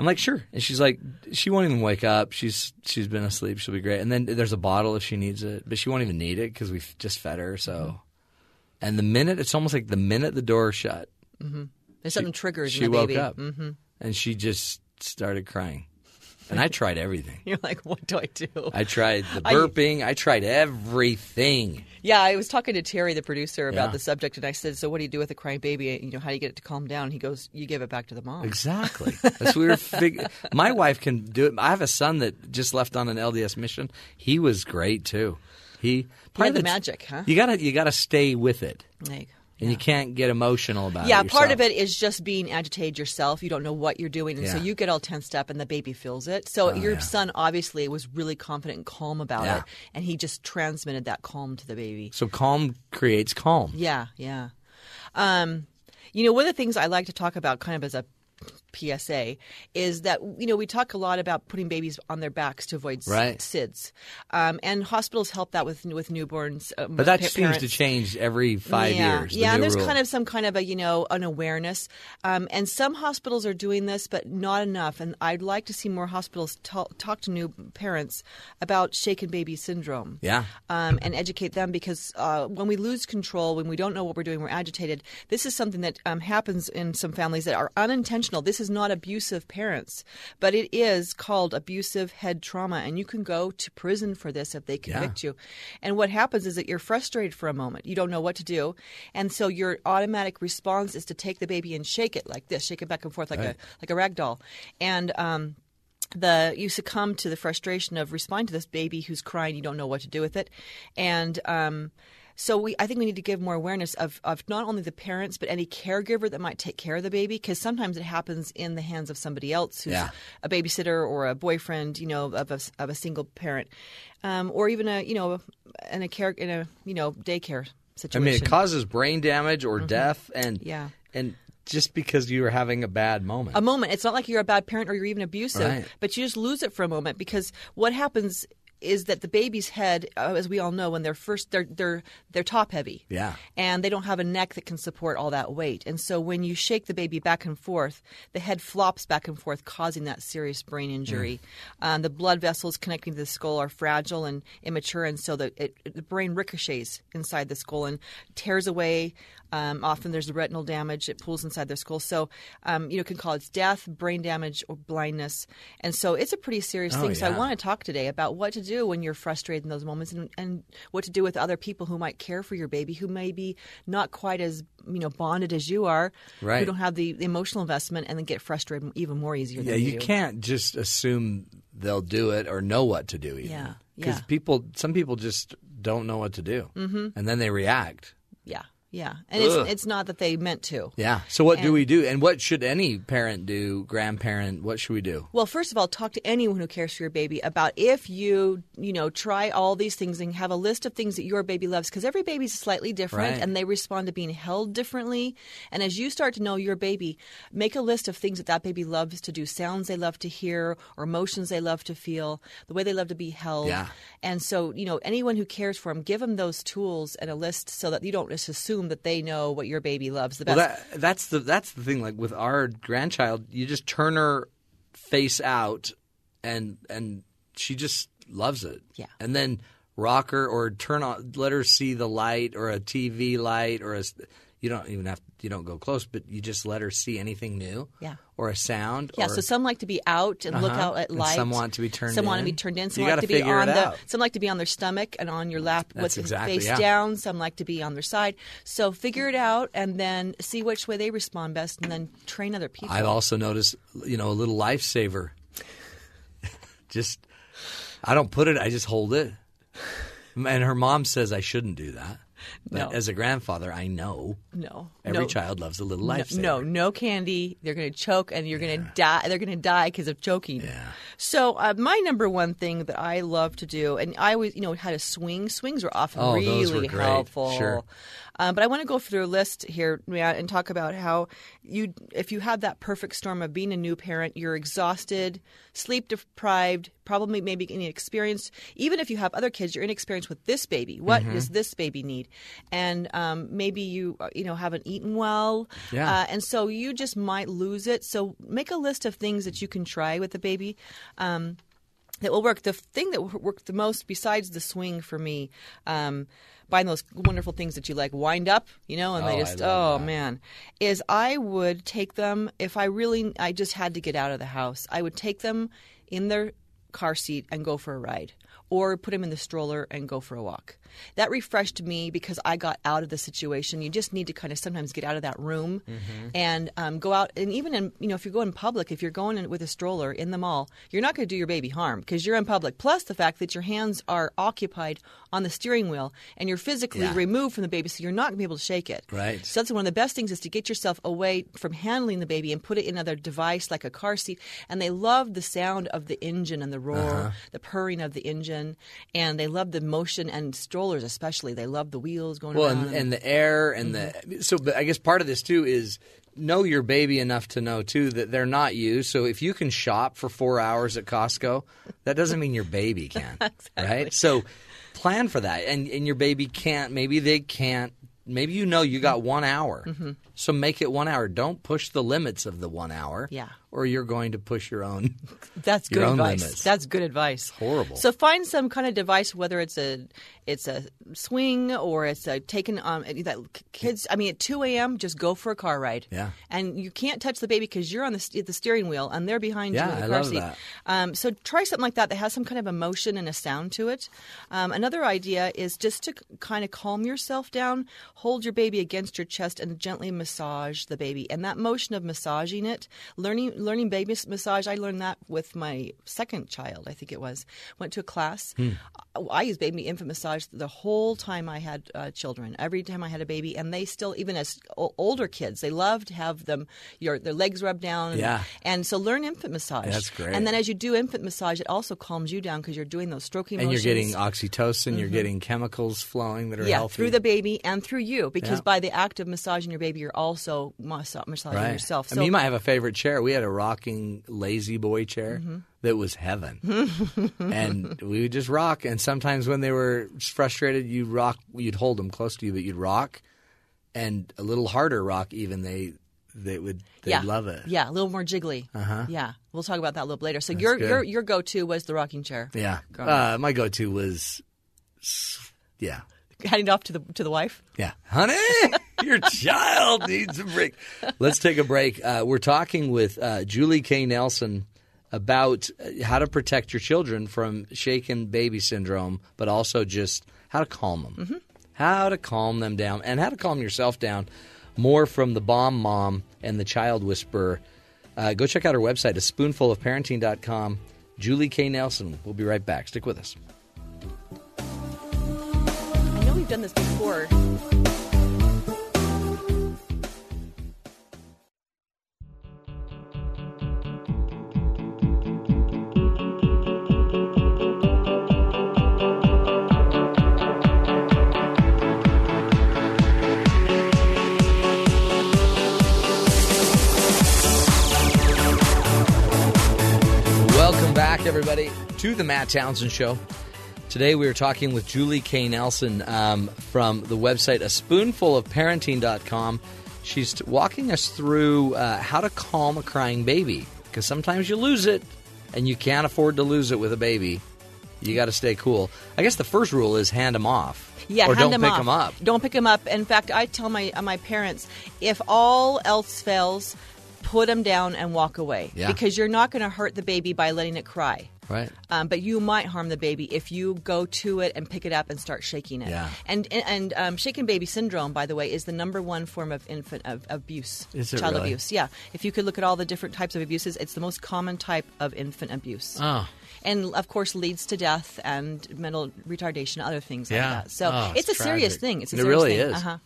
I'm like, sure. And she's like, she won't even wake up. She's she's been asleep. She'll be great. And then there's a bottle if she needs it, but she won't even need it because we've just fed her. So, Mm-hmm. and the minute it's almost like the minute the door shut, hmm There's something triggered she in the woke baby. up hmm and she just started crying. And I tried everything. You're like, what do I do? I tried the burping. I tried everything. Yeah, I was talking to Terry, the producer, about Yeah. the subject, and I said, "So, what do you do with a crying baby? You know, how do you get it to calm down?" He goes, "You give it back to the mom." Exactly. That's we were fig- My wife can do it. I have a son that just left on an LDS mission. He was great too. He part had of the magic, huh? You gotta you gotta stay with it, There you go. And you can't get emotional about yeah, it. Yeah, part of it is just being agitated yourself. You don't know what you're doing, and so you get all tensed up, and the baby feels it. So Oh, your yeah. son obviously was really confident and calm about Yeah. it, and he just transmitted that calm to the baby. So calm creates calm. Yeah, yeah. Um, you know, one of the things I like to talk about, kind of as a PSA, is that you know we talk a lot about putting babies on their backs to avoid Right. SIDS, um, and hospitals help that with with newborns. Um, But that seems to change every five yeah. years. the Yeah, and there's rule. kind of some kind of a you know an awareness, um, and some hospitals are doing this, but not enough. And I'd like to see more hospitals ta- talk to new parents about shaken baby syndrome. Yeah. Um, and educate them because uh, when we lose control, when we don't know what we're doing, we're agitated. This is something that um, happens in some families that are unintentional. This is not abusive parents, but it is called abusive head trauma, and you can go to prison for this if they convict you. And what happens is that you're frustrated for a moment. You don't know what to do. And so your automatic response is to take the baby and shake it like this, shake it back and forth like Right. a like a rag doll. And um the you succumb to the frustration of responding to this baby who's crying, you don't know what to do with it. And um so we, I think we need to give more awareness of, of not only the parents but any caregiver that might take care of the baby because sometimes it happens in the hands of somebody else who's Yeah. a babysitter or a boyfriend, you know, of a, of a single parent, um, or even a you know, in a care in a you know daycare I situation. mean, it causes brain damage or Mhm. death, and Yeah. and just because you were having a bad moment. a moment. It's not like you're a bad parent or you're even abusive, Right. but you just lose it for a moment because what happens is that the baby's head, uh, as we all know, when they're first they're they're they're top heavy. Yeah. And they don't have a neck that can support all that weight. And so when you shake the baby back and forth, the head flops back and forth, causing that serious brain injury. Um, the blood vessels connecting to the skull are fragile and immature, and so the, it, the brain ricochets inside the skull and tears away. Um, often there's retinal damage; it pulls inside their skull. So, um, you know, it can cause death, brain damage, or blindness. And so, it's a pretty serious Oh, thing. So, I want to talk today about what to do when you're frustrated in those moments, and, and what to do with other people who might care for your baby, who may be not quite as you know bonded as you are, right. who don't have the, the emotional investment, and then get frustrated even more easier. Yeah, than you do. can't just assume they'll do it or know what to do. Even. Yeah, because yeah. people, some people just don't know what to do, Mhm. and then they react. Yeah, and it's it's not that they meant to. Yeah. So what do we do, and what should any parent do, grandparent? What should we do? Well, first of all, talk to anyone who cares for your baby about if you, you know, try all these things and have a list of things that your baby loves because every baby's slightly different Right. and they respond to being held differently. And as you start to know your baby, make a list of things that that baby loves to do, sounds they love to hear or emotions they love to feel, the way they love to be held. Yeah. And so, you know, anyone who cares for them, give them those tools and a list so that you don't just assume that they know what your baby loves the best. Well, that, that's the that's the thing. Like with our grandchild, you just turn her face out, and and she just loves it. Yeah. And then rock her or turn on, let her see the light or a TV light or a. You don't even have you don't go close, but you just let her see anything new. Yeah. Or a sound. Yeah, or, so some like to be out and look Uh-huh. out at light. some want to be turned Some want to be turned in. You Some like gotta be on the. out. Some like to be on their stomach and on your lap That's with exactly- face yeah. down. Some like to be on their side. So figure it out and then see which way they respond best, and then train other people. I've also noticed, you know, a little lifesaver. just, I don't put it. I just hold it. And her mom says I shouldn't do that. But No. as a grandfather, I know. No, Every no. child loves a little No- No, no candy. They're going to choke, and you're going to die. They're going to die because of choking. Yeah. So uh, my number one thing that I love to do, and I always, you know, had a swing. Swings were often Oh, really those were great. helpful. Sure. Um, but I want to go through a list here, and talk about how you, if you have that perfect storm of being a new parent, you're exhausted, sleep deprived, probably maybe inexperienced. Even if you have other kids, you're inexperienced with this baby. What Mhm. does this baby need? And um, maybe you, uh, you know, haven't eaten well. Yeah. Uh, and so you just might lose it. So make a list of things that you can try with the baby. Um, that will work. The thing that worked the most, besides the swing for me, um, buying those wonderful things that you like, wind up, you know, and Oh, they just, oh that. man, is I would take them if I really, I just had to get out of the house. I would take them in their car seat and go for a ride, or put them in the stroller and go for a walk. That refreshed me because I got out of the situation. You just need to kind of sometimes get out of that room and um, go out. And even in, you know, if you go in public, if you're going in with a stroller in the mall, you're not going to do your baby harm because you're in public. Plus the fact that your hands are occupied on the steering wheel and you're physically Yeah. removed from the baby, so you're not going to be able to shake it. Right. So that's one of the best things is to get yourself away from handling the baby and put it in another device like a car seat. And they love the sound of the engine and the roar, Uh-huh. the purring of the engine, and they love the motion and strollers especially. They love the wheels going Well, around. and, and the air and the so. But I guess part of this too is know your baby enough to know too that they're not you. So if you can shop for four hours at Costco, that doesn't mean your baby can, right? So plan for that, and and your baby can't. Maybe they can't. Maybe you know you got one hour, Mhm. so make it one hour. Don't push the limits of the one hour, Yeah. Or you're going to push your own. That's your good own advice. limits. That's good advice. horrible. So find some kind of device, whether it's a it's a swing or it's a taken um that kids. I mean, at two a.m., just go for a car ride. Yeah. And you can't touch the baby because you're on the the steering wheel and they're behind Yeah, you in the I car love seat. that. Um, so try something like that that has some kind of emotion and a sound to it. Um, another idea is just to kind of calm yourself down, hold your baby against your chest, and gently massage the baby. And that motion of massaging it, learning learning baby massage. I learned that with my second child. I think it was went to a class. Hmm. I used baby infant massage the whole time I had uh, children. Every time I had a baby, and they still, even as older kids, they love to have them your their legs rubbed down. And, Yeah. and so learn infant massage. That's great. And then as you do infant massage, it also calms you down because you're doing those stroking and you're getting oxytocin. You're Mhm. getting chemicals flowing that are yeah, healthy through the baby and through you, because Yeah. by the act of massaging your baby, you're also massa- massaging yourself. I mean, you might have a favorite chair. We had a rocking La-Z-Boy chair Mhm. that was heaven. and we would just rock. And sometimes when they were frustrated, you'd rock. You'd hold them close to you, but you'd rock, and a little harder rock. Even they they would they yeah, love it. Yeah, a little more jiggly. Uh-huh. Yeah, we'll talk about that a little later. So That's your good. your your go to was the rocking chair. Yeah. Uh, my go-to was, yeah, Handing off to the to the wife. yeah, honey, your child needs a break. Let's take a break. Uh, we're talking with uh, Julie K. Nelson about uh, how to protect your children from shaken baby syndrome, but also just how to calm them, Mm-hmm. how to calm them down, and how to calm yourself down. More from the bomb mom and the child whisperer. Uh, go check out our website, a spoonfulofparenting.com. Julie K. Nelson. We'll be right back. Stick with us. I know we've done this before. Back, everybody, to the Matt Townsend Show. Today we are talking with Julie K. Nelson um, from the website a spoonful of parenting.com. She's walking us through uh, how to calm a crying baby because sometimes you lose it and you can't afford to lose it with a baby. You got to stay cool. I guess the first rule is hand them off. Yeah, or hand don't them pick off. them up. Don't pick them up. In fact, I tell my uh, my parents if all else fails, put them down and walk away Yeah. because you're not going to hurt the baby by letting it cry. Right. Um, but you might harm the baby if you go to it and pick it up and start shaking it. Yeah. And and, and um, shaken baby syndrome, by the way, is the number one form of infant of, abuse. Is it child really? abuse? Yeah. If you could look at all the different types of abuses, it's the most common type of infant abuse. Oh. And of course, leads to death and mental retardation, other things Yeah. like that. So Oh, it's, it's a serious thing. It's a It serious really thing. is. Uh-huh.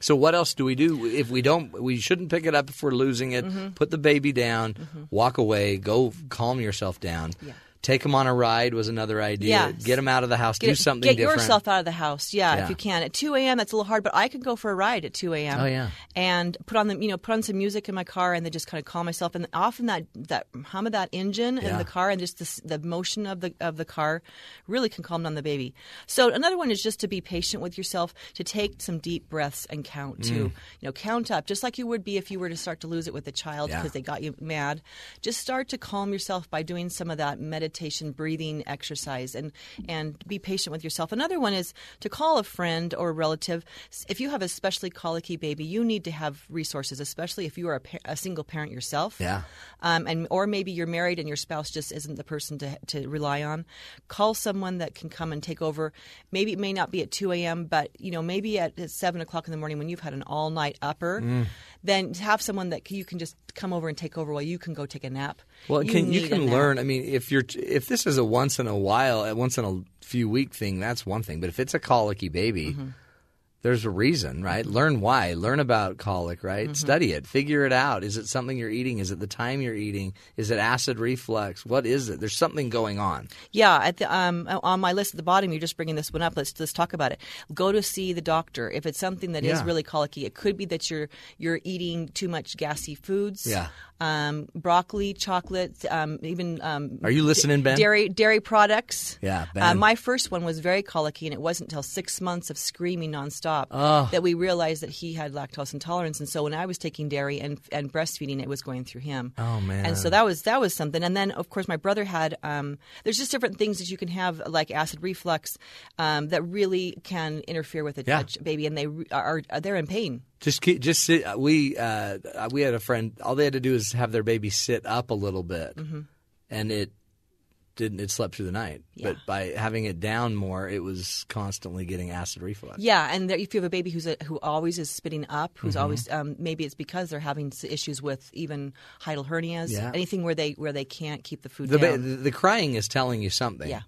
So what else do we do if we don't? We shouldn't pick it up if we're losing it. Mhm. Put the baby down, Mm-hmm. walk away, go calm yourself down. Yeah. Take them on a ride was another idea. Yeah. Get them out of the house. do something get different. yourself out of the house, yeah, Yeah. if you can. At 2 a.m., that's a little hard, but I can go for a ride at 2 a.m. Oh, yeah. and put on the you know put on some music in my car and then just kind of calm myself. And often that that hum of that engine in the car and just the, the motion of the of the car really can calm down the baby. So another one is just to be patient with yourself, to take some deep breaths and count. To Mm. you know count up, just like you would be if you were to start to lose it with a child Yeah. because they got you mad. Just start to calm yourself by doing some of that meditation, breathing exercise, and and be patient with yourself. Another one is to call a friend or a relative. If you have a especially colicky baby, you need to have resources, especially if you are a, pa- a single parent yourself. Yeah. Um, and or maybe you're married and your spouse just isn't the person to to rely on. Call someone that can come and take over. Maybe it may not be at 2 a.m., but you know maybe at, at seven o'clock in the morning when you've had an all night upper. Mm. Then have someone that you can just come over and take over while you can go take a nap. Well, you can, you can learn. I mean, if you're if this is a once in a while, once in a few week thing, that's one thing. But if it's a colicky baby, Mm-hmm. There's a reason, right? Learn why. Learn about colic, right? Mm-hmm. Study it. Figure it out. Is it something you're eating? Is it the time you're eating? Is it acid reflux? What is it? There's something going on. Yeah, at the, um, on my list at the bottom, you're just bringing this one up. Let's let's talk about it. Go to see the doctor if it's something that is Yeah. really colicky. It could be that you're you're eating too much gassy foods. Yeah. Um, broccoli, chocolate, um, even. Um, Are you listening, Ben? Dairy dairy products. Yeah, Ben. Uh, my first one was very colicky, and it wasn't until six months of screaming nonstop Oh. that we realized that he had lactose intolerance. And so when I was taking dairy and and breastfeeding, it was going through him. Oh, man. And so that was that was something. And then of course my brother had. Um, there's just different things that you can have like acid reflux um, that really can interfere with a, Yeah. a baby, and they are, are they're in pain. Just keep, just sit. uh, We uh, we had a friend. All they had to do is have their baby sit up a little bit, Mhm. and it didn't. It slept through the night. But by having it down more, it was constantly getting acid reflux. Yeah, and there, if you have a baby who's a, who always is spitting up, who's Mhm. always um, maybe it's because they're having issues with even hiatal hernias, Yeah. anything where they where they can't keep the food The, down. the the crying is telling you something. Yeah.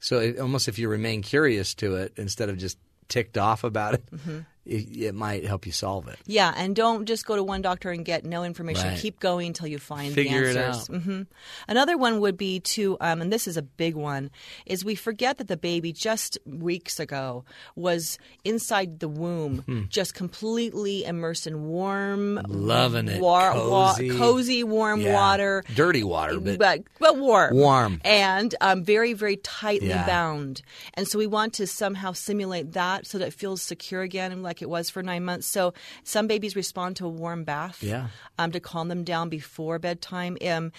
So it, almost if you remain curious to it instead of just ticked off about it, Mhm. It, it might help you solve it. Yeah, and don't just go to one doctor and get no information. Right. Keep going until you find Figure the answers. out. hmm Another one would be to, um, and this is a big one, is we forget that the baby just weeks ago was inside the womb, Hmm. just completely immersed in warm, Loving it. wa- wa- Cozy. cozy, warm Yeah. water. Dirty water, but, but but warm, Warm. and um, very very tightly Yeah. bound. And so we want to somehow simulate that so that it feels secure again, like it was for nine months. So some babies respond to a warm bath, Yeah. um, to calm them down before bedtime. Um,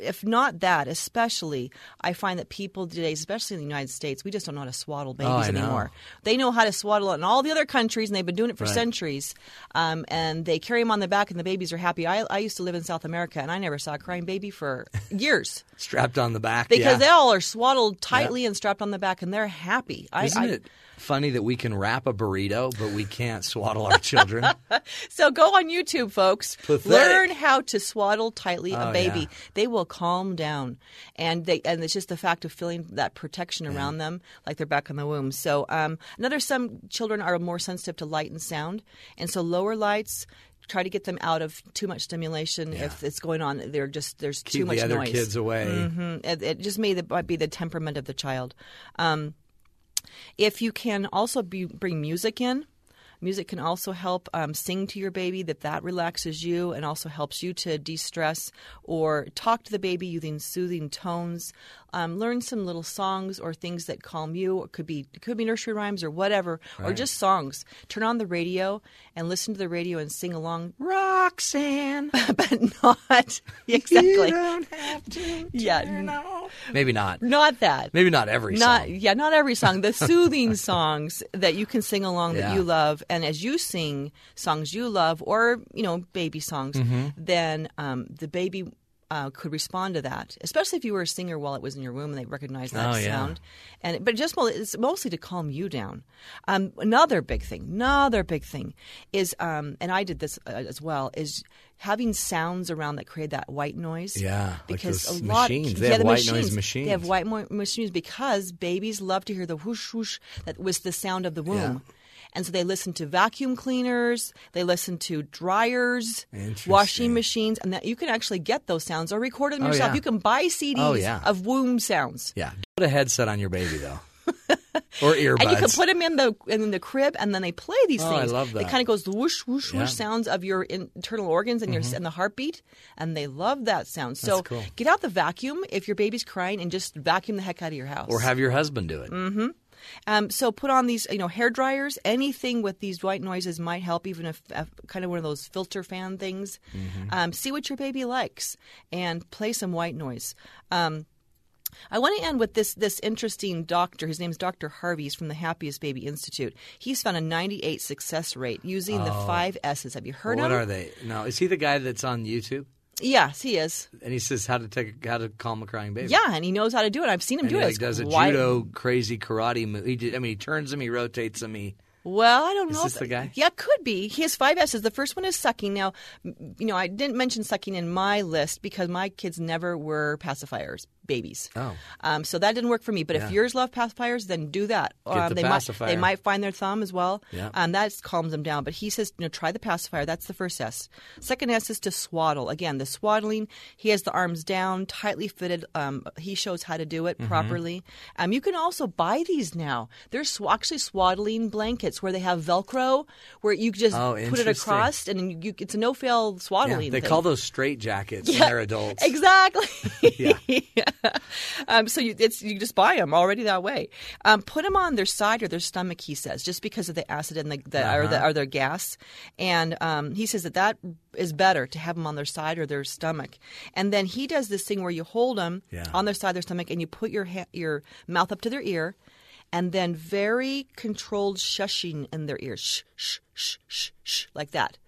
if not that, especially, I find that people today, especially in the United States, we just don't know how to swaddle babies Oh, I know. anymore. They know how to swaddle it in all the other countries, and they've been doing it for Right. centuries. Um, and they carry them on the back, and the babies are happy. I, I used to live in South America, and I never saw a crying baby for years strapped on the back. because yeah. they all are swaddled tightly and strapped on the back, and they're happy. Isn't I, it funny that we can wrap a burrito, but we can't swaddle our children? So go on YouTube, folks. Pathetic. Learn how to swaddle tightly Oh, a baby. yeah. They will calm down, and they and it's just the fact of feeling that protection around them, like they're back in the womb. So um, another, some children are more sensitive to light and sound, and so lower lights. Try to get them out of too much stimulation if it's going on. They're just there's Keep too much the other noise. kids away. hmm It, it just may the, might be the temperament of the child. Um, if you can also be, bring music in, music can also help um, sing to your baby that that relaxes you and also helps you to de-stress or talk to the baby using soothing tones. Um, learn some little songs or things that calm you. It could be it could be nursery rhymes or whatever, or just songs. Turn on the radio and listen to the radio and sing along. Roxanne, but not exactly. You don't have to. yeah, Maybe not. not that. Maybe not every not song. yeah, not every song. The soothing songs that you can sing along that you love, and as you sing songs you love, or you know baby songs, Mhm. then um, the baby. Uh, could respond to that, especially if you were a singer while it was in your womb and they recognized that Oh, yeah. sound. And but just it's mostly to calm you down. Um, another big thing, another big thing is, um, and I did this uh, as well, is having sounds around that create that white noise. Yeah, like because those a lot machines. They yeah, have the white noise machines. machines. They have white mo- machines because babies love to hear the whoosh whoosh that was the sound of the womb. And so they listen to vacuum cleaners, they listen to dryers, washing machines, and that you can actually get those sounds or record them Oh, yourself. yeah. You can buy CDs Oh, yeah. of womb sounds. Yeah. Put a headset on your baby though, or earbuds. And you can put them in the in the crib, and then they play these Oh, I things. love It kind of goes the whoosh whoosh Yeah. whoosh sounds of your internal organs and your Mhm. and the heartbeat, and they love that sound. So cool. get out the vacuum if your baby's crying, and just vacuum the heck out of your house. or have your husband do it. Mm-hmm. Um, so put on these, you know, hair dryers. Anything with these white noises might help, even if, if kind of one of those filter fan things. Mm-hmm. Um, see what your baby likes and play some white noise. Um, I want to end with this this interesting doctor. His name is Dr. Harvey. He's from the Happiest Baby Institute. He's found a 98 success rate using the Oh. five S's. Have you heard what of him? are they? No, is he the guy that's on YouTube? Yes, he is. And he says how to take how to calm a crying baby. Yeah, and he knows how to do it. I've seen him and do he it. like does a quite- judo crazy karate move. He did, I mean, he turns him, he rotates him, he. Well, I don't Is know. this if- the guy? Yeah, could be. He has five S's. The first one is sucking. Now, you know, I didn't mention sucking in my list because my kids never were pacifiers, babies. Oh. Um, so that didn't work for me. But Yeah. if yours love pacifiers, then do that. Um, the they pacifier. might they might find their thumb as well. Yeah. Um, that calms them down. But he says, you know, try the pacifier. That's the first S. Second S is to swaddle. Again, the swaddling. He has the arms down, tightly fitted. Um, he shows how to do it Mm-hmm. Mhm. properly. Um, you can also buy these now. There's sw- actually swaddling blankets where they have Velcro, where you just Oh, put it across, and you, it's a no-fail swaddling. Yeah, they thing. call those straight jackets Yeah, when they're adults. Exactly. um, so you, it's you just buy them already that way. Um, put them on their side or their stomach. He says just because of the acid and the, the or the Uh-huh. or their gas, and um, he says that that is better to have them on their side or their stomach. And then he does this thing where you hold them Yeah. on their side, their stomach, and you put your ha- your mouth up to their ear. And then very controlled shushing in their ear, shh, shh, shh, shh, shh, like that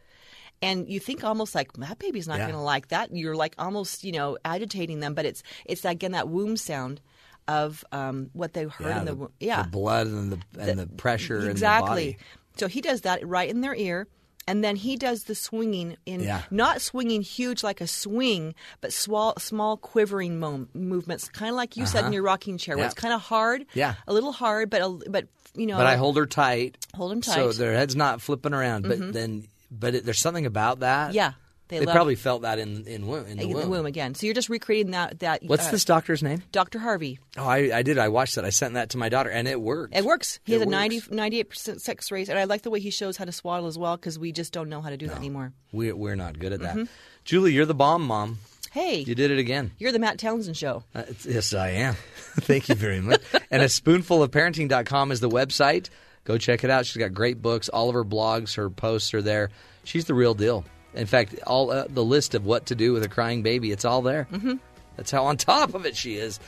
and you think almost like that baby's not Yeah. going to like that. You're like almost you know agitating them, but it's it's again that womb sound of um, what they heard Yeah, in the, the, womb. yeah the blood and the and the, pressure exactly. in the body. So he does that right in their ear. and then he does the swinging in Yeah. not swinging huge like a swing, but small, small quivering mo- movements, kind of like you said Uh-huh. in your rocking chair, where Yeah. it's kind of hard, Yeah. a little hard, but a, but you know, but I hold her tight. Hold So tight. So their head's not flipping around. But Mhm. then, but it, there's something about that. Yeah, they They, probably felt that in in, in the in womb. the womb again. So you're just recreating that. That What's uh, this doctor's name? Dr. Harvey. Oh, I, I did. I watched that. I sent that to my daughter, and it worked. It works. He It has a works. 90, 98% sex rate, and I like the way he shows how to swaddle as well because we just don't know how to do that anymore. We, we're not good at that. Mhm. Julie, you're the bomb, mom. Hey, You did it again. you're the Matt Townsend show. Uh, yes, I am. Thank you very much. and a spoonful of parenting.com is the website. Go check it out. She's got great books. All of her blogs, her posts are there. She's the real deal. In fact, all uh, the list of what to do with a crying baby, it's all there. Mm-hmm. That's how on top of it she is.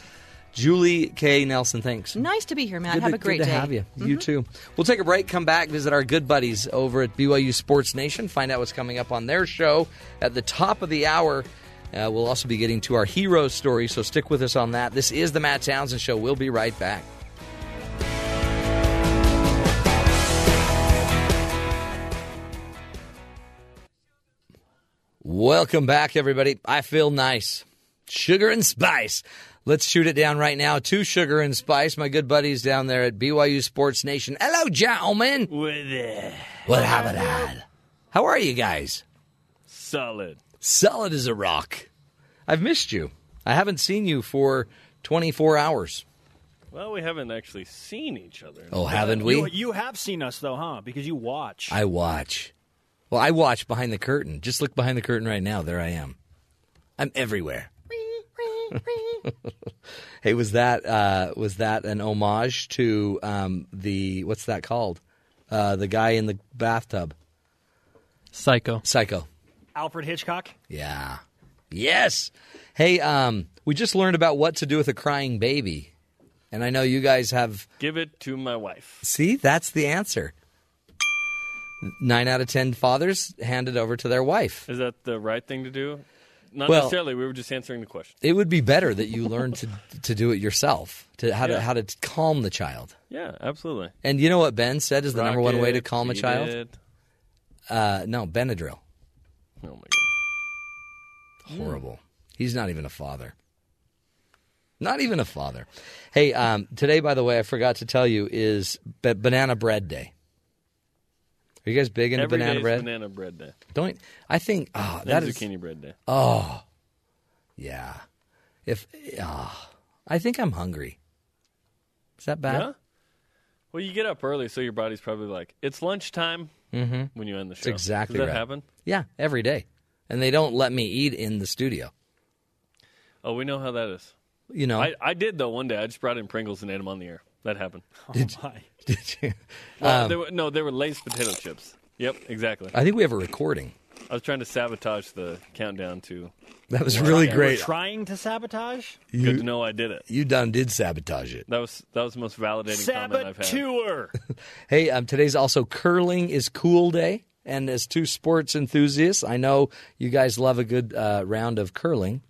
Julie K. Nelson, thanks. Nice to be here, Matt. Good have to, a great good to day. have you. Mhm. You too. We'll take a break, come back, visit our good buddies over at BYU Sports Nation, find out what's coming up on their show at the top of the hour. Uh, we'll also be getting to our hero story, so stick with us on that. This is the Matt Townsend Show. We'll be right back. Welcome back, everybody. I feel nice. Sugar and spice. Let's shoot it down right now to Sugar and Spice, my good buddies down there at BYU Sports Nation. Hello, gentlemen. What happened? How are you guys? Solid. Solid as a rock. I've missed you. I haven't seen you for 24 hours. Well, we haven't actually seen each other. Oh, haven't we? You, you have seen us though, huh? Because you watch. I watch. Well, I watch behind the curtain. Just look behind the curtain right now. There I am. I'm everywhere. hey, was that uh, was that an homage to um, the what's that called? Uh, the guy in the bathtub. Psycho. Psycho. Alfred Hitchcock. Yeah. Yes. Hey, um, we just learned about what to do with a crying baby, and I know you guys have. Give it to my wife. See, that's the answer. Nine out of ten fathers hand it over to their wife. Is that the right thing to do? Not Well- necessarily. We were just answering the question. It would be better that you learn to to do it yourself, to how to how to calm the child. Yeah, absolutely. And you know what Ben said is the number one way to calm a child? it. Uh, no, Benadryl. Oh my god. Horrible. He's not even a father. Not even a father. Hey, um, today, by the way, I forgot to tell you is ba- Banana Bread Day. Are you guys big into Every banana bread? banana bread day. Don't I think? Oh, And that is zucchini bread day. Oh, yeah. If oh, I think I'm hungry. Is that bad? Yeah. Well, you get up early, so your body's probably like, it's lunchtime Mhm. when you end the That's show. exactly Does that right. happen? Yeah, every day, and they don't let me eat in the studio. Oh, we know how that is. You know, I, I did though one day. I just brought in Pringles and ate them on the air. That happened. Did my. Did you? Well, Um, they were, no, they were Lay's potato chips. Yep, exactly. I think we have a recording. I was trying to sabotage the countdown to. That was really We're great. trying to sabotage. Good to know I did it. You done did sabotage it. That was that was the most validating comment I've had. Saboteur. Hey, um, today's also curling is cool day, and as two sports enthusiasts, I know you guys love a good uh, round of curling.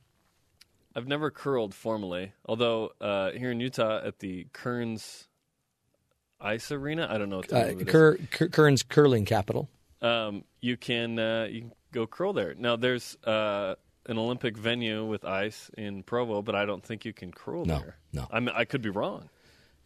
I've never curled formally, although uh, here in Utah at the Kearns Ice Arena, I don't know what the Uh, name of it is. Cur- Cur- Kearns curling capital. um, you can uh, you can go curl there. Now there's uh, an Olympic venue with ice in Provo, but I don't think you can curl No, there. no. I mean, I could be wrong.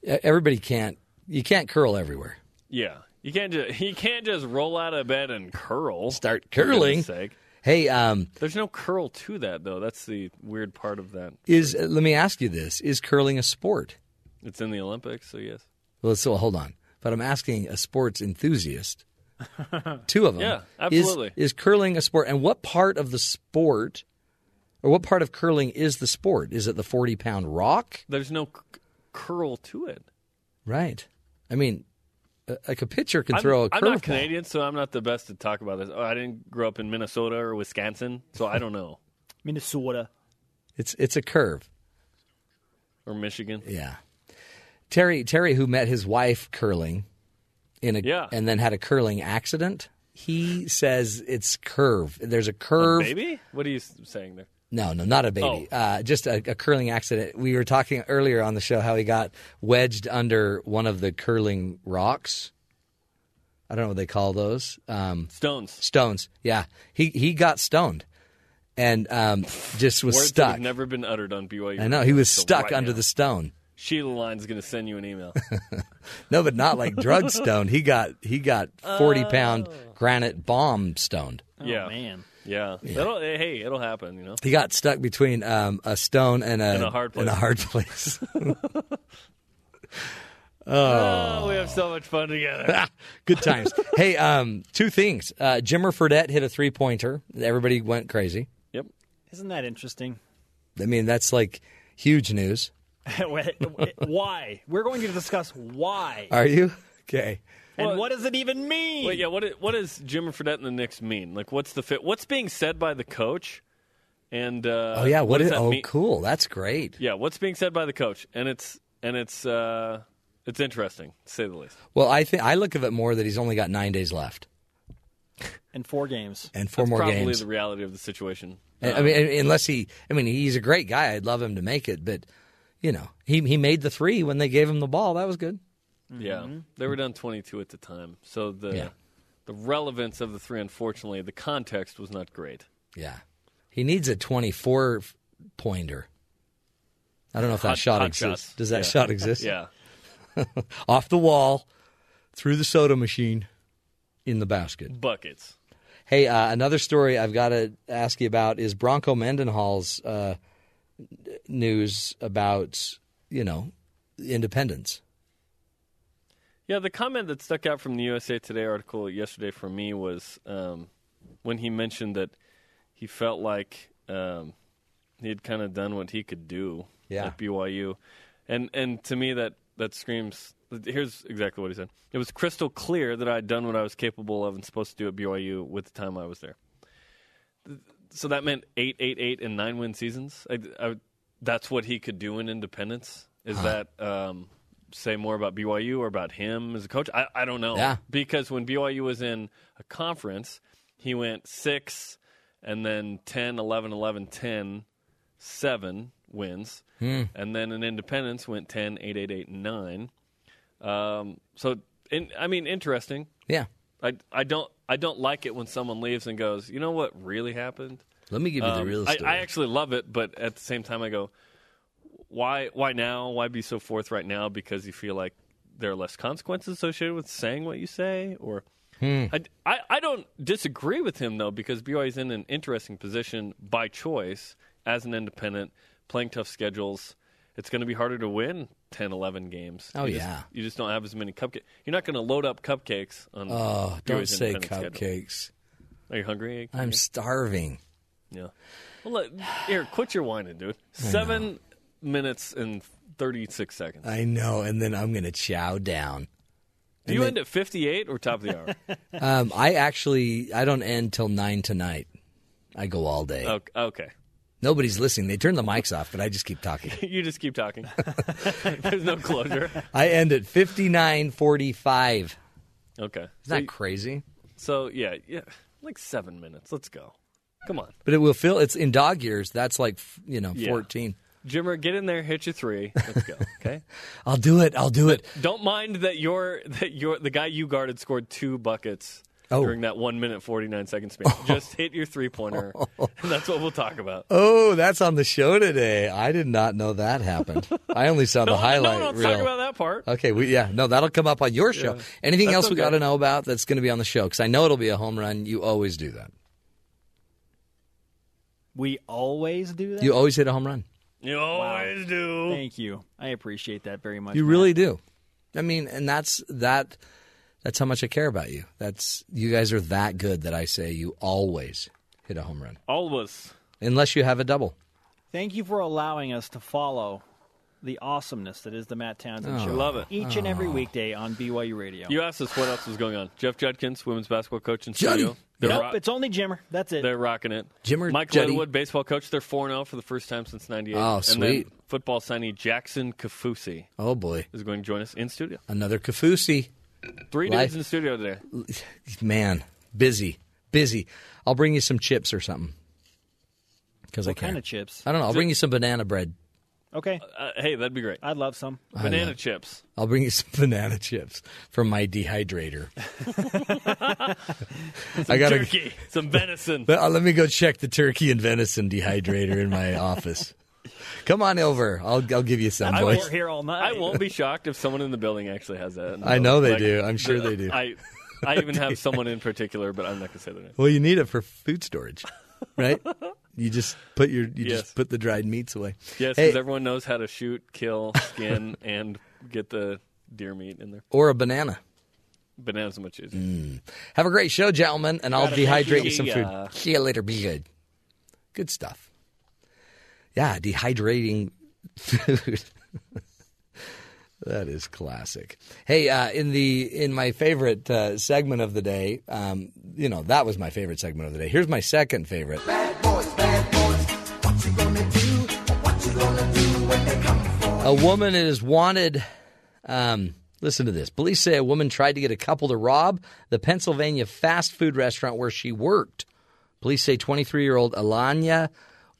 Everybody can't. You can't curl everywhere. Yeah, you can't just you can't just roll out of bed and curl. Start for curling. Sake. Hey, um, There's no curl to that though. That's the weird part of that. is uh, let me ask you this: Is curling a sport? It's in the Olympics, so yes. Well, so hold on. But I'm asking a sports enthusiast. Two of them. Yeah, Is- absolutely. Is, curling a sport? And what part of the sport, or what part of curling is the sport? Is it the 40 pound rock? There's no c- curl to it. Right. I mean, like a pitcher can I'm, throw a I'm not curveball. Canadian, so I'm not the best to talk about this. Oh, I didn't grow up in Minnesota or Wisconsin, so I don't know. Minnesota. It's it's a curve. Or Michigan. Yeah. Terry Terry, who met his wife curling, in a Yeah. and then had a curling accident. He says it's curve. There's a A curve. baby? What are you saying there? No, no, not a baby. Uh, just a, a curling accident. We were talking earlier on the show how he got wedged under one of the curling rocks. I don't know what they call those. Um, Stones. stones. Yeah, he he got stoned, and um, just was Words that stuck. have never been uttered on BYU. I know he was So stuck right under now. the stone. Sheila Line's going to send you an email. No, but not like drug stoned. He got he got forty pound granite bomb stoned. yeah, man. Yeah. That'll, hey, it'll happen. You know. He got stuck between um, a stone and a, And a hard and a place. hard place. Oh, we have so much fun together. Good times. hey, um, two things. Uh, Jimmer Fredette hit a three pointer. Everybody went crazy. yep. Isn't that interesting? I mean, that's like huge news. why? We're going to discuss why. Are you okay? And Well- what does it even mean? Wait, yeah. What what does Jim Fredette and the Knicks mean? Like, what's the fit? What's being said by the coach? And uh, oh yeah, what does that Oh, mean? cool. That's great. Yeah, what's being said by the coach? And it's and it's uh, it's interesting to say the least. Well, I think I look at it more that he's only got nine days left In four games. and four That's more probably games. the reality of the situation. I I mean, unless he, I mean, he's a great guy. I'd love him to make it, but you know, he he made the three when they gave him the ball. That was good. Yeah, they were down 22 at the time, so the Yeah. the relevance of the three, unfortunately, the context was not great. Yeah, he needs a twenty-four pointer. I don't know if that Hot- shot hot exists. shots. Does that Yeah. shot exist? Yeah, Off the wall, through the soda machine, in the basket. buckets. Hey, uh, another story I've got to ask you about is Bronco Mendenhall's uh, news about you know independence. Yeah, the comment that stuck out from the USA Today article yesterday for me was um, when he mentioned that he felt like um, he had kind of done what he could do Yeah. at BYU, and and to me that that screams. Here's exactly what he said. It was crystal clear that I had done what I was capable of and supposed to do at BYU with the time I was there. So that meant eight, eight, eight, and nine win seasons. I, I, that's what he could do in independence. Is that um, say more about BYU or about him as a coach? I, I don't know. Yeah. Because when BYU was in a conference, he went six and then 10, 11, 11, 10, 7 wins. Hmm. And then in independence went 10, 8, 8, 8, 9. Um, so, in, I mean, interesting. Yeah. I, I don't I don't like it when someone leaves and goes, you know what really happened? Let me give you the Um, real I. I actually love it, but at the same time, I go, why why now? Why be so forthright now? Because you feel like there are less consequences associated with saying what you say, or Hmm. I, I, I don't disagree with him though because BYU is in an interesting position by choice as an independent, playing tough schedules. It's going to be harder to win 10, 11 games. Oh, You just- yeah. you just don't have as many cupcakes. You're not going to load up cupcakes on. Oh, don't say independent schedule. cupcakes. Are you hungry? I'm starving. Yeah. Well, let, here, quit your whining, dude. Seven minutes and 36 seconds. I know, and then I'm going to chow down. Do you end at 58 or top of the hour? Um, I actually I don't end till nine tonight. I go all day. okay. okay. Nobody's listening. They turn the mics off, but I just keep talking. you just keep talking. There's no closure. I end at fifty nine forty five. Okay. Isn't So that you- crazy? So, yeah, yeah, like seven minutes. Let's go. Come on. But it will feel it's in dog years. That's like you know Yeah. Fourteen. Jimmer, get in there, hit your three. Let's go. Okay. I'll do it. I'll do it. Don't mind that your that your the guy you guarded scored two buckets Oh. during that one minute forty nine second span. Just hit your three pointer. and that's what we'll talk about. Oh, that's on the show today. I did not know that happened. I only saw No, the highlight no, no, let's reel. talk about that part. Okay, we, yeah, no, that'll come up on your show. Yeah. Anything That's else we got to know about that's going to be on the show? Because I know it'll be a home run. You always do that. We always do that. You always hit a home run. You always do. Thank you. I appreciate that very much. You Matt. really do. I mean, and that's that. That's how much I care about you. That's you guys are that good that I say you always hit a home run, Always. unless you have a double. Thank you for allowing us to follow the awesomeness that is the Matt Townsend Oh. Show. Love it. Each and every oh. weekday on BYU Radio. You asked us what else was going on. Jeff Judkins, women's basketball coach in Juddy. studio. They're, nope, ro- it's only Jimmer. That's it. they're rocking it. Jimmer Mike Juddy. Littlewood, baseball coach. They're 4 0 for the first time since 98. Oh, And sweet. then football signee Jackson Kaufusi Oh boy, is going to join us in studio. another Kaufusi. Three Life- dudes in the studio today. Man, busy, busy. I'll bring you some chips or something. Because I what can. kind of chips? I don't know. I'll bring you some banana bread. Okay. Uh, hey, that'd be great. I'd love some. I Banana love- chips. I'll bring you some banana chips from my dehydrator. Some I gotta- turkey, some venison. Let, uh, let me go check the turkey and venison dehydrator in my office. Come on over. I'll I'll give you some, I boys. won't- here all night. I won't be shocked if someone in the building actually has that. I know they Like, do. I'm sure the- they do. I, I even have someone in particular, but I'm not going to say their name. Well, you need it for food storage, right? You just put your you Yes. just put the dried meats away. Yes, Hey, because everyone knows how to shoot, kill, skin, and get the deer meat in there. or a banana. Bananas are much easier. Mm. Have a great show, gentlemen, and I'll Got it. dehydrate you some food. See you later. Be good. Good stuff. Yeah, dehydrating food. that is classic. Hey, uh, in the in my favorite uh, segment of the day, um, you know that was my favorite segment of the day. Here's my second favorite. A woman is wanted. Um, listen to this. Police say a woman tried to get a couple to rob the Pennsylvania fast food restaurant where she worked. Police say 23 year old Alanya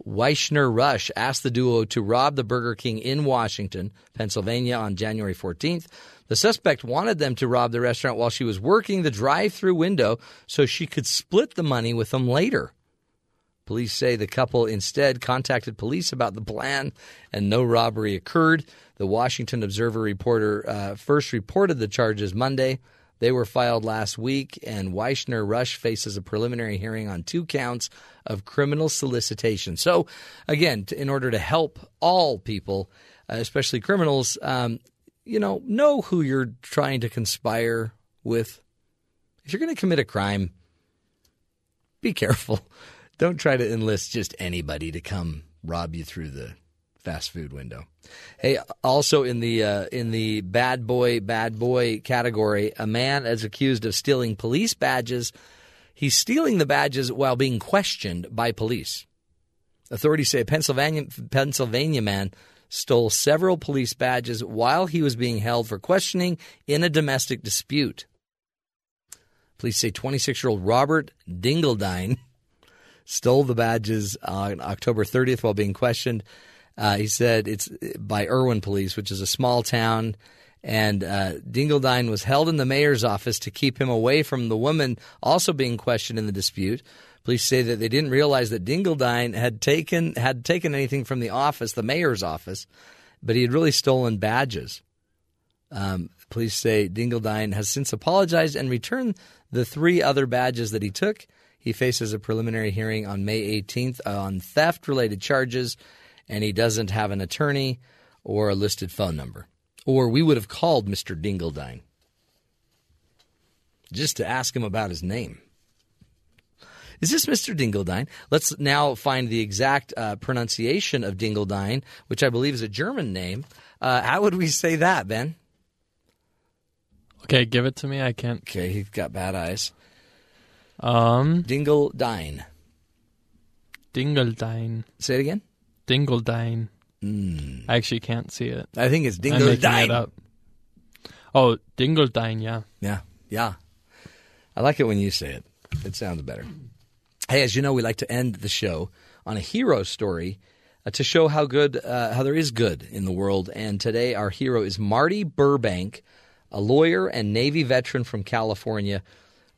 Weichner Rush asked the duo to rob the Burger King in Washington, Pennsylvania on January 14th. The suspect wanted them to rob the restaurant while she was working the drive through window so she could split the money with them later. Police say the couple instead contacted police about the plan and no robbery occurred. The Washington Observer reporter uh, first reported the charges Monday. They were filed last week, and Weichner Rush faces a preliminary hearing on two counts of criminal solicitation. So, again, in order to help all people, uh, especially criminals, um, you know, know who you're trying to conspire with. If you're going to commit a crime, be careful. Don't try to enlist just anybody to come rob you through the fast food window. Hey, also in the uh, in the bad boy bad boy category, a man is accused of stealing police badges. He's stealing the badges while being questioned by police. Authorities say a Pennsylvania Pennsylvania man stole several police badges while he was being held for questioning in a domestic dispute. Police say 26 year old Robert Dingledine stole the badges on October 30th while being questioned. Uh, he said it's by Irwin Police, which is a small town. And uh, Dingledine was held in the mayor's office to keep him away from the woman also being questioned in the dispute. Police say that they didn't realize that Dingledine had taken had taken anything from the office, the mayor's office, but he had really stolen badges. Um, police say Dingledine has since apologized and returned the three other badges that he took. He faces a preliminary hearing on May 18th on theft related charges, and he doesn't have an attorney or a listed phone number. Or we would have called Mr. Dingledine just to ask him about his name. Is this Mr. Dingledine? Let's now find the exact uh, pronunciation of Dingledine, which I believe is a German name. Uh, how would we say that, Ben? Okay, give it to me. I can't. Okay, he's got bad eyes. Um, Dingledine. Dingledine. Say it again. Dingledine. Mm. I actually can't see it. I think it's I'm making it Dingledine. Oh, Dingledine. Yeah. Yeah, yeah. I like it when you say it. It sounds better. Hey, as you know, we like to end the show on a hero story uh, to show how good, uh, how there is good in the world. And today, our hero is Marty Burbank, a lawyer and Navy veteran from California.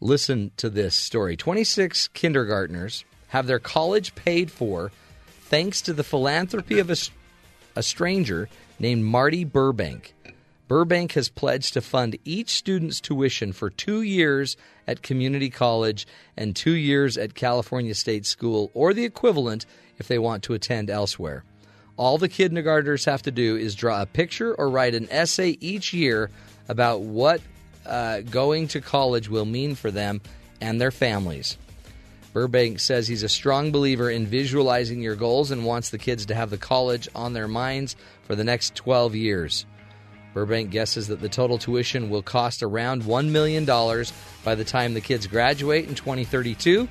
Listen to this story: twenty-six kindergartners have their college paid for thanks to the philanthropy of a stranger named Marty Burbank. Burbank has pledged to fund each student's tuition for two years at community college and two years at California State School or the equivalent if they want to attend elsewhere. All the kindergartners have to do is draw a picture or write an essay each year about what uh, going to college will mean for them and their families. Burbank says he's a strong believer in visualizing your goals and wants the kids to have the college on their minds for the next 12 years. Burbank guesses that the total tuition will cost around $1 million by the time the kids graduate in 2032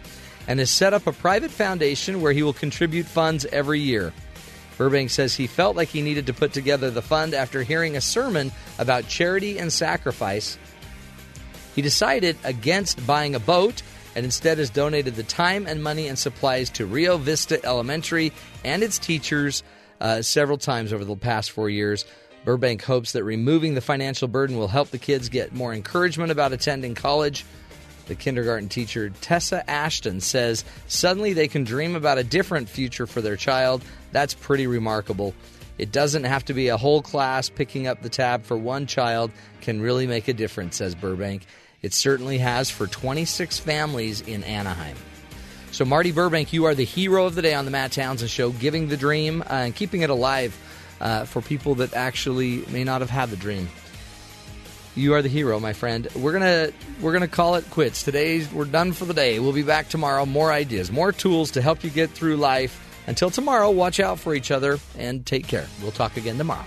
and has set up a private foundation where he will contribute funds every year. Burbank says he felt like he needed to put together the fund after hearing a sermon about charity and sacrifice. He decided against buying a boat and instead has donated the time and money and supplies to Rio Vista Elementary and its teachers uh, several times over the past four years. Burbank hopes that removing the financial burden will help the kids get more encouragement about attending college. The kindergarten teacher, Tessa Ashton, says suddenly they can dream about a different future for their child. That's pretty remarkable. It doesn't have to be a whole class. Picking up the tab for one child can really make a difference, says Burbank. It certainly has for 26 families in Anaheim. So, Marty Burbank, you are the hero of the day on the Matt Townsend Show, giving the dream uh, and keeping it alive uh, for people that actually may not have had the dream. You are the hero, my friend. We're gonna we're gonna call it quits. Today we're done for the day. We'll be back tomorrow. More ideas, more tools to help you get through life. Until tomorrow, watch out for each other and take care. We'll talk again tomorrow.